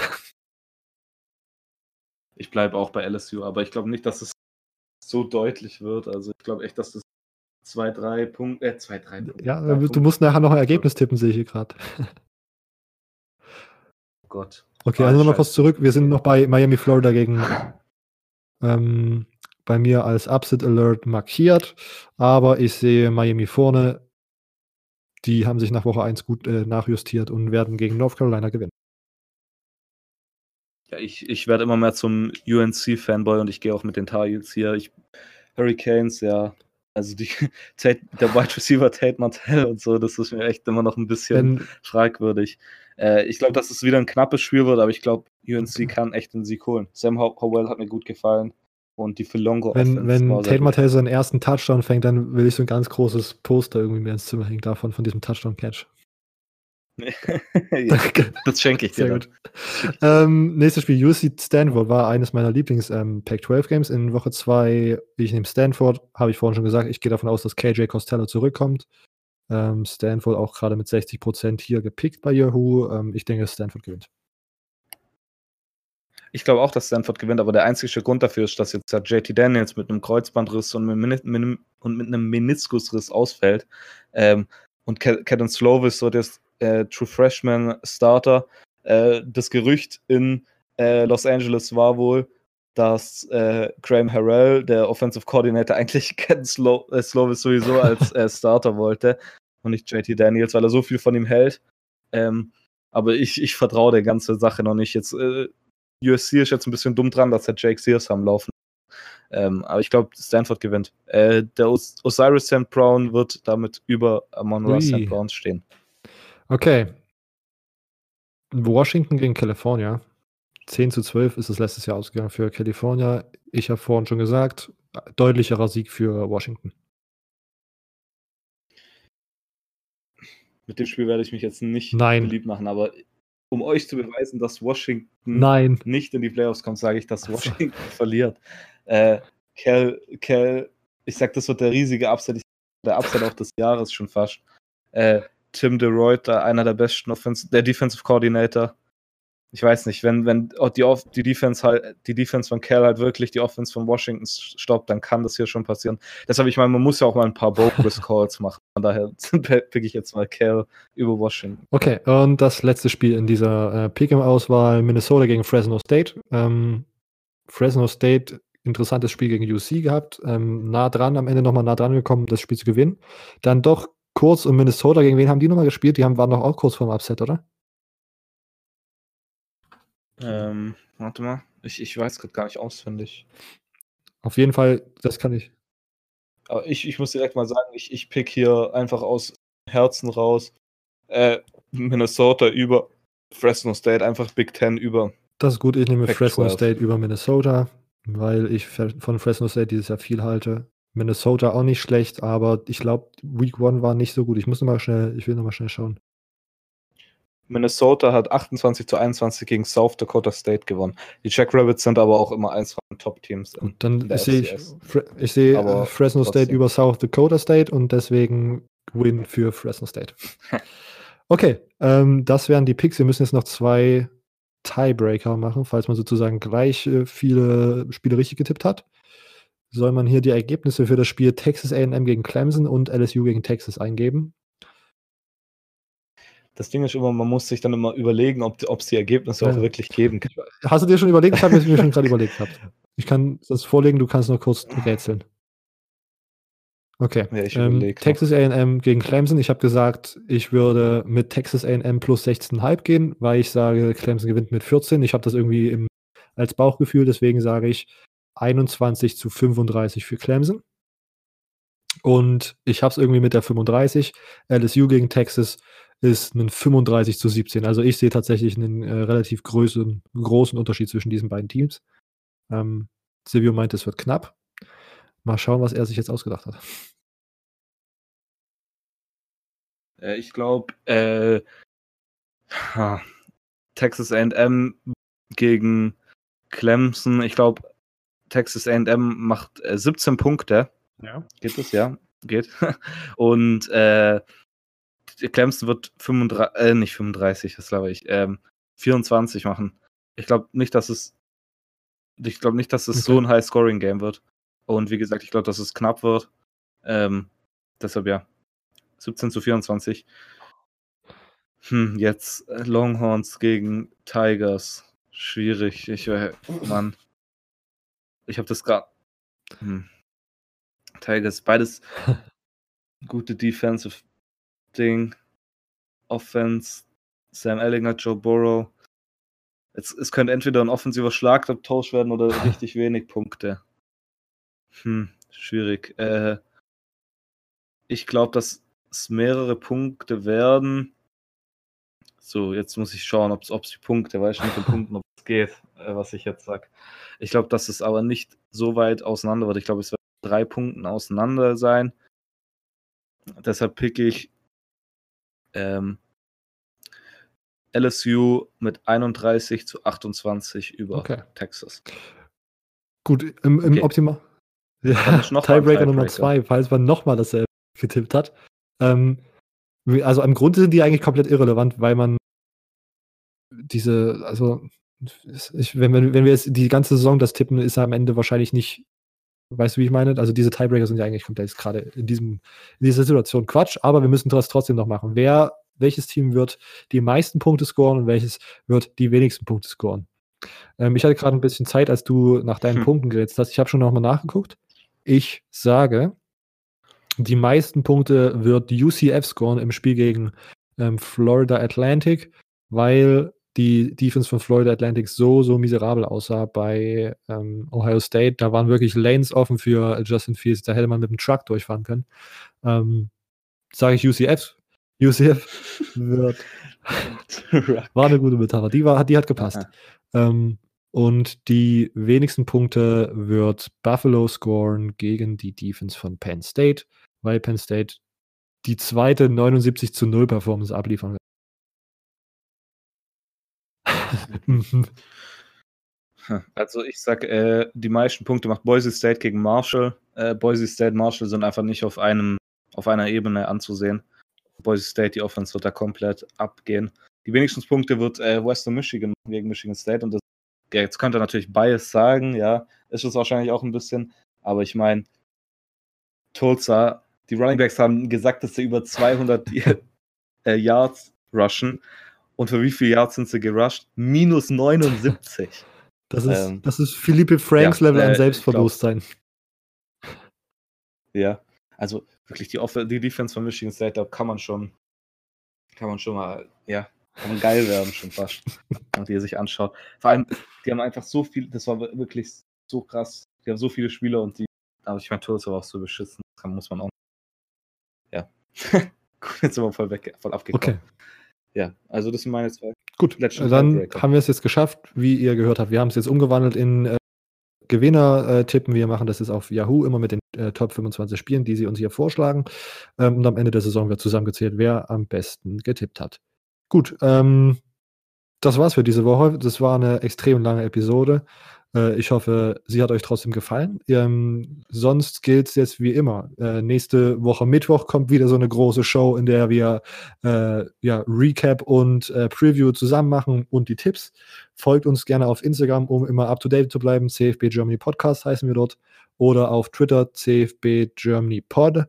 Ich bleibe auch bei LSU, aber ich glaube nicht, dass es so deutlich wird. Also ich glaube echt, dass das 2, 3 Punkte, äh, 2, 3 Punkte. Ja, drei du Punkte- musst nachher noch ein Ergebnis tippen, sehe ich hier gerade. Gott. Okay, also nochmal kurz zurück. Wir sind noch bei Miami, Florida gegen ähm, bei mir als Upset Alert markiert, aber ich sehe Miami vorne. Die haben sich nach Woche 1 gut äh, nachjustiert und werden gegen North Carolina gewinnen. Ja, ich, ich werde immer mehr zum UNC-Fanboy und ich gehe auch mit den Tar Heels hier. Ich, Hurricanes, ja. Also die, Tate, der Wide Receiver Tate Martell und so, das ist mir echt immer noch ein bisschen Wenn, fragwürdig. Äh, ich glaube, dass es wieder ein knappes Spiel wird, aber ich glaube, UNC kann echt den Sieg holen. Sam How- Howell hat mir gut gefallen und die Philongo wenn, wenn Tate. Martell seinen ersten Touchdown fängt, dann will ich so ein ganz großes Poster irgendwie mir ins Zimmer hängen davon, von diesem Touchdown-Catch. ja, das schenke ich dir. Sehr gut. Ähm, nächstes Spiel, UC Stanford, war eines meiner Lieblings-Pac-12-Games in Woche 2. Ich nehme Stanford, habe ich vorhin schon gesagt. Ich gehe davon aus, dass KJ Costello zurückkommt. Ähm, Stanford auch gerade mit 60% hier gepickt bei Yahoo. Ähm, ich denke, Stanford gewinnt. Ich glaube auch, dass Stanford gewinnt, aber der einzige Grund dafür ist, dass jetzt JT Daniels mit einem Kreuzbandriss und mit, einem Meniskusriss ausfällt. Ähm, und Caden Slovis, so der äh, True Freshman Starter. Äh, das Gerücht in äh, Los Angeles war wohl, dass äh, Graham Harrell, der Offensive Coordinator, eigentlich Caden Slo äh, Slovis sowieso als äh, Starter wollte und nicht JT Daniels, weil er so viel von ihm hält. Ähm, aber ich, ich vertraue der ganzen Sache noch nicht. Jetzt äh, USC ist jetzt ein bisschen dumm dran, dass der Jake Sears am Laufen. Ähm, aber ich glaube, Stanford gewinnt. Äh, der Os Osiris St. Brown wird damit über Amon Ross. St. Brown stehen. Okay. Washington gegen California. 10 zu 12 ist es letztes Jahr ausgegangen für California. Ich habe vorhin schon gesagt, deutlicherer Sieg für Washington. Mit dem Spiel werde ich mich jetzt nicht Nein. beliebt machen, aber um euch zu beweisen, dass Washington Nein. nicht in die Playoffs kommt, sage ich, dass. Washington verliert. Äh, Cal, Cal, ich sag, das wird der riesige Upset, ich, der Upset auch des Jahres schon fast. Äh, Tim DeReuter, einer der besten Offense, der Defensive Coordinator. Ich weiß nicht, wenn, wenn die, Off- die Defense halt, die Defense von Cal halt wirklich die Offense von Washington stoppt, dann kann das hier schon passieren. Deshalb, ich meine, man muss ja auch mal ein paar Bogus Calls machen. Von daher pick ich jetzt mal Cal über Washington. Okay, und das letzte Spiel in dieser äh, Pick'em-Auswahl, Minnesota gegen Fresno State. Ähm, Fresno State, interessantes Spiel gegen UC gehabt, ähm, nah dran, am Ende nochmal nah dran gekommen, das Spiel zu gewinnen. Dann doch kurz und Minnesota, gegen wen haben die nochmal gespielt? Die haben, waren doch auch kurz vorm Upset, oder? Ähm, warte mal, ich, ich weiß gerade gar nicht auswendig. Auf jeden Fall, das kann ich. Aber ich, ich muss direkt mal sagen, ich, ich pick hier einfach aus Herzen raus. Äh, Minnesota über Fresno State, einfach Big Ten über. Das ist gut, ich nehme Pac Fresno 12. State über Minnesota, weil ich von Fresno State dieses Jahr viel halte. Minnesota auch nicht schlecht, aber ich glaube, Week One war nicht so gut. Ich muss noch mal schnell, ich will noch mal schnell schauen. Minnesota hat 28 zu 21 gegen South Dakota State gewonnen. Die Jackrabbits sind aber auch immer eins von den Top-Teams. Und dann sehe ich, ich sehe Aber äh, Fresno State trotzdem. über South Dakota State und deswegen Win für Fresno State. Okay, ähm, das wären die Picks. Wir müssen jetzt noch zwei Tiebreaker machen, falls man sozusagen gleich äh, viele Spiele richtig getippt hat. Soll man hier die Ergebnisse für das Spiel Texas AM gegen Clemson und LSU gegen Texas eingeben? Das Ding ist immer, man muss sich dann immer überlegen, ob es die Ergebnisse Ja. auch wirklich geben kann. Hast du dir schon überlegt? Ich habe mir schon gerade überlegt gehabt. Ich kann das vorlegen, du kannst noch kurz rätseln. Okay. Ja, ich ähm. Texas AM gegen Clemson. Ich habe gesagt, ich würde mit Texas AM plus 16,5 gehen, weil ich sage, Clemson gewinnt mit 14. Ich habe das irgendwie im, als Bauchgefühl, deswegen sage ich 21 zu 35 für Clemson. Und ich habe es irgendwie mit der 35. LSU gegen Texas ist ein 35 zu 17. Also ich sehe tatsächlich einen äh, relativ großen, großen Unterschied zwischen diesen beiden Teams. Ähm, Silvio meint, es wird knapp. Mal schauen, was er sich jetzt ausgedacht hat. Äh, ich glaube, äh, Texas AM gegen Clemson. Ich glaube, Texas AM macht äh, 17 Punkte. Ja. Geht das? Ja, geht. Und äh, Clemson wird 35, äh, nicht 35, das glaube ich, ähm, 24 machen. Ich glaube nicht, dass es, ich glaube nicht, dass es so ein High-Scoring-Game wird. Und wie gesagt, ich glaube, dass es knapp wird. Ähm, deshalb ja, 17 zu 24. Hm, jetzt äh, Longhorns gegen Tigers. Schwierig. Ich, äh, Mann. Ich habe das gerade. Hm. Tigers, beides gute Defensive Ding. Offense. Sam Ellinger, Joe Burrow. Es, es könnte entweder ein offensiver Schlagabtausch werden oder richtig wenig Punkte. Hm, schwierig. Äh, ich glaube, dass es mehrere Punkte werden. So, jetzt muss ich schauen, ob es die Punkte, weiß ich nicht, mit den Punkten, ob es geht, äh, was ich jetzt sag. Ich glaube, dass es aber nicht so weit auseinander wird. Ich glaube, es wird drei Punkten auseinander sein. Deshalb picke ich ähm, LSU mit 31 zu 28 über Okay. Texas. Gut, im, im Okay. Optimal. Ja, Tiebreaker Nummer Tiebreaker. zwei, falls man nochmal dasselbe getippt hat. Ähm, also im Grunde sind die eigentlich komplett irrelevant, weil man diese, also ich, wenn, wir, wenn wir jetzt die ganze Saison das tippen, ist am Ende wahrscheinlich nicht, weißt du, wie ich meine? Also diese Tiebreaker sind ja eigentlich komplett gerade in, diesem, in dieser Situation Quatsch, aber wir müssen das trotzdem noch machen. Wer, welches Team wird die meisten Punkte scoren und welches wird die wenigsten Punkte scoren? Ähm, ich hatte gerade ein bisschen Zeit, als du nach deinen Hm. Punkten gerätst hast. Ich habe schon nochmal nachgeguckt. Ich sage, die meisten Punkte wird UCF scoren im Spiel gegen ähm, Florida Atlantic, weil die Defense von Florida Atlantic so, so miserabel aussah bei ähm, Ohio State. Da waren wirklich Lanes offen für Justin Fields. Da hätte man mit dem Truck durchfahren können. Ähm, sage ich UCF. UCF wird war eine gute Metapher. Die, war, die hat gepasst. Ähm, und die wenigsten Punkte wird Buffalo scoren gegen die Defense von Penn State, weil Penn State die zweite 79 zu 0 Performance abliefern wird. Also ich sag, äh, die meisten Punkte macht Boise State gegen Marshall. Äh, Boise State, Marshall sind einfach nicht auf einem, auf einer Ebene anzusehen. Boise State, die Offense wird da komplett abgehen. Die wenigsten Punkte wird äh, Western Michigan gegen Michigan State und das, ja, jetzt könnte er natürlich Bias sagen, ja, ist es wahrscheinlich auch ein bisschen, aber ich meine, Tulsa, die Running Backs haben gesagt, dass sie über 200 äh, Yards rushen und für wie viele Yards sind sie gerusht? Minus 79. Das ist, Ähm, das ist Philippe Franks ja, Level äh, an ich Selbstbewusstsein. Ja, also wirklich die, Off die Defense von Michigan State, da kann man schon, kann man schon mal, ja, kann man geil werden schon fast, wenn man die sich anschaut. Vor allem, die haben einfach so viel, das war wirklich so krass. Die haben so viele Spieler und die, aber ich meine, Tulsa war auch so beschissen, das kann, muss man auch. Ja. Jetzt sind wir voll weg, voll abgekommen. Okay. Ja, also das sind meine zwei. Gut, Letzten dann haben wir es jetzt geschafft, wie ihr gehört habt. Wir haben es jetzt umgewandelt in äh, Gewinner äh, tippen. Wir machen das jetzt auf Yahoo immer mit den äh, Top 25 Spielen, die sie uns hier vorschlagen. Ähm, und am Ende der Saison wird zusammengezählt, wer am besten getippt hat. Gut, ähm, das war's für diese Woche. Das war eine extrem lange Episode. Äh, ich hoffe, sie hat euch trotzdem gefallen. Ähm, sonst gilt es jetzt wie immer. Äh, nächste Woche Mittwoch kommt wieder so eine große Show, in der wir äh, ja, Recap und äh, Preview zusammen machen und die Tipps. Folgt uns gerne auf Instagram, um immer up to date zu bleiben. CFB Germany Podcast heißen wir dort. Oder auf Twitter CFB Germany Pod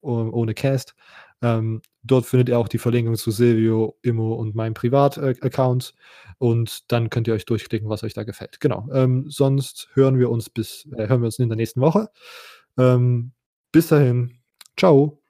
oh- ohne Cast. Ähm, dort findet ihr auch die Verlinkung zu Silvio, Immo und meinem Privat-Account. Und dann könnt ihr euch durchklicken, was euch da gefällt. Genau. Ähm, sonst hören wir uns bis, äh, hören wir uns in der nächsten Woche. Ähm, bis dahin. Ciao.